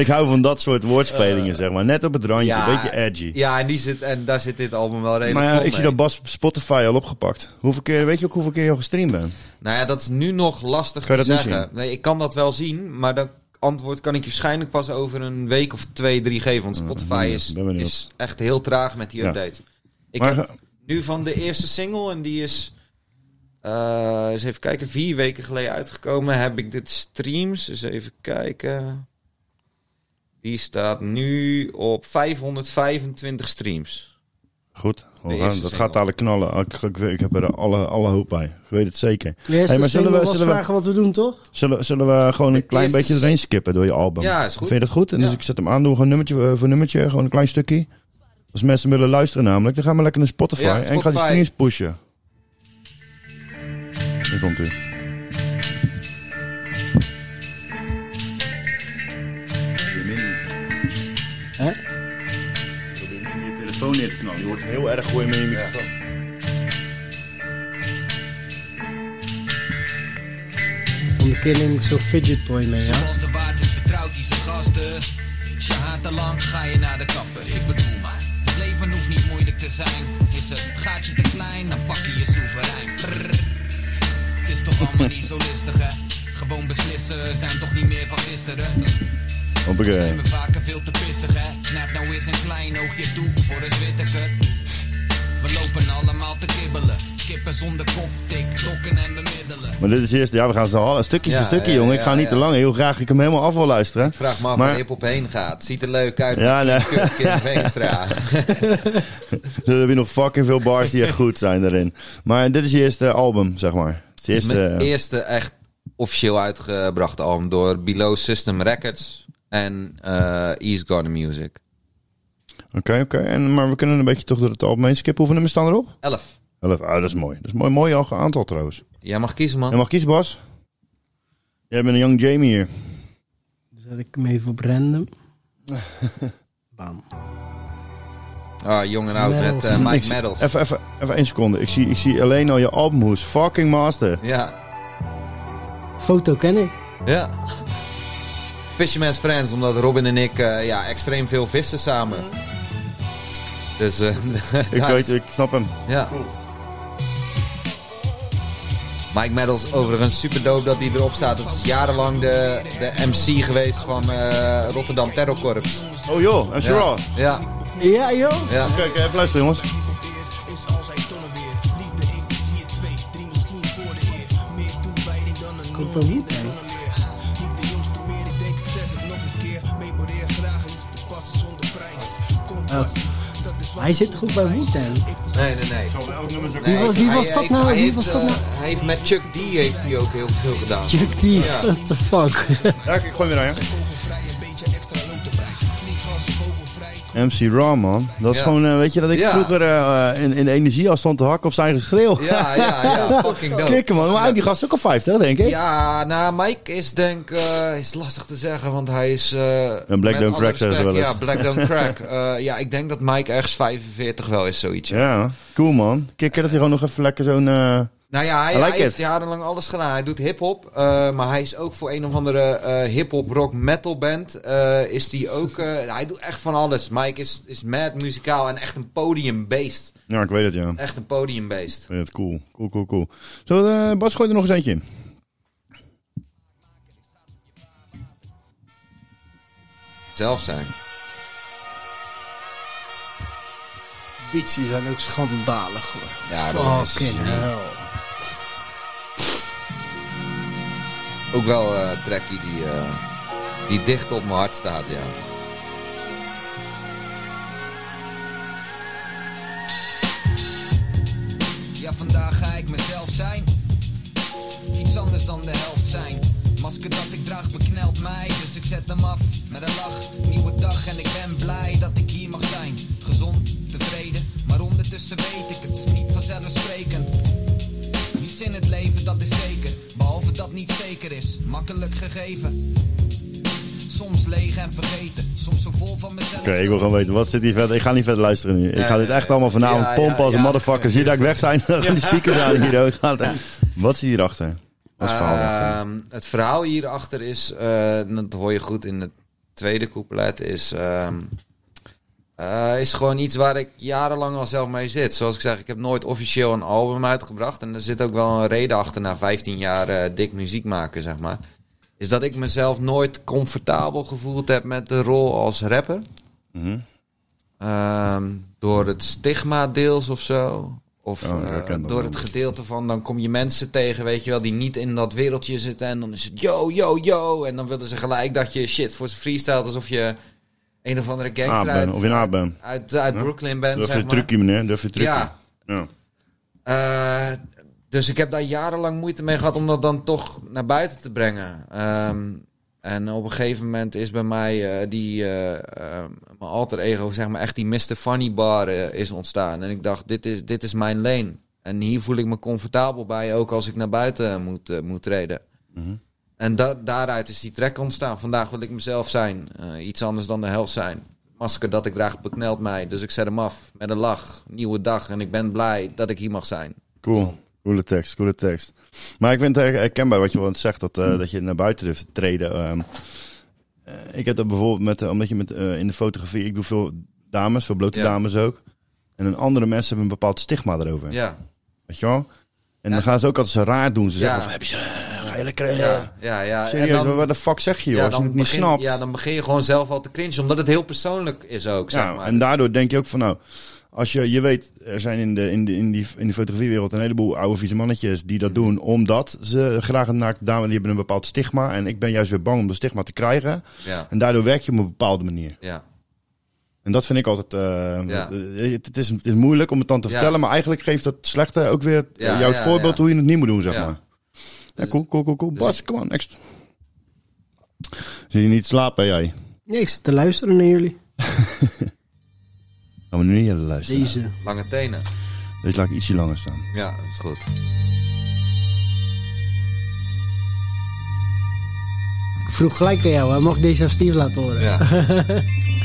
A: ik hou van dat soort woordspelingen, zeg maar. Net op het randje,
G: Ja.
A: een beetje edgy.
G: Ja, en, die zit, en daar zit dit album wel redelijk
A: maar ja, ik zie dat Bas Spotify al opgepakt. Hoeveel keer, weet je ook hoeveel keer je al gestreamd bent?
G: Nou ja, dat is nu nog lastig
A: Kan je
G: te zeggen. Nee, ik kan dat wel zien, maar dat antwoord kan ik je waarschijnlijk pas over een week of twee, drie geven. Want Spotify is, echt heel traag met die
A: Ja.
G: updates. Ik
A: Maar-
G: heb nu van de eerste single, en die is, eh eens even kijken, vier weken geleden uitgekomen, heb ik dit streams. Dus even kijken. Die staat nu op 525 streams.
A: Goed, we gaan- dat
G: single.
A: gaat dadelijk knallen. Ik, ik, ik heb er alle, alle hoop bij. Ik weet het zeker. Hey, maar zullen we, zullen, we,
B: vragen wat we doen, toch?
A: zullen, zullen we gewoon een klein beetje erin skippen door je album?
G: Ja, is goed.
A: Vind je dat goed? En dus ik zet hem aan, doen we gewoon nummertje eh, voor nummertje, gewoon een klein stukje. Als mensen willen luisteren namelijk, dan gaan we lekker naar Spotify.
G: Ja,
A: En ik ga die streams pushen. Hier komt u. telefoon neer te knallen. Je wordt hem heel erg gooien met je microfoon.
B: Om een keer neem ik zo'n fidget toy mee, ja?
E: Zoals de waard is vertrouwt hij zijn gasten. Als je haat te lang, ga je naar de kapper. Ik bedoel maar, het leven hoeft niet moeilijk te zijn. Is het gaatje te klein, dan pak je je soeverein. Brrr. Het is toch allemaal niet zo listig, hè? Gewoon beslissen, zijn toch niet meer van gisteren.
A: Hoppakee.
E: Zijn we vaker veel te pissig, hè? Knap nou eens een klein oogje toe voor een zwitteke. We lopen allemaal te kibbelen. Kippen zonder kop, tiktokken en bemiddelen.
A: Maar dit is eerst, ja, we gaan zo al stukjes
G: Ja,
A: voor stukje,
G: ja,
A: jongen. Ik
G: ja,
A: ga niet
G: ja.
A: te lang. Heel graag ik hem helemaal af wil luisteren.
G: Vraag me af
A: Maar-
G: waar hip-hop heen gaat. Ziet er leuk uit.
A: Ja,
G: met
A: nee.
G: Veenstra.
A: Er hebben nog fucking veel bars die echt goed zijn daarin. Maar dit is je eerste album, zeg maar. Het is
G: Het is
A: eerste,
G: mijn
A: eh,
G: eerste echt officieel uitgebrachte album door Below System Records en eh East Garden Music.
A: Oké, oké. En Maar we kunnen een beetje toch door het album heen skippen. Hoeveel nummers staan erop?
G: 11.
A: Elf. Ah, dat is mooi. Dat is mooi, mooi al- aantal trouwens.
G: Jij mag kiezen, man.
A: Je mag kiezen, Bas. Jij bent een young Jamie hier.
B: Zet ik hem even op random. Bam.
G: Ah, jong en oud met eh, Mike Medals.
A: Even, even, even één seconde. Ik zie, ik zie alleen al je albumhoes. Fucking master.
G: Ja,
B: Foto ken ik.
G: ja. Fisherman's Friends, omdat Robin en ik eh, ja, extreem veel vissen samen. Dus eh
A: Ik weet, ik snap hem.
G: Ja. Mike Medals, overigens super dope dat hij erop staat. Het is jarenlang de, de MC geweest van eh, Rotterdam Terrorcorps.
A: Oh joh, I'm sure.
G: Ja. Ja,
B: Ja, joh.
G: ja.
A: Kijk, even luisteren jongens.
B: Komt wel niet, Hij zit toch ook bij Wu-Tang?
G: Nee, nee, nee.
B: Wie was- wie
G: hij-
B: was dat nou?
G: Hij
B: Wie
G: heeft,
B: was dat
G: eh,
B: nou?
G: hij heeft met Chuck D heeft hij ook heel veel gedaan.
B: Chuck D.
G: Ja.
B: What the fuck?
A: Ja, ik gooi weer aan, ja. MC Raw, man. Dat is
G: Ja.
A: gewoon, eh, weet je, dat ik
G: Ja.
A: vroeger eh, in, in de energie al stond te hakken op zijn geschreeuw.
G: Ja, ja, ja. Fucking dope.
A: Kikken, man. Maar die gast ook al 50, denk ik.
G: Ja, nou, Mike is denk eh is lastig te zeggen, want hij is... eh
A: En Black Don't Crack zeggen ze wel eens.
G: Ja, Black Don't Crack. Ja, ik denk dat Mike ergens 45 wel is, zoiets.
A: Ja, cool, man. Kikker dat hij gewoon nog even lekker zo'n...
G: Nou ja, hij,
A: I like
G: hij heeft jarenlang alles gedaan. Hij doet hip-hop, eh, maar hij is ook voor een of andere eh hip-hop rock metal band. eh, is die ook, eh, hij doet echt van alles. Mike is, is mad muzikaal en echt een podiumbeest.
A: Ja, ik weet het, ja.
G: Echt een podiumbeest.
A: Ik weet het, cool. Cool, cool, cool. Zo, eh Bas, gooi er nog eens eentje in.
G: Zelf zijn.
B: Beats die zijn ook schandalig hoor.
G: Ja, dat is-
B: Fucking hell.
G: Ook wel eh, een trackie die, eh, die dicht op mijn hart staat, ja.
E: Ja, vandaag ga ik mezelf zijn. Iets anders dan de helft zijn. Masker dat ik draag beknelt mij, dus ik zet hem af met een lach. Nieuwe dag en ik ben blij dat ik hier mag zijn. Gezond, tevreden, maar ondertussen weet ik, het is niet vanzelfsprekend. Niets in het leven dat is zeker, dat niet zeker is. Makkelijk gegeven. Soms leeg en vergeten, soms zo vol van mezelf.
A: Oké, ik wil gewoon weten, wat zit hier verder? Ik ga niet verder luisteren nu. Ik ga dit echt allemaal vanavond
G: Ja,
A: pompen als een
G: ja.
A: motherfucker. Zie je dat ik weg zijn? Dan gaan die speakers aan hier. hoor. Ik ga het- Wat zit hierachter? Wat is het verhaal achter?
G: Ehm, het verhaal hierachter is, eh, dat hoor je goed in het tweede couplet, is, ehm, eh, is gewoon iets waar ik jarenlang al zelf mee zit. Zoals ik zeg, ik heb nooit officieel een album uitgebracht. En er zit ook wel een reden achter na 15 jaar eh, dik muziek maken, zeg maar. Is dat ik mezelf nooit comfortabel gevoeld heb met de rol als rapper.
A: Mhm.
G: Ehm, door het stigma deels of zo. Of
A: Oh,
G: eh, door het gedeelte van dan kom je mensen tegen, weet je wel, die niet in dat wereldje zitten. En dan is het yo, yo, yo. En dan willen ze gelijk dat je shit voor ze freestyle alsof je een of andere gangster
A: Ah,
G: uit,
A: of na bent.
G: uit, uit Brooklyn bent. Zeg
A: je
G: maar.
A: trucje, meneer. Durf je trucje.
G: Ja.
A: ja.
G: Eh, dus ik heb daar jarenlang moeite mee gehad om dat dan toch naar buiten te brengen. Ehm, en op een gegeven moment is bij mij eh, die, eh, eh, mijn alter ego, zeg maar echt die Mr. Funny bar is ontstaan. En ik dacht, dit is, dit is mijn lane. En hier voel ik me comfortabel bij, ook als ik naar buiten moet, moet treden. En da- daaruit is die track ontstaan. Vandaag wil ik mezelf zijn. Eh, iets anders dan de helft zijn. Masker dat ik draag beknelt mij. Dus ik zet hem af met een lach. Nieuwe dag. En ik ben blij dat ik hier mag zijn.
A: Cool. Coole tekst, coole tekst. Maar ik vind het her- herkenbaar wat je wel zegt, dat, eh, dat je naar buiten durft te treden. Ehm, eh, ik heb dat bijvoorbeeld met, omdat je met, in de fotografie, ik doe veel dames, veel blote
G: Ja.
A: dames ook. En een andere mensen hebben een bepaald stigma erover.
G: Ja.
A: Weet je wel? En dan gaan ze ook altijd zo raar doen. Ze
G: Ja.
A: zeggen van, heb je ze, eh,
G: Ja, ja, ja.
A: Serieus,
G: En dan-
A: wat de fuck zeg je joh,
G: ja,
A: als je het niet
G: begin,
A: snapt.
G: Ja, dan begin je gewoon zelf al te cringen. Omdat het heel persoonlijk is ook, zeg
A: Ja,
G: maar.
A: en daardoor denk je ook van nou, als je, je weet, er zijn in de, in, de, in, die, in de fotografiewereld een heleboel oude vieze mannetjes die dat doen omdat ze graag een naakte dame, die hebben een bepaald stigma. En ik ben juist weer bang om dat stigma te krijgen.
G: Ja,
A: En daardoor werk je op een bepaalde manier.
G: ja.
A: En dat vind ik altijd. eh,
G: Ja.
A: eh, het, het is, het is moeilijk om het dan te
G: Ja.
A: vertellen, maar eigenlijk geeft dat slechte ook weer
G: Ja,
A: jou het
G: ja,
A: voorbeeld
G: ja.
A: hoe je het niet moet doen, zeg
G: Ja.
A: maar. Ja, cool, cool, cool, cool.
G: dus
A: Bas, come on, next. Zie je niet slapen, jij?
B: Nee, ik zit te luisteren naar jullie.
A: Gaan we nu niet luisteren. Deze.
B: Deze.
G: Lange tenen.
A: laat ik ietsje langer staan.
G: Ja, dat is goed.
B: Ik vroeg gelijk aan jou, hè? mag ik deze aan Steve laten horen?
G: Ja.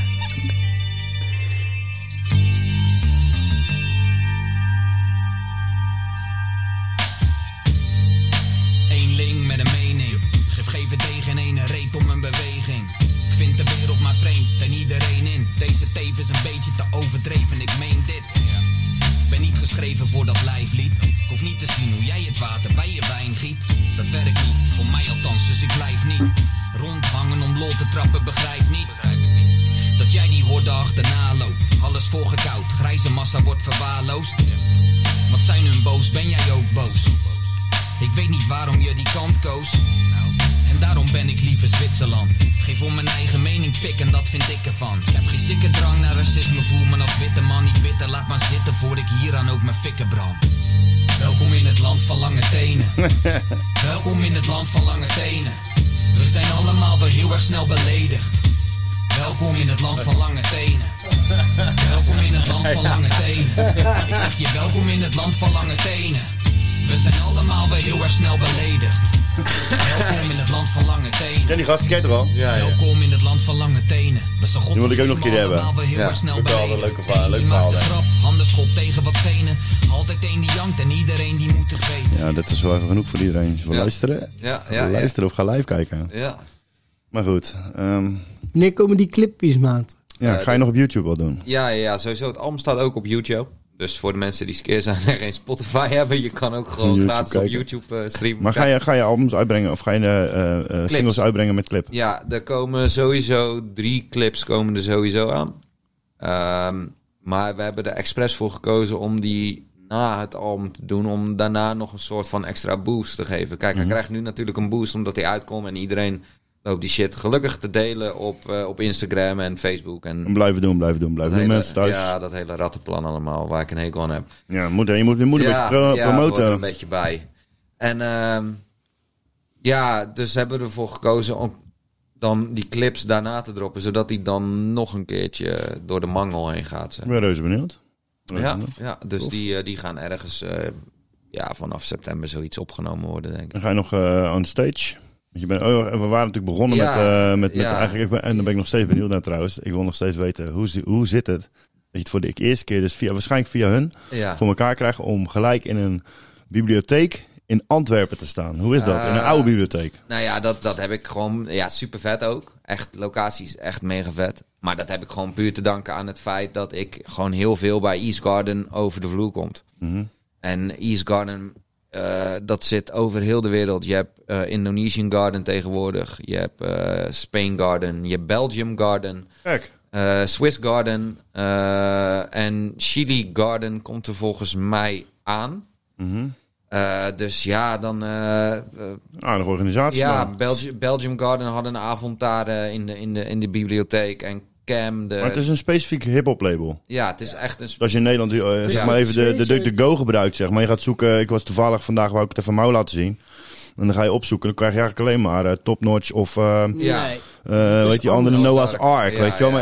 I: vind de wereld maar vreemd en iedereen in. Deze tevens een beetje te overdreven, ik meen dit. Ben niet geschreven voor dat lijflied. Ik hoef niet te zien hoe jij het water bij je wijn giet. Dat werkt niet, voor mij althans, dus ik blijf niet. Rondhangen om lol te trappen, begrijp niet. Dat jij die horde achterna loopt. Alles voorgekoud, grijze massa wordt verwaarloosd. Wat zijn hun boos, ben jij ook boos? Ik weet niet waarom je die kant koos. Daarom ben ik liever Zwitserland. Geef om mijn eigen mening pik en dat vind ik ervan. Ik heb geen sikke drang naar racisme, voel me als witte man niet bitter. Laat maar zitten voor ik hieraan ook mijn fikken brand. Welkom in het land van lange tenen. Welkom in het land van lange tenen. We zijn allemaal wel heel erg snel beledigd. Welkom in het land van lange tenen. Welkom in het land van lange tenen. Ik zeg je welkom in het land van lange tenen. We zijn allemaal wel heel erg snel beledigd. Welkom in het land van lange tenen.
A: Ja, die gast kent er al.
G: Ja, ja.
I: Welkom in het land van lange tenen. We zijn God
A: Die wil ik ook nog een keer hebben.
G: Ja,
I: erg snel
A: wel een leuke verhaal- leuk verhaal,
I: een grap, handen schop tegen wat stenen. Altijd één die jankt en iedereen die moet het weten.
A: Ja, dat is wel even genoeg voor iedereen. Voor
G: Ja.
A: luisteren.
G: Ja,
A: Voor
G: ja, ja.
A: luisteren of ga live kijken.
G: Ja.
A: Maar goed. ehm,
B: Wanneer komen die clipjes, maat?
A: ja,
G: Ja,
A: ga je nog op YouTube wel doen?
G: Ja, ja, ja, sowieso. Het album staat ook op YouTube. Dus voor de mensen die skeer zijn en geen Spotify hebben, je kan ook gewoon
A: YouTube
G: gratis
A: kijken.
G: op YouTube eh, streamen.
A: Maar ga je, ga je albums uitbrengen of ga je eh, singles uitbrengen met clip?
G: Ja, er komen sowieso drie clips komen er sowieso aan. Ehm, maar we hebben er expres voor gekozen om die na het album te doen. Om daarna nog een soort van extra boost te geven. Kijk,
A: Mhm.
G: hij krijgt nu natuurlijk een boost omdat hij uitkomt. En iedereen loopt die shit gelukkig te delen op, eh, op Instagram en Facebook. En
A: Blijven doen, blijven doen, blijven doen
G: hele-
A: mensen thuis.
G: Ja, dat hele rattenplan allemaal waar ik een hekel aan heb.
A: Ja, moet, je moet, je moet een beetje pro-
G: ja, er
A: promoten.
G: een beetje bij. En ehm, ja, dus hebben we ervoor gekozen om dan die clips daarna te droppen, zodat die dan nog een keertje door de mangel heen gaat. Zeg.
A: Ik ben reuze benieuwd. Reuze
G: Ja,
A: benieuwd.
G: ja, dus die, eh, die gaan ergens eh, ja, vanaf september zoiets opgenomen worden, denk ik.
A: Dan ga je nog on stage. Want Je bent, oh, we waren natuurlijk begonnen
G: Ja,
A: met, eh, met, met
G: ja.
A: eigenlijk, en daar ben ik nog steeds benieuwd naar trouwens. Ik wil nog steeds weten, hoe, hoe zit het? Dat je het voor de eerste keer, dus via, waarschijnlijk via hun,
G: Ja.
A: voor elkaar krijgen om gelijk in een bibliotheek in Antwerpen te staan. Hoe is dat? In een
G: Eh,
A: oude bibliotheek.
G: Nou ja, dat, dat heb ik gewoon, ja, super vet ook. Echt, locatie is echt mega vet. Maar dat heb ik gewoon puur te danken aan het feit dat ik gewoon heel veel bij East Garden over de vloer komt.
A: Mhm.
G: En East Garden, eh, dat zit over heel de wereld. Je hebt eh, Indonesian Garden tegenwoordig. Je hebt eh, Spain Garden. Je hebt Belgium Garden.
A: Kijk.
G: Swiss Garden. en Chili Garden komt er volgens mij aan.
A: Mhm.
G: Dus ja, dan...
A: Aardige organisatie
G: ja. Belgi- Belgium Garden hadden een avond daar in, de, in, de, in de bibliotheek. En Cam, de...
A: Maar het is een specifiek hip-hop label.
G: Ja, het is echt een...
A: Dus als je in Nederland eh, zeg
G: Ja.
A: maar even de, de, de, Go gebruikt, zeg maar. Je gaat zoeken, ik was toevallig vandaag, wou ik het even mouw laten zien. En dan ga je opzoeken, dan krijg je eigenlijk alleen maar eh, Top Notch of eh
G: Ja.
B: Nee.
A: eh weet je, andere
G: Noah's Ark.
A: Ark,
G: Ja,
A: weet je wel.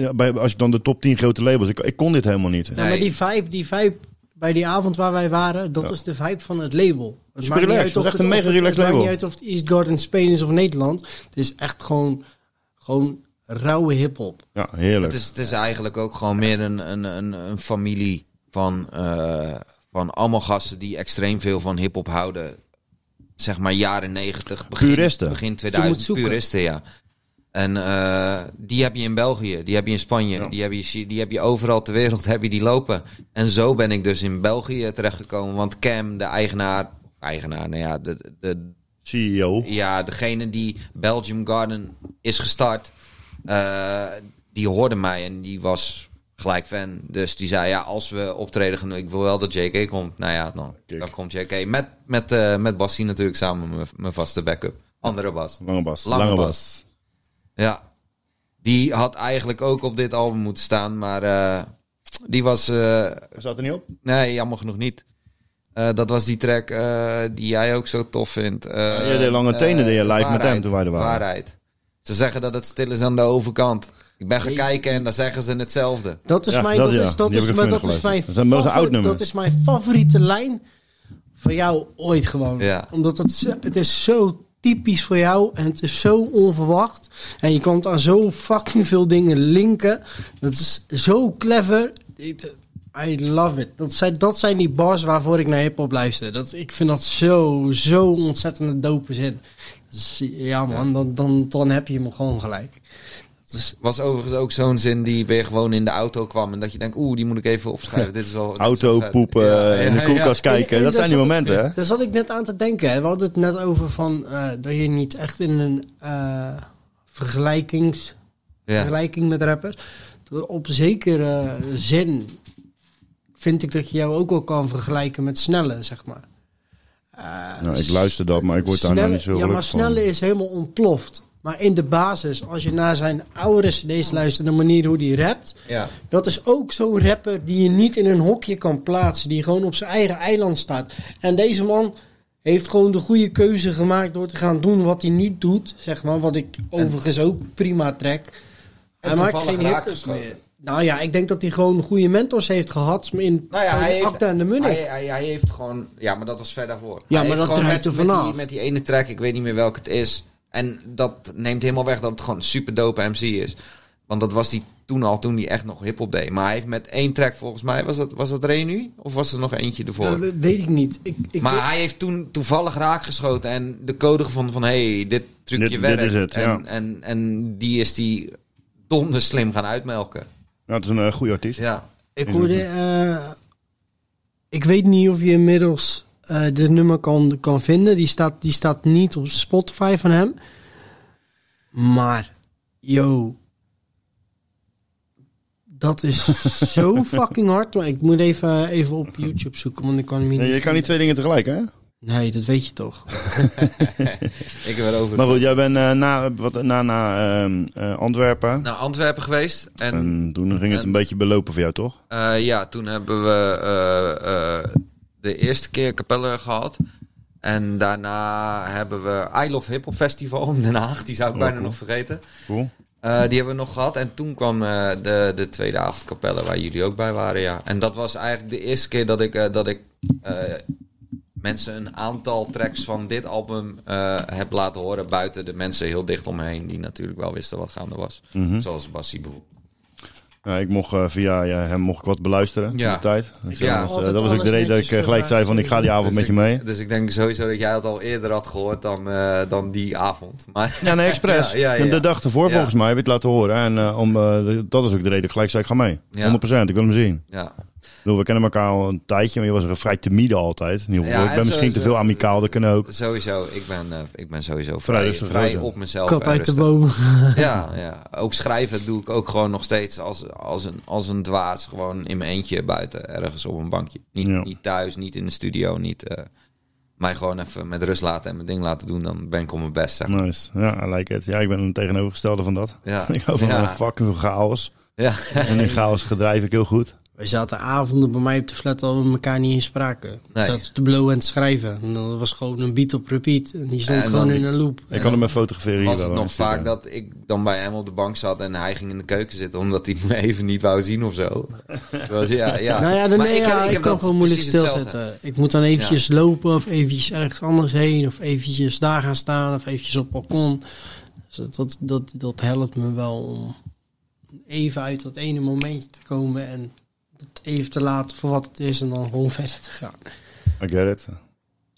G: ja.
A: Maar bij, als je dan de top 10 grote labels, ik, ik kon dit helemaal niet.
B: Ja, maar die vibe, die vibe bij die avond waar wij waren, dat is de vibe van het label. Het maakt niet uit
A: het
B: of
A: is echt
B: het-
A: een mega
B: het-
A: relaxed
B: Het maakt
A: label.
B: niet uit of het East Garden Spain is of Nederland. Het is echt gewoon, gewoon rauwe hip-hop.
A: Ja, heerlijk.
G: Het is, het is eigenlijk ook gewoon meer een, een, een, een familie van, eh, van allemaal gasten die extreem veel van hip-hop houden. Zeg maar jaren 90, begin,
A: Puristen.
G: begin
B: moet
G: 2000.
B: zoeken.
G: Puristen, ja. En eh, die heb je in België, die heb je in Spanje,
A: Ja.
G: die, heb je, die heb je overal ter wereld heb je die lopen. En zo ben ik dus in België terechtgekomen. Want Cam, de eigenaar, eigenaar, nou ja, de, de,
A: CEO.
G: ja, degene die Belgium Garden is gestart, eh, die hoorde mij en die was gelijk fan. Dus die zei, ja, als we optreden ik wil wel dat JK komt. Nou ja, dan, dan komt JK. Met, met, eh met Bassie natuurlijk samen, mijn- vaste backup. Andere Bas.
A: Lange Bas.
G: Lange
A: Lange,
G: Bas.
A: Bas.
G: Ja. Die had eigenlijk ook op dit album moeten staan, maar eh, die was...
A: Zat er niet op?
G: Nee, jammer genoeg niet. Dat was die track die jij ook zo tof vindt.
A: Ja, de lange tenen deed je live met hem toen wij er waren.
G: Waarheid. Ze zeggen dat het stil is aan de overkant. Ik ben gaan kijken en dan zeggen ze hetzelfde.
B: Dat is
A: Ja,
B: mijn,
A: dat
B: dat,
A: ja.
B: is, dat
A: Die
B: is,
A: heb ik
B: mijn,
A: even
B: dat is mijn,
A: geluisterd. Dat is een- dat is een oud
B: favori-
A: nummer.
B: dat is mijn favoriete lijn van jou ooit gewoon.
G: Ja.
B: Omdat het, zo- het is zo typisch voor jou en het is zo onverwacht. En je kan het aan zo fucking veel dingen linken. Dat is zo clever. I love it. Dat zijn, dat zijn die bars waarvoor ik naar hip-hop luister. Dat, ik vind dat zo, zo ontzettend een dope zin. Dus, ja man, Dan, dan, dan heb je hem gewoon gelijk. Dat is,
G: Was overigens ook zo'n zin die weer gewoon in de auto kwam. En dat je denkt, oeh, die moet ik even opschrijven. Dit is wel, dit is
A: Auto, poepen,
G: Ja,
A: in
G: ja,
A: de koelkast
G: ja.
A: kijken.
B: En- en
A: dat zijn die momenten, hè?
B: Daar zat ik net aan te denken. Hè. We hadden het net over van, eh, dat je niet echt in een eh, vergelijkings,
G: Ja.
B: vergelijking met rappers. Op zekere zin vind ik dat je jou ook wel kan vergelijken met Snelle, zeg maar.
A: Nou, ik luister dat, maar ik word daar nou niet zo
B: Ja, maar
A: gelukkig van.
B: Snelle is helemaal ontploft. Maar in de basis, als je naar zijn oude cd's luistert, de manier hoe hij rapt...
G: Ja.
B: Dat is ook zo'n rapper die je niet in een hokje kan plaatsen. Die gewoon op zijn eigen eiland staat. En deze man heeft gewoon de goede keuze gemaakt door te gaan doen wat hij nu doet. Zeg maar, wat ik overigens ook prima trek. Hij maakt geen hip
G: raakgeschoten.
B: meer. Nou ja, ik denk dat hij gewoon goede mentors heeft gehad in
G: Nou ja, hij heeft,
B: Acta en de Munnik.
G: hij, hij, hij heeft gewoon... Ja, maar dat was ver daarvoor.
B: Ja,
G: Hij
B: maar dat
G: gewoon
B: draait
G: met,
B: er
G: met,
B: vanaf.
G: die, met die ene track, ik weet niet meer welke het is. En dat neemt helemaal weg dat het gewoon een super dope MC is. Want dat was die toen al, toen hij echt nog hip-hop deed. Maar hij heeft met één track volgens mij, was dat, was dat Renu? Of was er nog eentje ervoor?
B: We- weet ik niet. Ik, ik
G: maar hij heeft toen toevallig raakgeschoten en de code gevonden van... hé, hey, dit trucje
A: Dit-
G: werkt.
A: dit is het,
G: en,
A: ja.
G: en, en die is die donder slim gaan uitmelken.
A: Ja, het is een eh, goede artiest.
G: Ja.
B: Ik hoorde. eh, ik weet niet of je inmiddels eh dit nummer kan, kan vinden. Die staat, die staat niet op Spotify van hem. Maar, yo. Dat is zo fucking hard. Maar ik moet even, even op YouTube zoeken, want ik kan hem niet.
A: Nee, je kan niet twee dingen tegelijk, hè?
B: Nee, dat weet je toch.
G: Ik heb erover...
A: Maar goed, jij bent eh, na, wat, na, na ehm, eh, Antwerpen.
G: naar Antwerpen geweest. En
A: En toen ging het
G: en-
A: een beetje belopen voor jou, toch?
G: eh, ja, toen hebben we eh, eh, de eerste keer Capelle gehad. En daarna hebben we I Love Hip Hop Festival in Den Haag. Die zou ik
A: Oh,
G: bijna
A: cool.
G: nog vergeten.
A: Cool.
G: Eh, die hebben we nog gehad. En toen kwam eh, de, de tweede avond Capelle, waar jullie ook bij waren. Ja. En dat was eigenlijk de eerste keer dat ik, dat ik eh, mensen een aantal tracks van dit album eh, heb laten horen. Buiten de mensen heel dicht om me heen, die natuurlijk wel wisten wat gaande was.
A: Mhm.
G: Zoals Bassie bijvoorbeeld.
A: Ja, ik mocht eh, via ja, hem mocht ik wat beluisteren
G: Ja.
A: in de tijd. Dus
G: Ja.
A: dat was, eh, dat was ook de reden dat ik gelijk zei van ik ga die avond
G: Dus
A: met je
G: ik-
A: mee.
G: Dus ik denk sowieso dat jij het al eerder had gehoord dan, eh, dan die avond. Maar,
A: Ja, nee, expres.
G: Ja, ja, ja.
A: De dag ervoor
G: Ja.
A: volgens mij heb je het laten horen. En om, dat is ook de reden dat ik gelijk zei ik ga mee.
G: Ja.
A: 100%, ik wil hem zien.
G: ja.
A: Bedoel, we kennen elkaar al een tijdje, maar je was er vrij timide altijd. In ieder geval.
G: Ja,
A: ik ben
G: en
A: misschien te veel amicaal, dat kan ook.
G: Sowieso, ik ben, eh, ik ben sowieso
A: Vrij
G: vrij,
A: rustig
G: vrij op mezelf.
B: Kat
G: en
B: uit de boom.
G: Ja, ja, ook schrijven doe ik ook gewoon nog steeds als, als, een, als een dwaas. Gewoon in mijn eentje buiten, ergens op een bankje. Niet,
A: Ja.
G: niet thuis, niet in de studio, niet... eh, mij gewoon even met rust laten en mijn ding laten doen. Dan ben ik op mijn best, zeg maar.
A: Nice. Ja, I like it. Ja, ik ben een tegenovergestelde van dat.
G: Ja.
A: ik hou van
G: Ja.
A: een fucking veel chaos.
G: Ja.
A: En in chaos gedrijf ik heel goed.
B: Wij zaten avonden bij mij op de flat al met elkaar niet in spraken.
G: Nee.
B: Dat te blowen en te schrijven. En dat was gewoon een beat op repeat. En die stond
G: En
B: gewoon in een loop.
A: Ik kan hem met fotograferen hier
G: was
A: wel.
G: het nog vaak dat ik dan bij hem op de bank zat en hij ging in de keuken zitten omdat hij me even niet wou zien of zo. Dus ja, ja.
B: Nou ja, dan,
G: Maar
B: nee, ja, ik,
G: heb
B: kan gewoon moeilijk stilzetten. Ik moet dan eventjes lopen of eventjes ergens anders heen. Of eventjes daar gaan staan of eventjes op het balkon. Dus dat, dat, dat helpt me wel om even uit dat ene momentje te komen. En even te laten voor wat het is en dan gewoon verder te gaan.
A: I get it.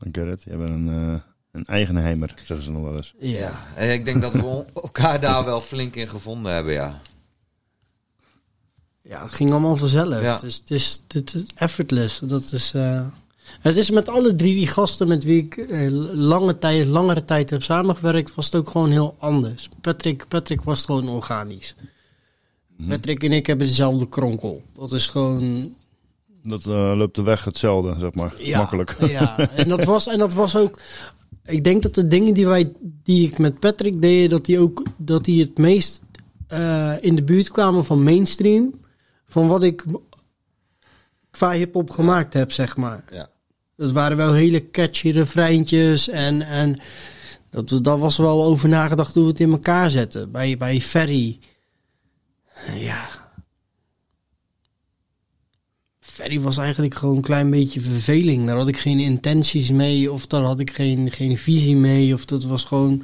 A: I get it. Je bent een, eh een eigenheimer, zeggen ze nog wel eens.
B: Ja.
G: En ik denk dat we elkaar daar wel flink in gevonden hebben, ja.
B: Ja, het ging allemaal vanzelf.
G: Ja.
B: Het, is, het, is, het is effortless. Dat is, eh, het is met alle drie die gasten met wie ik eh, lange tijd, langere tijd heb samengewerkt, was het ook gewoon heel anders. Patrick, Patrick was gewoon organisch. Patrick en ik hebben dezelfde kronkel. Dat is gewoon
A: Dat eh, loopt de weg hetzelfde, zeg maar.
B: Ja,
A: Makkelijk.
B: Ja, en dat, was, en dat was ook. Ik denk dat de dingen die, wij, die ik met Patrick deed, dat die ook dat die het meest eh, in de buurt kwamen van mainstream. Van wat ik qua hip-hop gemaakt heb, zeg maar.
G: Ja.
B: Dat waren wel hele catchy refreintjes. En, en dat, dat was wel over nagedacht hoe we het in elkaar zetten. Bij, bij Ferry. Ja. Ferry was eigenlijk gewoon een klein beetje verveling. Daar had ik geen intenties mee. Of daar had ik geen, geen visie mee. Of dat was gewoon...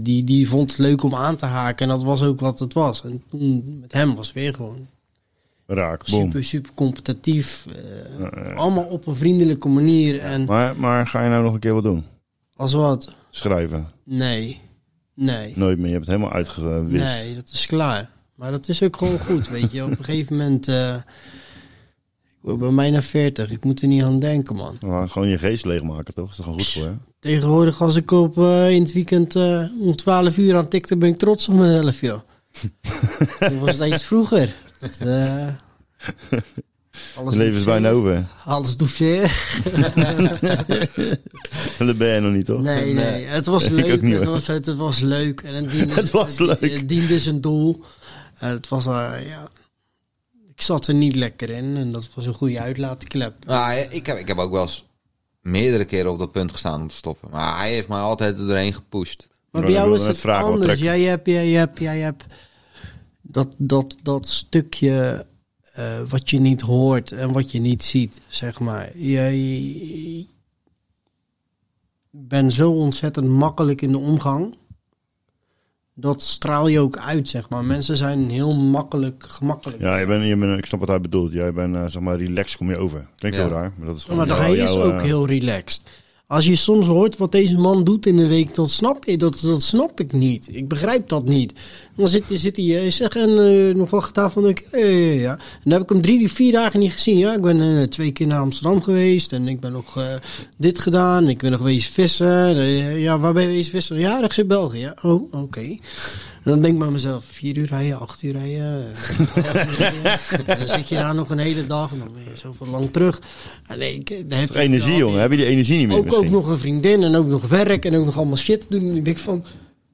B: Die, die vond het leuk om aan te haken. En dat was ook wat het was. En toen met hem was het weer gewoon
A: Raak, boom.
B: super, super competitief. eh, allemaal op een vriendelijke manier. En
A: Maar, maar ga je nou nog een keer wat doen?
B: als wat?
A: Schrijven?
B: Nee. Nee.
A: Nooit meer. Je hebt het helemaal uitgewist.
B: Nee, dat is klaar. Maar dat is ook gewoon goed, weet je. Op een gegeven moment... eh ik word bij mij naar 40. Ik moet er niet aan denken, man.
A: Maar gewoon je geest leegmaken, toch? Is toch gewoon goed voor je?
B: Tegenwoordig als ik op, eh, in het weekend eh, om 12 uur aan tikte, ben ik trots op mezelf, joh. dat was het iets vroeger. Dat, eh, alles
A: leven is bijna over.
B: Alles doet zeer.
A: dat ben jij nog niet, toch?
B: Nee, nee. Het was leuk. het, was, het, het was leuk. En het, diende,
A: Het was leuk.
B: Het diende zijn doel. En het was, eh, ja... Ik zat er niet lekker in. En dat was een goede uitlaatklep.
G: Nou, ik heb, ik heb ook wel eens meerdere keren op dat punt gestaan om te stoppen. Maar hij heeft mij altijd er doorheen gepusht.
B: Maar bij jou is het anders. Jij hebt, jij hebt, jij hebt dat, dat, dat stukje eh, wat je niet hoort en wat je niet ziet, zeg maar. Jij bent zo ontzettend makkelijk in de omgang. Dat straal je ook uit, zeg maar. Mensen zijn heel makkelijk, gemakkelijk.
A: Ja, je bent, je bent, ik snap wat hij bedoelt. Jij bent, eh, zeg maar, relaxed kom je over. Klinkt
G: Ja.
A: zo raar, maar dat is
B: Ja, maar
A: jouw-
B: hij is
A: jouw,
B: ook
A: eh,
B: heel relaxed. Als je soms hoort wat deze man doet in de week, dat snap je. Dat, dat snap ik niet. Ik begrijp dat niet. Dan zit, zit hij, hij zegt en eh, nog wat gedaan van, ik, ja, ja, ja. En dan heb ik hem drie, vier dagen niet gezien. Ja, ik ben eh, twee keer naar Amsterdam geweest en ik ben nog eh, dit gedaan. Ik ben nog geweest vissen. Eh, ja, waar ben je geweest vissen? Ja, ergens in België. Oh, oké. En dan denk ik bij mezelf, vier uur rijden, acht uur rijden. eh, en dan zit je daar nog een hele dag en dan ben je zoveel lang terug. En nee, ik, heeft
A: Energie, jongen. Heb je die energie niet meer
B: ook, ook
A: misschien?
B: nog een vriendin en ook nog werk en ook nog allemaal shit doen. En ik denk van,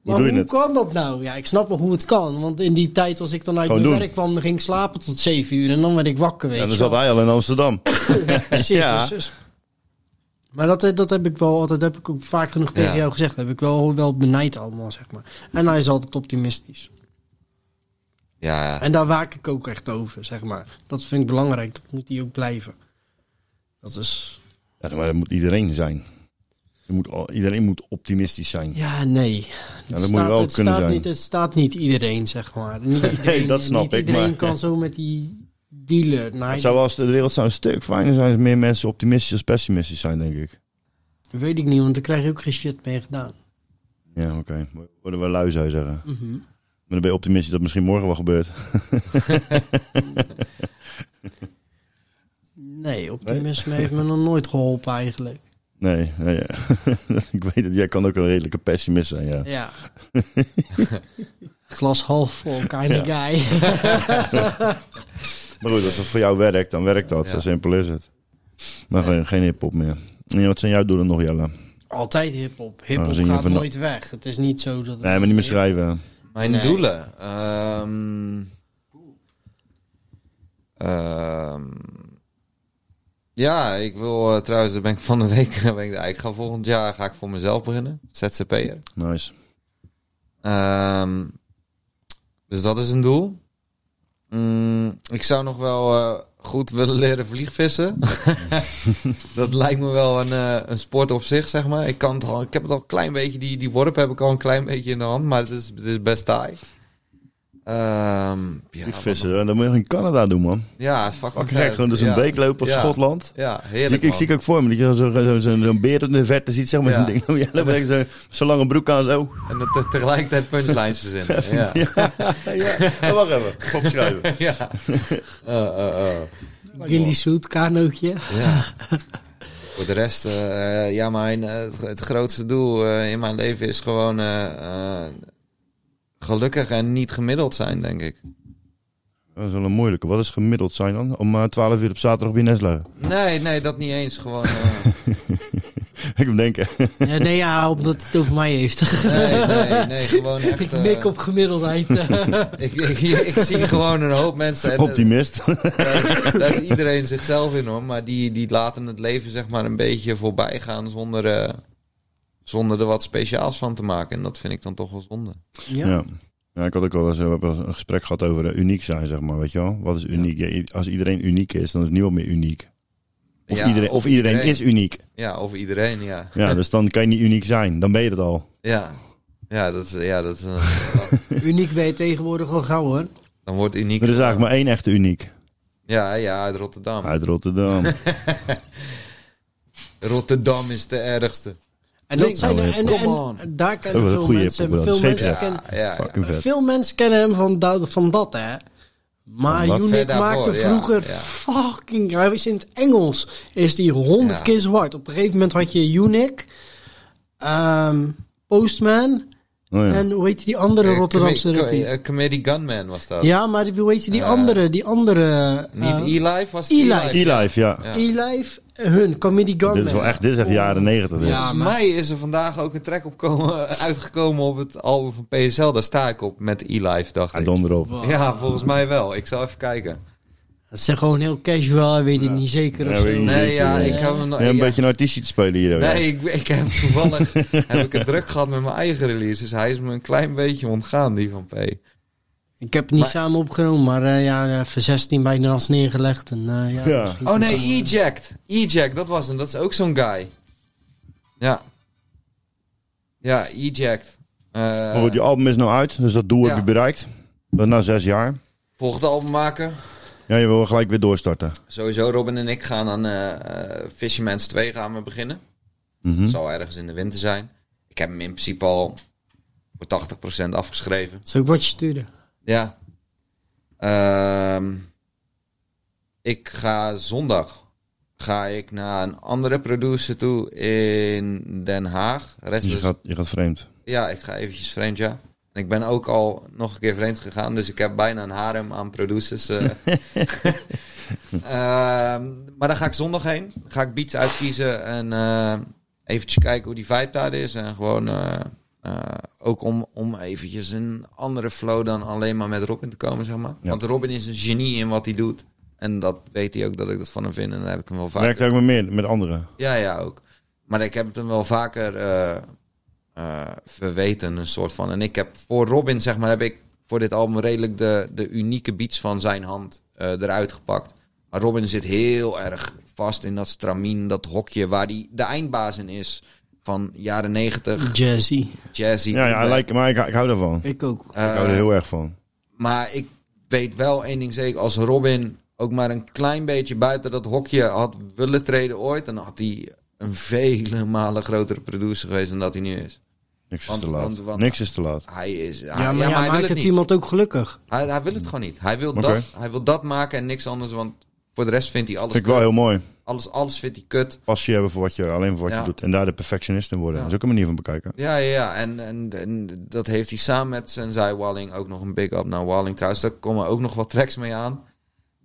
B: maar hoe
A: het?
B: kan dat nou? Ja, ik snap wel hoe het kan. Want in die tijd als ik dan uit
A: Gewoon
B: mijn
A: doen.
B: werk kwam, dan ging ik slapen tot zeven uur. En dan werd ik wakker, weet
A: Ja, dan zat hij al in Amsterdam.
B: Precies,
A: Ja.
B: dus- dus- Maar dat, eh, dat heb ik wel, dat heb ik ook vaak genoeg tegen
G: Ja.
B: jou gezegd. Dat heb ik wel, wel benijd allemaal, zeg maar. En hij is altijd optimistisch.
G: Ja, ja.
B: En daar waak ik ook echt over, zeg maar. Dat vind ik belangrijk. Dat moet hij ook blijven. Dat is...
A: Ja, maar dat moet iedereen zijn. Je moet, iedereen moet optimistisch zijn.
B: Ja, nee.
A: Ja, dat moet je wel
B: het
A: kunnen
B: staat
A: zijn.
B: Niet, het staat niet iedereen, zeg maar. Niet iedereen,
A: dat snap
B: niet
A: ik,
B: Iedereen
A: maar-
B: kan zo met die Nee,
A: Het zou wel eens, de wereld zou een stuk fijner zijn als meer mensen optimistisch als pessimistisch zijn, denk ik.
B: dat weet ik niet, want dan krijg je ook geen shit mee gedaan.
A: Ja, oké. Worden we lui, zou je zeggen.
B: Mhm.
A: Maar dan ben je optimistisch dat misschien morgen wel gebeurt.
B: Nee, optimisme heeft me nog nooit geholpen eigenlijk.
A: Nee, nee ja. ik weet het. Jij kan ook een redelijke pessimist zijn, ja.
B: Ja. Glas half vol, kind of guy.
A: Maar goed, als het voor jou werkt, dan werkt dat.
G: Ja.
A: Zo simpel is het. Maar geen, geen hip-hop meer. En wat zijn jouw doelen nog, Jelle?
B: Altijd hip-hop.
A: Oh,
B: Hip-hop gaat nooit weg. Het is niet zo dat.
A: Nee, maar niet meer schrijven.
G: Mijn
B: Nee.
G: doelen. Ehm, ehm, ja, ik wil eh, trouwens, daar ben ik van de week. Ben ik, ik ga volgend jaar ga ik voor mezelf beginnen. ZZP'er.
A: Nice.
G: Ehm, dus dat is een doel. Mm, ik zou nog wel eh, goed willen leren vliegvissen. dat lijkt me wel een, eh, een sport op zich, zeg maar. Ik, kan het al, ik heb het al een klein beetje, die, die worp heb ik al een klein beetje in de hand, maar het is, het is best taai. Ehm ja,
A: Ik vissen, en dat moet je in Canada doen, man.
G: Ja, het fucking
A: Fucking gek, gewoon dus een
G: Ja.
A: beek lopen op
G: Ja.
A: Schotland.
G: Ja, heerlijk
A: ik, ik zie ik ook voor me, dat je zo'n zo, zo, zo, beer in de verte ziet, zeg maar,
G: Ja.
A: zo'n ding. Ja, dan ben ik zo, zo'n lange broek aan, zo.
G: En dat te- tegelijkertijd punchlines verzinnen. ja.
A: ja, ja. Oh, wacht even, opschrijven.
G: ja. Uh, uh, uh.
B: Gilly Soet, kanootje.
G: Ja. Voor de rest, eh, ja, mijn, eh, het, het grootste doel eh, in mijn leven is gewoon eh, eh, gelukkig en niet gemiddeld zijn, denk ik.
A: Dat is wel een moeilijke. Wat is gemiddeld zijn dan? Om eh, 12 uur op zaterdag op je nest leggen.
G: Nee, nee, dat niet eens. Gewoon. eh,
A: ik moet denken.
B: Ja, nee, ja, omdat het over mij heeft.
G: nee, nee, nee, gewoon echt.
B: ik
G: eh,
B: mik op gemiddeldheid.
G: ik, ik, ik zie gewoon een hoop mensen. en,
A: Optimist.
G: Daar, daar is iedereen zichzelf in hoor. Maar die, die laten het leven zeg maar een beetje voorbij gaan zonder, eh, zonder er wat speciaals van te maken. En dat vind ik dan toch wel zonde.
A: Ja. ja. ik had ook wel eens, eh, we hebben wel eens een gesprek gehad over eh, uniek zijn, zeg maar. Weet je wel? Wat is uniek? Ja, als iedereen uniek is, dan is niemand meer uniek. Of,
G: Ja,
A: iedereen, of iedereen, is uniek.
G: Ja, of iedereen, ja.
A: Ja, dus dan kan je niet uniek zijn. Dan ben je het al.
G: Ja, ja dat is... Ja, dat is
B: Uniek ben je tegenwoordig al gauw hoor.
G: dan wordt uniek...
A: Er is eigenlijk maar één echte uniek.
G: Ja, ja, uit Rotterdam.
A: Uit Rotterdam.
G: Rotterdam is de ergste.
B: En, dat zijn en, en daar kennen veel mensen. Veel mensen, kennen,
G: Ja,
B: veel mensen kennen hem van, dat- van dat hè. Maar? Unique maakte vroeger
G: ja.
B: fucking... Hij was in het Engels. Is die honderd
G: Ja.
B: keer zwart. Op een gegeven moment had je Unique. ehm, Postman.
A: Oh, ja.
B: En hoe heet die andere
G: Eh,
B: Rotterdamse rapper?
G: eh, Comedy Gunman was dat.
B: Ja, maar die, hoe heet die, die andere? Die andere...
G: Niet
B: eh,
G: E-Life, was het
B: E-Life.
A: E-Life, ja.
G: Ja.
B: E-Life, hun, Comedy Gunman.
A: Dit is wel echt, dit is echt jaren negentig.
B: Ja, maar-
G: mij is er vandaag ook een track op komen, uitgekomen op het album van PSL. Daar sta ik op met E-Life, dacht ik.
A: donder op.
G: Ja, volgens mij wel. Ik zal even kijken.
B: Dat is gewoon heel casual, weet het niet zeker
A: Ja,
B: of zo.
A: ik
G: Nee, ja, ik heb hem nog...
A: Ja, een
G: ja.
A: beetje een artiestje te spelen hier.
G: Nee, ik, ik heb toevallig heb ik het druk gehad met mijn eigen release. Dus hij is me een klein beetje ontgaan, die van P.
B: Ik heb het niet
G: Maar-
B: samen opgenomen, maar eh, ja, even 16 bij de as neergelegd. En, eh, ja,
A: Ja.
G: Oh nee, Eject. Eject, dat was hem. Dat is ook zo'n guy. Ja. Ja, Eject. Eh,
A: Maar goed, je album is nou uit, dus dat doel
G: Ja.
A: heb je bereikt. Dat is na zes jaar.
G: volgende album maken.
A: Ja, je wil gelijk weer doorstarten.
G: Sowieso, Robin en ik gaan aan eh eh, Fisherman's 2 gaan we beginnen.
A: Mhm.
G: Het zal ergens in de winter zijn. Ik heb hem in principe al voor 80% afgeschreven.
B: Zal ik wat je sturen?
G: Ja. Ehm, ik ga zondag ga ik naar een andere producer toe in Den Haag.
A: Dus
G: Restless.
A: je gaat, je gaat vreemd.
G: Ja, ik ga eventjes vreemd, ja. En ik ben ook al nog een keer vreemd gegaan, dus ik heb bijna een harem aan producers. eh. Ehm, maar daar ga ik zondag heen. Ga ik beats uitkiezen en eh eventjes kijken hoe die vibe daar is. En gewoon eh, ook om, om eventjes een andere flow dan alleen maar met Robin te komen, zeg maar.
A: Ja.
G: Want Robin is een genie in wat hij doet. En dat weet hij ook dat ik dat van hem vind. En dan heb ik hem wel vaker...
A: Werkt ook met meer, met anderen.
G: Ja, ja, ook. Maar ik heb het hem wel vaker eh, eh, verweten, een soort van. En ik heb voor Robin, zeg maar, heb ik voor dit album redelijk de, de unieke beats van zijn hand eruit gepakt. Maar Robin zit heel erg vast in dat stramien, dat hokje waar hij de eindbaas in is. Van jaren negentig,
B: Jazzy.
G: jazzy.
A: Ja, ja, lijkt, maar ik, ik hou daarvan.
B: Ik ook.
A: ik hou er heel erg van.
G: Maar ik weet wel één ding zeker. Als Robin ook maar een klein beetje buiten dat hokje had willen treden ooit... dan had hij een vele malen grotere producer geweest dan dat hij nu is.
A: Niks is
G: Want-
A: te laat.
G: want- want-
A: Niks is te laat.
G: Hij is...
B: Ja, maar,
G: ja,
B: ja,
G: maar hij wil
B: maakt
G: het
B: het
G: niet.
B: iemand ook gelukkig?
G: Hij, hij wil het gewoon niet. Hij wil, dat, hij wil dat maken en niks anders. Want voor de rest vindt hij alles
A: Vind ik wel heel mooi.
G: Alles, alles vindt hij kut.
A: Passie hebben voor wat je, alleen voor wat
G: Ja.
A: je doet. En daar de perfectionist in worden.
G: Ja.
A: Dat is ook een manier van bekijken.
G: Ja, ja, ja. En, en, en dat heeft hij samen met Sensei Walling ook nog een big up naar Walling. Trouwens, daar komen ook nog wat tracks mee aan.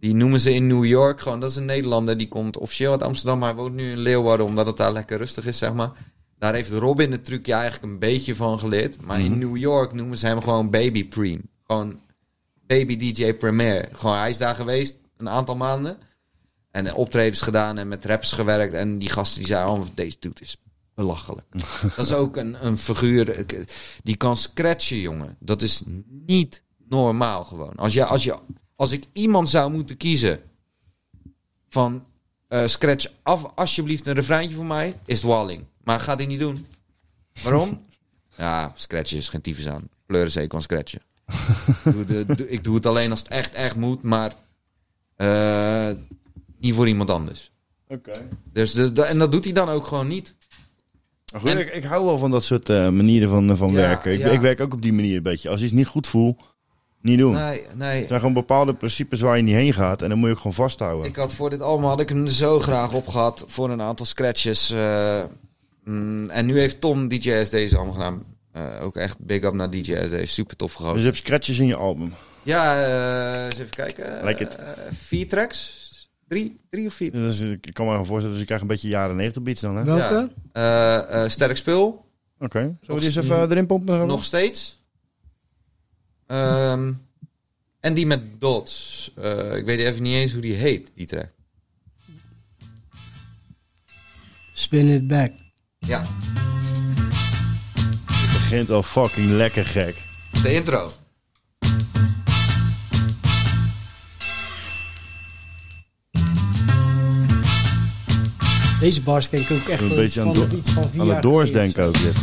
G: Die noemen ze in New York. Gewoon, dat is een Nederlander. Die komt officieel uit Amsterdam, maar hij woont nu in Leeuwarden. Omdat het daar lekker rustig is, zeg maar. Daar heeft Robin het trucje eigenlijk een beetje van geleerd. Maar in New York noemen ze hem gewoon Baby Preem. Gewoon Baby DJ Premier. Gewoon, hij is daar geweest een aantal maanden. En optredens gedaan en met raps gewerkt. En die gasten die zeiden, oh, deze dude is belachelijk. dat is ook een, een figuur, die kan scratchen, jongen. Dat is niet normaal gewoon. Als, je, als, je, als ik iemand zou moeten kiezen van eh, scratch af alsjeblieft een refreintje voor mij, is het Walling. Maar gaat hij niet doen. Waarom? Ja, scratchen is geen tyfus aan. Pleurisee kan scratchen. Doe de- doe- ik doe het alleen als het echt, echt moet, maar eh, niet voor iemand anders.
A: Oké.
G: Dus de, de- en dat doet hij dan ook gewoon niet. En-
A: ik, ik hou wel van dat soort eh, manieren van, van
G: Ja,
A: werken. Ik,
G: ja.
A: ik werk ook op die manier een beetje. Als je het niet goed voelt, niet doen.
G: Nee, nee.
A: Er zijn gewoon bepaalde principes waar je niet heen gaat. En dan moet je ook gewoon vasthouden.
G: Ik had voor dit album had ik hem zo graag op gehad voor een aantal scratches. eh, mm, en nu heeft Tom DJS deze allemaal gedaan. Eh, ook echt big up naar DJS. Super tof
A: Dus
G: gehouden.
A: je hebt scratches in je album.
G: Ja, eh, eens even kijken.
A: Like it.
G: Eh, vier tracks? Drie? Drie of vier?
A: Dus ik kan me voorstellen, dus ik krijg een beetje jaren 90 beats dan, hè? Oké.
B: Welke?
G: Ja. Eh, eh, sterk spul.
A: Zullen we die eens even eh, erin pompen?
G: Nog steeds. Ehm, en die met dots. Eh, ik weet even niet eens hoe die heet, die track.
B: Spin it back.
G: Ja,
A: Het begint al fucking lekker gek.
G: dat is de intro.
B: Deze bars ken ik ook echt
A: Een beetje aan,
B: van
A: do-
B: iets van vier
A: aan
B: jaar
A: de doors denken ook dit.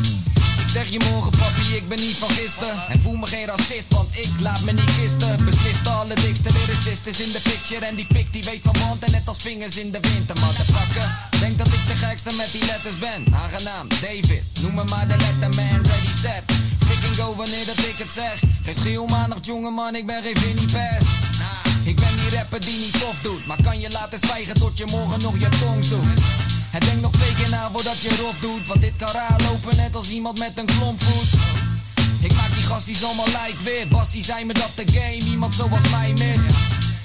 I: Ik zeg je morgen papi, ik ben niet van gisteren. En voel me geen racist, want ik laat me niet kisten. Beslist de allerdikste lyricist is in de picture. En die pik die weet van mond en net als vingers in de winter Motherfucker, denk dat ik de gekste met die letters ben. Aangenaam, David, noem me maar de letterman Ready, set, freaking go wanneer dat ik het zeg. Geen schreeuw maandag jongeman, ik ben geen Vinnie Pers Ik ben die rapper die niet tof doet Maar kan je laten zwijgen tot je morgen nog je tong zoekt. En denk nog twee keer na voordat je rof doet Want dit kan raar lopen net als iemand met een klompvoet Ik maak die gasties allemaal light weer Bassie zei me dat de game iemand zoals mij mist.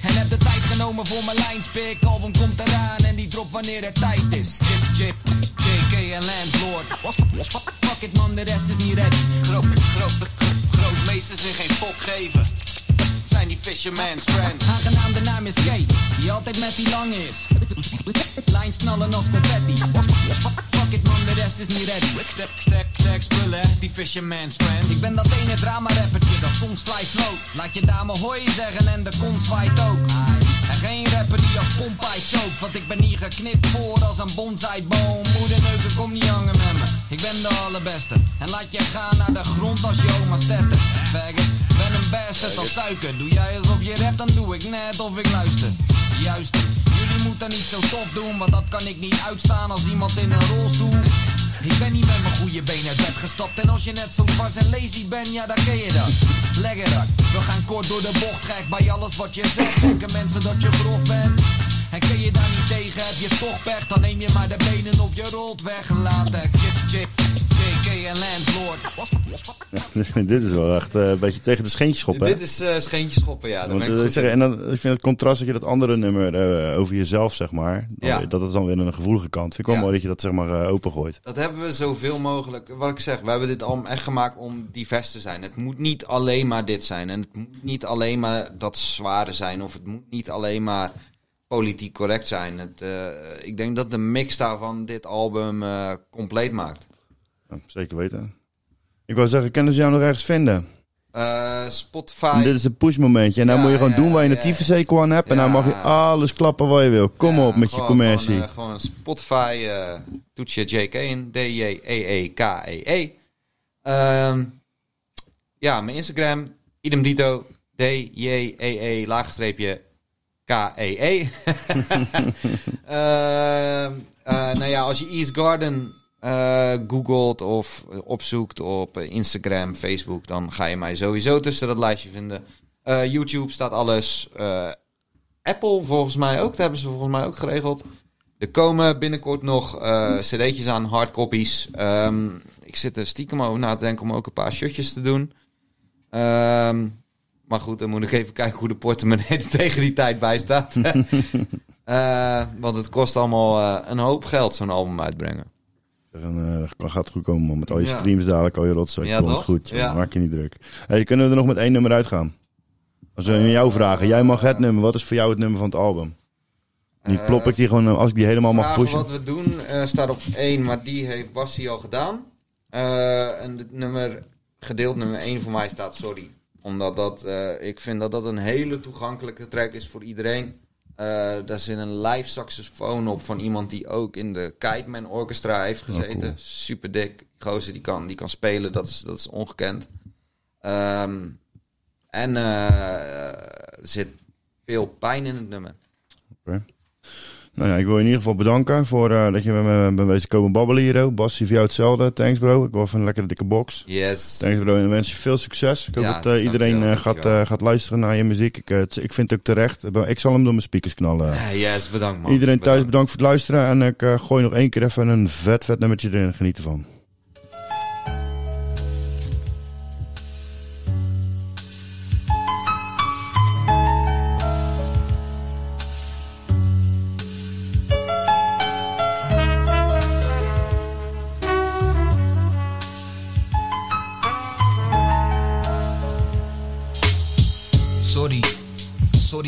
I: En heb de tijd genomen voor mijn lijnspik Album komt eraan en die drop wanneer het tijd is. Chip, chip, JK en Landlord. Fuck it man, de rest is niet ready. Groot, groot, groot meesters en geen fok geven zijn die fisherman's friends. Aangenaam, de naam is Kay, die altijd met die lang is. Lijns knallen als confetti. Fuck it man, de rest is niet ready. Step, step, step, spullen, die fisherman's friends. Ik ben dat ene drama rappertje dat soms vrij float. Laat je dame hoi zeggen en de kont zwaait ook. En geen rapper die als Popeye choke. Want ik ben hier geknipt voor als een bonsaiboom. Moederneuken, kom niet hangen met me. Ik ben de allerbeste. En laat je gaan naar de grond als je oma stetten. Faggot, ben een bastard als suiker. Doe jij alsof je rapt, dan doe ik net of ik luister. Juist, jullie moeten niet zo tof doen, want dat kan ik niet uitstaan als iemand in een rolstoel. Ik ben niet met mijn goede benen uit bed gestapt En als je net zo dwars en lazy bent, ja dan ken je dat Lekker dat, we gaan kort door de bocht Gek bij alles wat je zegt, denken mensen dat je grof bent En ken je daar niet tegen, heb je toch pech Dan neem je maar de benen of je rolt weg Later, chip, chip, JK en Landlord
A: dit is wel echt eh, een beetje tegen de scheentjes schoppen. hè?
G: Dit is eh scheentjes schoppen, ja.
A: Want,
G: ben ik
A: eh, zeg, en dan, ik vind het contrast dat je dat andere nummer eh, over jezelf, zeg maar, dan-
G: Ja.
A: dat is dan weer een gevoelige kant. Vind ik wel
G: Ja.
A: mooi dat je dat zeg maar opengooit.
G: Dat hebben we zoveel mogelijk. Wat ik zeg, we hebben dit allemaal echt gemaakt om divers te zijn. Het moet niet alleen maar dit zijn. En het moet niet alleen maar dat zware zijn. Of het moet niet alleen maar politiek correct zijn. Het, eh, ik denk dat de mix daarvan dit album eh, compleet maakt.
A: Ja, zeker weten. Ik wou zeggen, kunnen ze jou nog ergens vinden?
G: Eh, Spotify.
A: En dit is een push momentje. En dan
G: Ja,
A: moet je gewoon
G: ja,
A: doen waar je een tyfushekel aan hebt. En dan mag je alles klappen wat je wil. Kom op met je commercie.
G: Gewoon, gewoon Spotify, toets je JK in. D-J-E-E-K-E-E. Ehm, ja, mijn Instagram, idem dito. D-J-E-E, laagstreepje, K-E-E. Ehm, eh, nou ja, als je East Garden eh, googelt of opzoekt op eh, Instagram, Facebook, dan ga je mij sowieso tussen dat lijstje vinden. YouTube staat alles. Apple volgens mij ook. Dat hebben ze volgens mij ook geregeld. Er komen binnenkort nog cd'tjes aan, hardcopies. Ehm ik zit er stiekem over na te denken om ook een paar shirtjes te doen. Ehm, maar goed, dan moet ik even kijken hoe de portemonnee er tegen die tijd bij staat. Eh, want het kost allemaal eh, een hoop geld, zo'n album uitbrengen.
A: En, eh, gaat het goed komen, man. Met al je
G: Ja.
A: streams dadelijk, al je rotzooi.
G: Ja,
A: komt goed.
G: Ja.
A: Maak je niet druk. Hey, kunnen we er nog met één nummer uitgaan? Als we aan jou vragen, jij mag het nummer. Wat is voor jou het nummer van het album? Die plop ik die gewoon, als ik die helemaal mag pushen.
G: wat we doen eh, staat op één, maar die heeft Bassie al gedaan. Eh, en het nummer, gedeeld nummer 1 voor mij staat Sorry. Omdat dat, eh, ik vind dat dat een hele toegankelijke track is voor iedereen. Eh daar zit een live saxofoon op van iemand die ook in de Kite Man Orchestra heeft gezeten.
A: Oh, cool.
G: Super dik. Gozer die kan, die kan spelen, dat is, dat is ongekend. Ehm, en eh, er zit veel pijn in het nummer.
A: Nou ja, ik wil je in ieder geval bedanken voor eh, dat je met me bent wezen komen babbelen hier. Bas, voor jou hetzelfde. Thanks bro. Ik wil even een lekkere dikke box.
G: Yes.
A: Thanks bro. En wens je veel succes. Ik hoop
G: Ja,
A: dat eh, iedereen eh, gaat, gaat luisteren naar je muziek. Ik, ik vind het ook terecht. Ik zal hem door mijn speakers knallen.
G: Yes, bedankt man.
A: Iedereen thuis
G: Bedankt.
A: bedankt voor het luisteren. En ik gooi nog één keer even een vet, vet nummertje erin. Geniet ervan.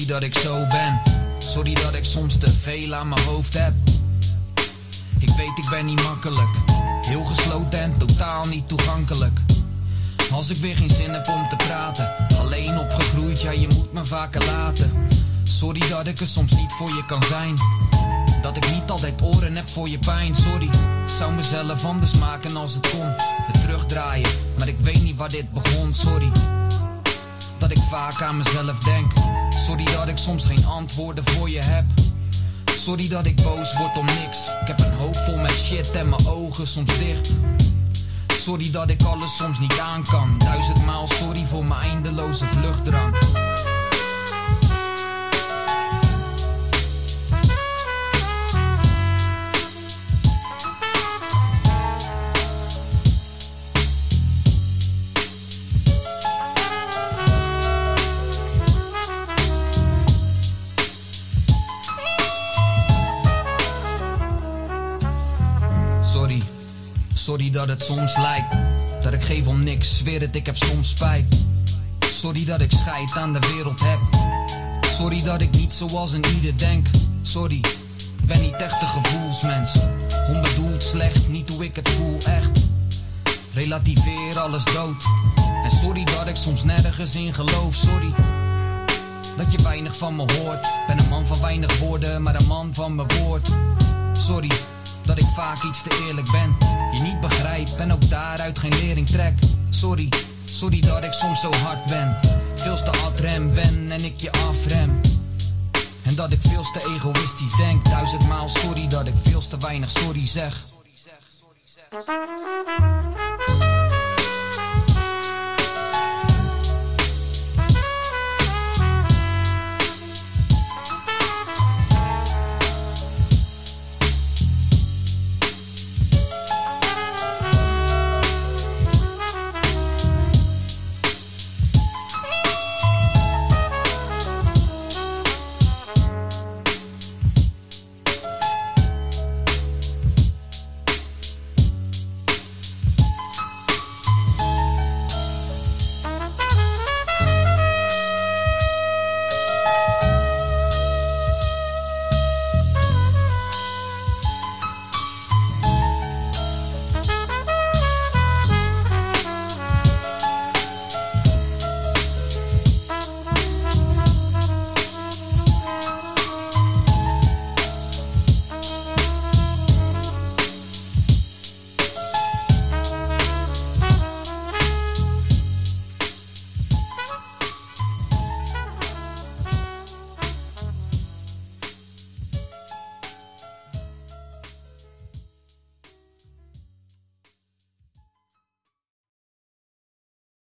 I: Dat ik zo ben. Sorry dat ik soms te veel aan mijn hoofd heb. Ik weet, ik ben niet makkelijk. Heel gesloten en totaal niet toegankelijk. Als ik weer geen zin heb om te praten. Alleen opgegroeid, ja, je moet me vaker laten. Sorry dat ik er soms niet voor je kan zijn. Dat ik niet altijd oren heb voor je pijn, sorry. Ik zou mezelf anders maken als het kon. Het terugdraaien, maar ik weet niet waar dit begon, sorry. Dat ik vaak aan mezelf denk. Sorry dat ik soms geen antwoorden voor je heb. Sorry dat ik boos word om niks. Ik heb een hoofd vol met shit en mijn ogen soms dicht. Sorry dat ik alles soms niet aan kan. Duizendmaal sorry voor mijn eindeloze vluchtdrang. Sorry dat het soms lijkt dat ik geef om niks. Zweer het, ik heb soms spijt. Sorry dat ik scheid aan de wereld heb. Sorry dat ik niet zoals een ieder denk. Sorry, ben niet echt een gevoelsmens. Onbedoeld slecht, niet hoe ik het voel, echt. Relativeer alles dood. En sorry dat ik soms nergens in geloof, sorry. Dat je weinig van me hoort. Ben een man van weinig woorden, maar een man van mijn woord. Sorry, dat ik vaak iets te eerlijk ben. Je niet begrijpt en ook daaruit geen lering trek. Sorry, sorry dat ik soms zo hard ben. Veel te adrem ben en ik je afrem. En dat ik veel te egoïstisch denk. Duizendmaal sorry dat ik veel te weinig sorry zeg.
M: Sorry, zeg, sorry, zeg.